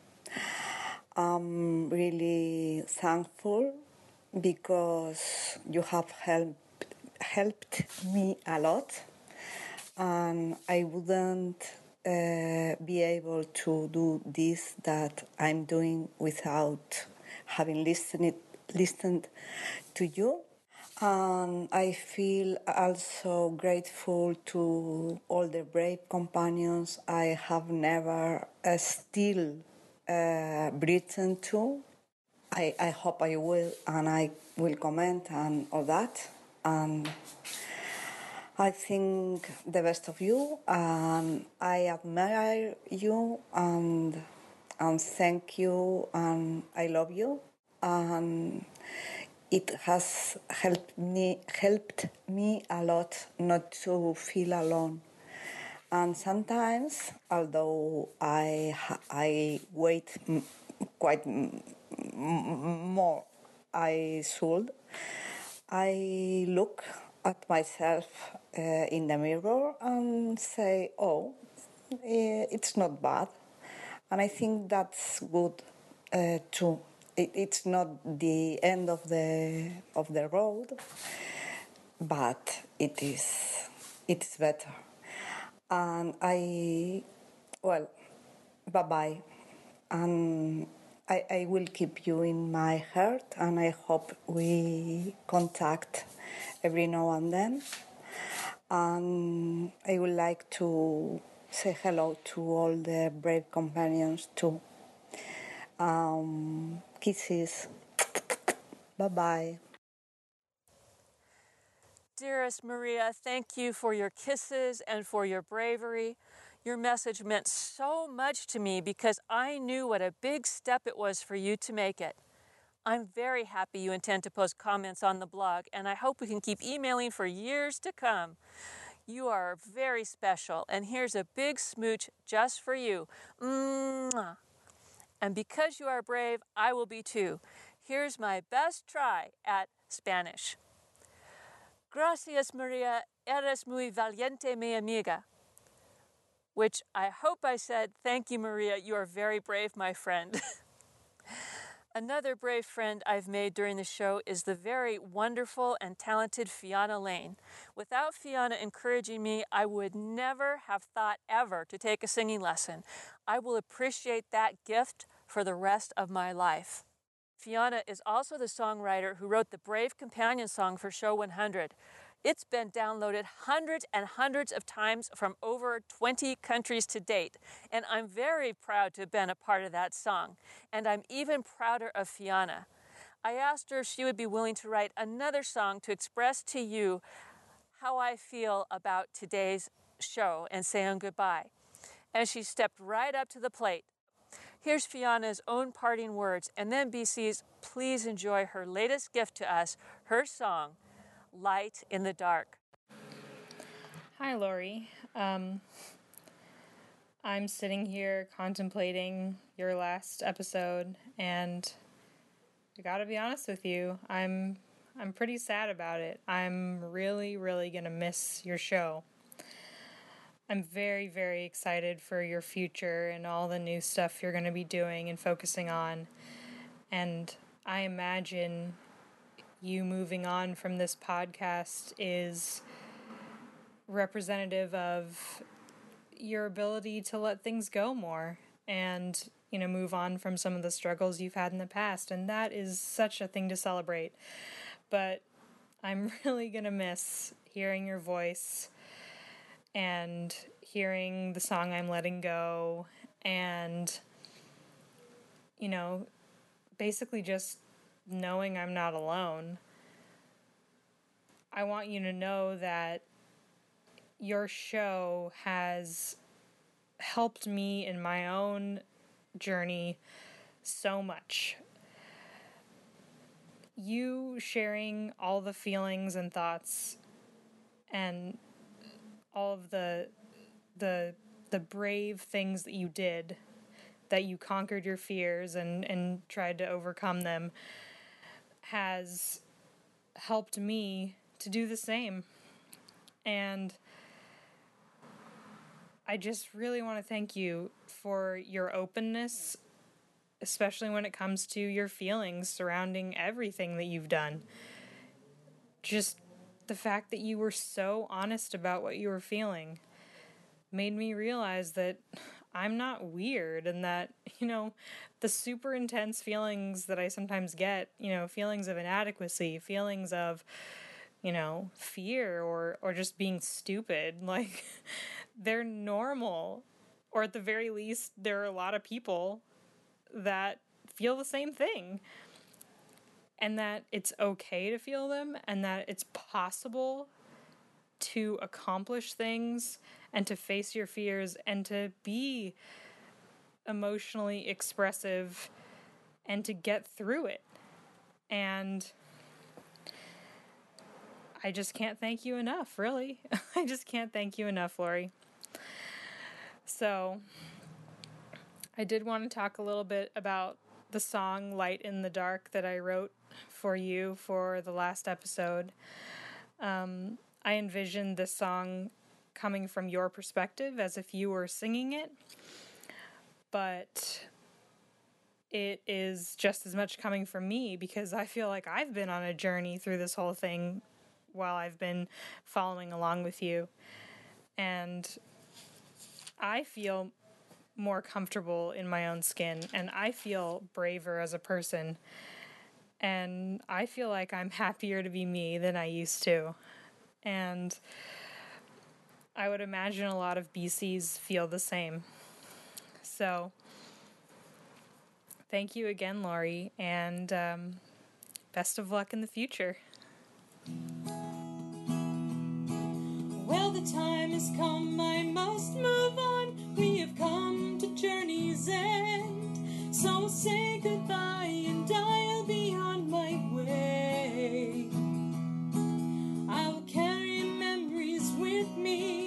I'm really thankful because you have helped helped me a lot, and I wouldn't uh, be able to do this that I'm doing without having listened listened to you. And I feel also grateful to all the brave companions I have never uh, still uh, written to. I, I hope I will, and I will comment and all that. And I think the best of you, and I admire you, and and thank you, and I love you, and it has helped me helped me a lot not to feel alone. And sometimes, although I I wait quite more I should, I look at myself uh, in the mirror and say, oh, it's not bad. And I think that's good uh, too. It, it's not the end of the of the road, but it is it is better. And I, well, bye bye, and I, I will keep you in my heart, and I hope we contact every now and then. And I would like to say hello to all the brave companions too. Um, kisses. bye bye. Dearest Maria, thank you for your kisses and for your bravery. Your message meant so much to me because I knew what a big step it was for you to make it. I'm very happy you intend to post comments on the blog, and I hope we can keep emailing for years to come. You are very special, and here's a big smooch just for you. Mwah. And because you are brave, I will be too. Here's my best try at Spanish. Gracias, Maria. Eres muy valiente, mi amiga. Which I hope I said, Thank you, Maria. You are very brave, my friend. Another brave friend I've made during the show is the very wonderful and talented Fiona Lane. Without Fiona encouraging me, I would never have thought ever to take a singing lesson. I will appreciate that gift for the rest of my life. Fiona is also the songwriter who wrote the Brave Companion song for Show 100. It's been downloaded hundreds and hundreds of times from over 20 countries to date, and I'm very proud to have been a part of that song. And I'm even prouder of Fiona. I asked her if she would be willing to write another song to express to you how I feel about today's show and saying goodbye. And she stepped right up to the plate. Here's Fiona's own parting words, and then BC's please enjoy her latest gift to us, her song, Light in the Dark. Hi, Lori. Um, I'm sitting here contemplating your last episode, and I gotta be honest with you, I'm I'm pretty sad about it. I'm really, really gonna miss your show. I'm very, very excited for your future and all the new stuff you're gonna be doing and focusing on. And I imagine you moving on from this podcast is representative of your ability to let things go more and you know move on from some of the struggles you've had in the past. And that is such a thing to celebrate. But i'm really going to miss hearing your voice and hearing the song i'm letting go and you know basically just knowing i'm not alone i want you to know that your show has helped me in my own journey so much. You sharing all the feelings and thoughts and all of the the the brave things that you did that you conquered your fears and and tried to overcome them has helped me to do the same. And I just really want to thank you for your openness, especially when it comes to your feelings surrounding everything that you've done. Just the fact that you were so honest about what you were feeling made me realize that I'm not weird and that, you know, the super intense feelings that I sometimes get, you know, feelings of inadequacy, feelings of, you know, fear or or just being stupid, like they're normal. Or at the very least, there are a lot of people that feel the same thing. And that it's okay to feel them and that it's possible to accomplish things and to face your fears and to be emotionally expressive and to get through it. And I just can't thank you enough, really. I just can't thank you enough, Lori. So, I did want to talk a little bit about the song Light in the Dark that I wrote for you for the last episode. Um, I envisioned this song coming from your perspective as if you were singing it, but it is just as much coming from me because I feel like I've been on a journey through this whole thing while I've been following along with you. And I feel more comfortable in my own skin and I feel braver as a person. And I feel like I'm happier to be me than I used to. And I would imagine a lot of BCs feel the same. So, thank you again, Lori, and um, best of luck in the future. Well, the time has come, I must move on. We have come to journey's end. So say goodbye, and I'll be on my way. I'll carry memories with me,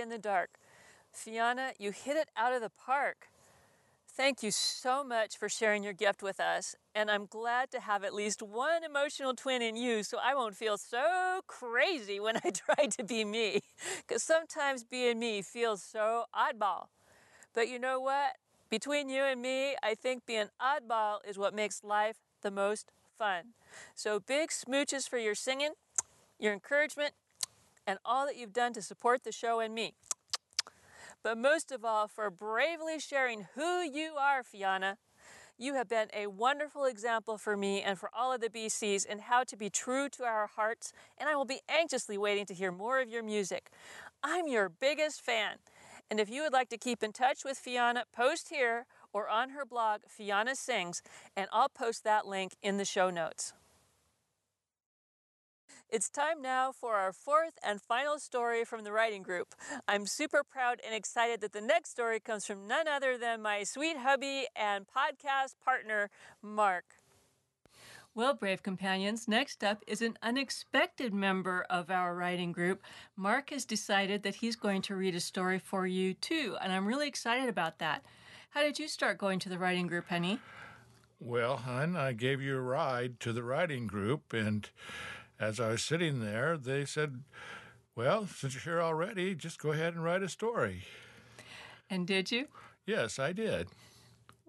In the Dark. Fiona, you hit it out of the park. Thank you so much for sharing your gift with us, and I'm glad to have at least one emotional twin in you so I won't feel so crazy when I try to be me. Because sometimes being me feels so oddball. But you know what? Between you and me, I think being oddball is what makes life the most fun. So big smooches for your singing, your encouragement, and all that you've done to support the show and me. But most of all, for bravely sharing who you are, Fiona. You have been a wonderful example for me and for all of the BCs in how to be true to our hearts, and I will be anxiously waiting to hear more of your music. I'm your biggest fan. And if you would like to keep in touch with Fiona, post here or on her blog, Fiona Sings, and I'll post that link in the show notes. It's time now for our fourth and final story from the writing group. I'm super proud and excited that the next story comes from none other than my sweet hubby and podcast partner, Mark. Well, brave companions, next up is an unexpected member of our writing group. Mark has decided that he's going to read a story for you too, and I'm really excited about that. How did you start going to the writing group, Penny? Well, hon, I gave you a ride to the writing group, and as I was sitting there, they said, Well, since you're here already, just go ahead and write a story. And did you? Yes, I did.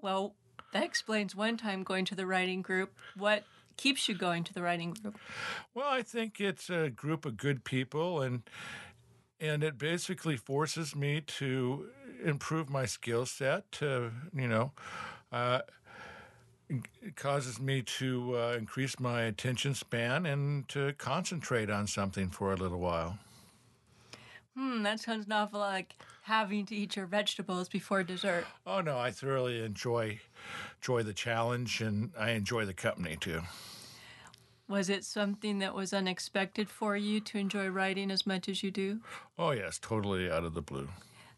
Well, that explains one time going to the writing group. What keeps you going to the writing group? Well, I think it's a group of good people, and and it basically forces me to improve my skill set. To you know, uh, it causes me to uh, increase my attention span and to concentrate on something for a little while. Hmm, that sounds an awful like having to eat your vegetables before dessert. Oh no, I thoroughly enjoy enjoy the challenge, and I enjoy the company too. Was it something that was unexpected for you to enjoy writing as much as you do? Oh yes, totally out of the blue.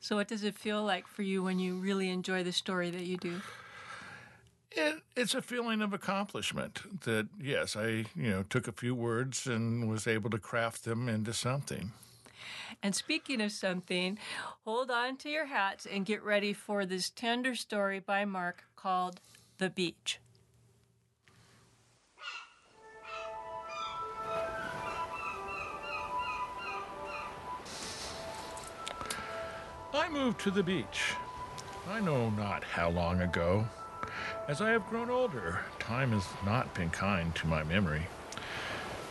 So, what does it feel like for you when you really enjoy the story that you do? It, it's a feeling of accomplishment that yes, I you know took a few words and was able to craft them into something. And speaking of something, hold on to your hats and get ready for this tender story by Mark called The Beach. I moved to the beach. I know not how long ago. As I have grown older, time has not been kind to my memory.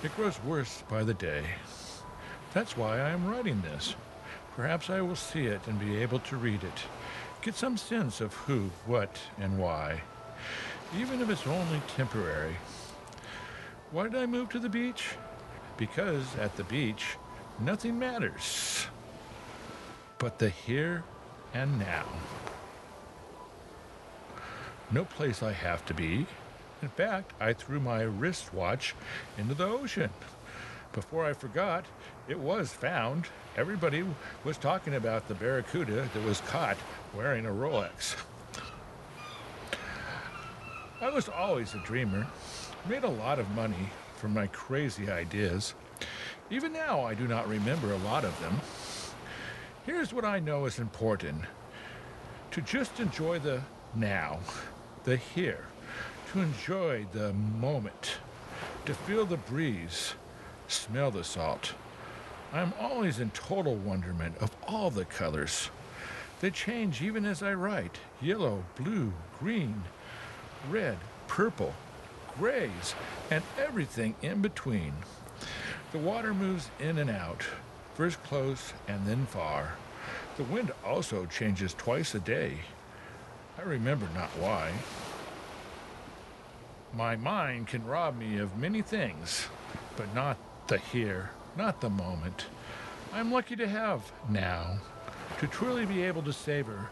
It grows worse by the day. That's why I am writing this. Perhaps I will see it and be able to read it, get some sense of who, what, and why, even if it's only temporary. Why did I move to the beach? Because at the beach, nothing matters but the here and now. No place I have to be. In fact, I threw my wristwatch into the ocean. Before I forgot, it was found. Everybody was talking about the barracuda that was caught wearing a Rolex. I was always a dreamer, made a lot of money from my crazy ideas, Even now, I do not remember a lot of them. Here's what I know is important to just enjoy the now, the here, to enjoy the moment, to feel the breeze, smell the salt. I'm always in total wonderment of all the colors. They change even as I write yellow, blue, green, red, purple, grays, and everything in between. The water moves in and out, first close and then far. The wind also changes twice a day. I remember not why. My mind can rob me of many things, but not the here, not the moment. I'm lucky to have now, to truly be able to savor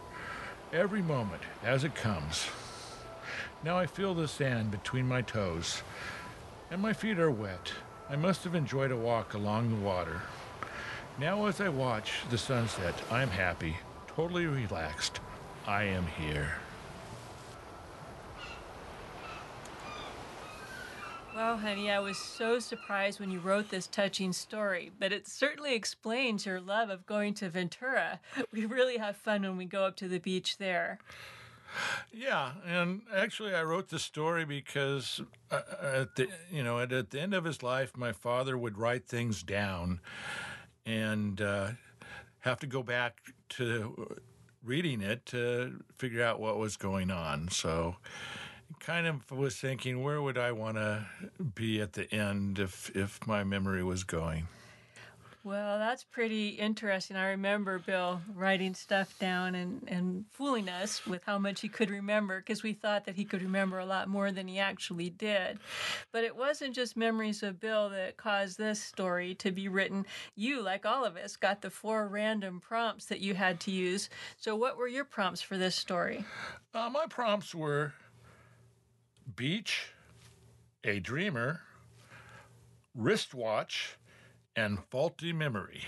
every moment as it comes. Now I feel the sand between my toes, and my feet are wet. I must have enjoyed a walk along the water. Now, as I watch the sunset, I am happy, totally relaxed. I am here. Wow, honey, I was so surprised when you wrote this touching story, but it certainly explains your love of going to Ventura. We really have fun when we go up to the beach there. Yeah, and actually, I wrote the story because uh, at the you know at, at the end of his life, my father would write things down, and uh, have to go back to reading it to figure out what was going on. So, kind of was thinking, where would I want to be at the end if if my memory was going? Well, that's pretty interesting. I remember Bill writing stuff down and, and fooling us with how much he could remember because we thought that he could remember a lot more than he actually did. But it wasn't just memories of Bill that caused this story to be written. You, like all of us, got the four random prompts that you had to use. So, what were your prompts for this story? Uh, my prompts were beach, a dreamer, wristwatch, and faulty memory.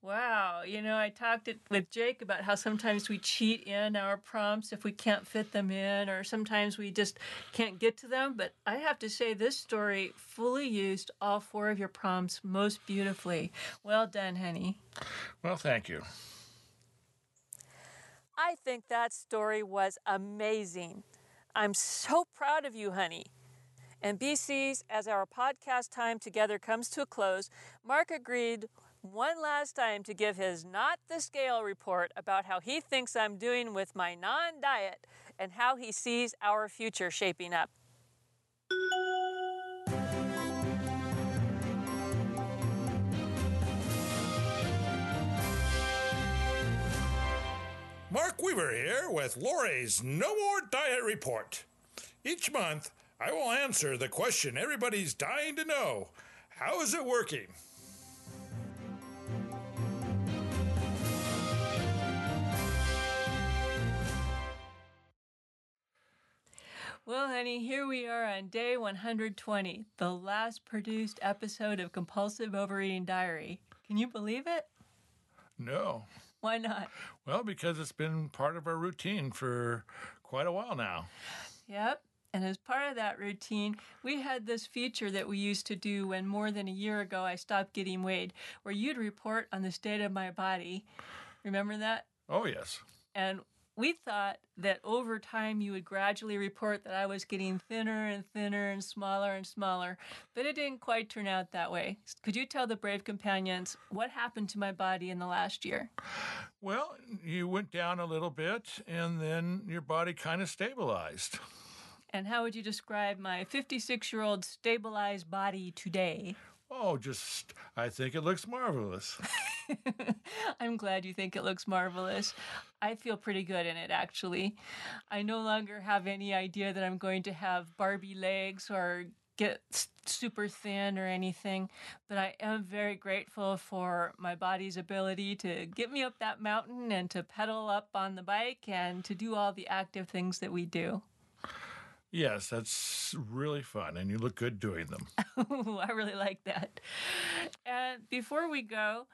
Wow, you know, I talked it with Jake about how sometimes we cheat in our prompts if we can't fit them in, or sometimes we just can't get to them. But I have to say, this story fully used all four of your prompts most beautifully. Well done, honey. Well, thank you. I think that story was amazing. I'm so proud of you, honey. And BCs, as our podcast time together comes to a close, Mark agreed one last time to give his not the scale report about how he thinks I'm doing with my non diet and how he sees our future shaping up. Mark Weaver here with Lori's No More Diet Report. Each month, I will answer the question everybody's dying to know How is it working? Well, honey, here we are on day 120, the last produced episode of Compulsive Overeating Diary. Can you believe it? No. Why not? Well, because it's been part of our routine for quite a while now. Yep. And as part of that routine, we had this feature that we used to do when more than a year ago I stopped getting weighed, where you'd report on the state of my body. Remember that? Oh, yes. And we thought that over time you would gradually report that I was getting thinner and thinner and smaller and smaller, but it didn't quite turn out that way. Could you tell the brave companions what happened to my body in the last year? Well, you went down a little bit and then your body kind of stabilized. And how would you describe my 56 year old stabilized body today? Oh, just, I think it looks marvelous. I'm glad you think it looks marvelous. I feel pretty good in it, actually. I no longer have any idea that I'm going to have Barbie legs or get s- super thin or anything, but I am very grateful for my body's ability to get me up that mountain and to pedal up on the bike and to do all the active things that we do. Yes, that's really fun, and you look good doing them. Ooh, I really like that. And before we go,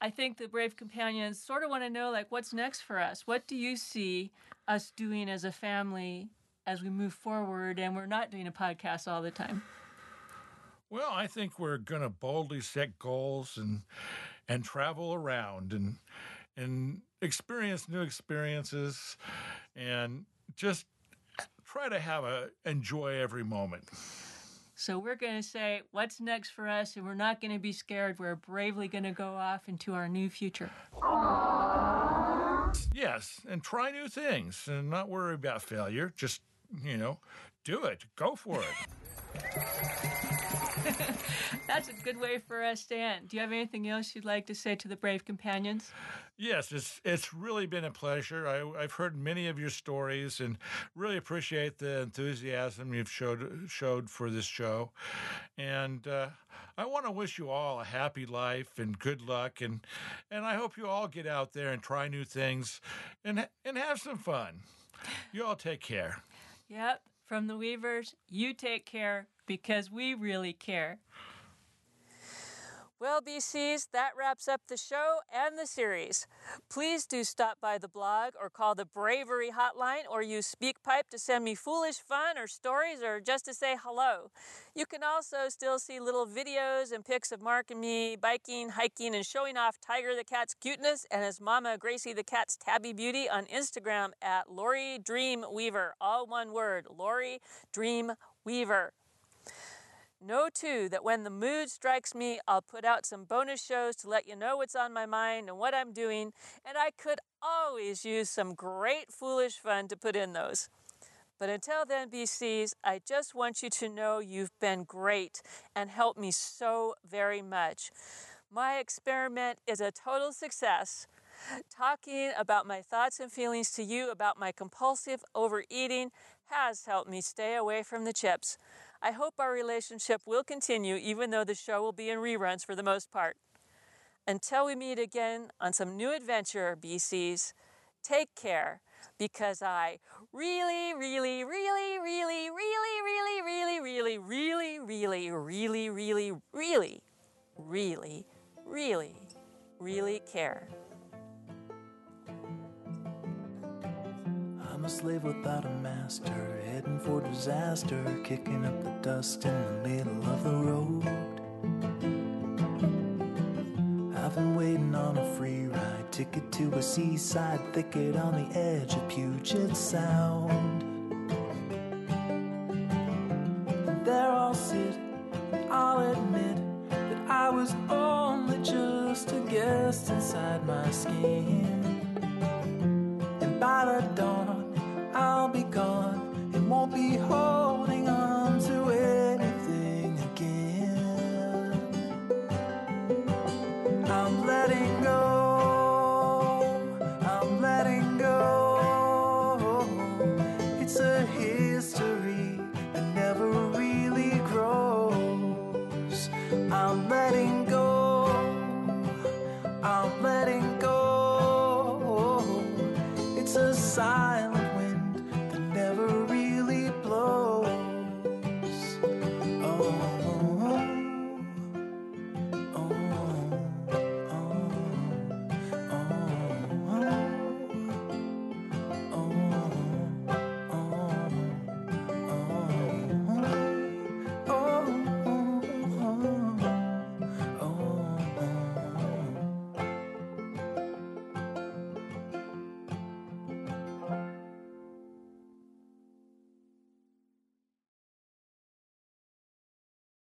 I think the brave companions sort of want to know like what's next for us. What do you see us doing as a family as we move forward and we're not doing a podcast all the time? Well, I think we're going to boldly set goals and and travel around and and experience new experiences and just try to have a enjoy every moment. So we're going to say what's next for us, and we're not going to be scared. We're bravely going to go off into our new future. Yes, and try new things and not worry about failure. Just, you know, do it. Go for it. That's a good way for us to end. Do you have anything else you'd like to say to the brave companions? Yes, it's it's really been a pleasure. I, I've heard many of your stories and really appreciate the enthusiasm you've showed showed for this show. And uh, I want to wish you all a happy life and good luck, and and I hope you all get out there and try new things, and and have some fun. You all take care. Yep. From the Weavers, you take care because we really care. Well, BCs, that wraps up the show and the series. Please do stop by the blog or call the Bravery Hotline or use SpeakPipe to send me foolish fun or stories or just to say hello. You can also still see little videos and pics of Mark and me biking, hiking, and showing off Tiger the cat's cuteness and his mama Gracie the cat's tabby beauty on Instagram at Lori Dream Weaver. All one word, Lori Dream Weaver. Know too that when the mood strikes me, I'll put out some bonus shows to let you know what's on my mind and what I'm doing, and I could always use some great foolish fun to put in those. But until then, BCs, I just want you to know you've been great and helped me so very much. My experiment is a total success. Talking about my thoughts and feelings to you about my compulsive overeating has helped me stay away from the chips. I hope our relationship will continue even though the show will be in reruns for the most part. Until we meet again on some new adventure, BCs, take care because I really, really, really, really, really, really, really, really, really, really, really, really, really, really, really, really care. A slave without a master, heading for disaster, kicking up the dust in the middle of the road. I've been waiting on a free ride ticket to a seaside thicket on the edge of Puget Sound. And there I'll sit, and I'll admit that I was only just a guest inside my skin. And by the dawn, I'll be gone. And won't be holding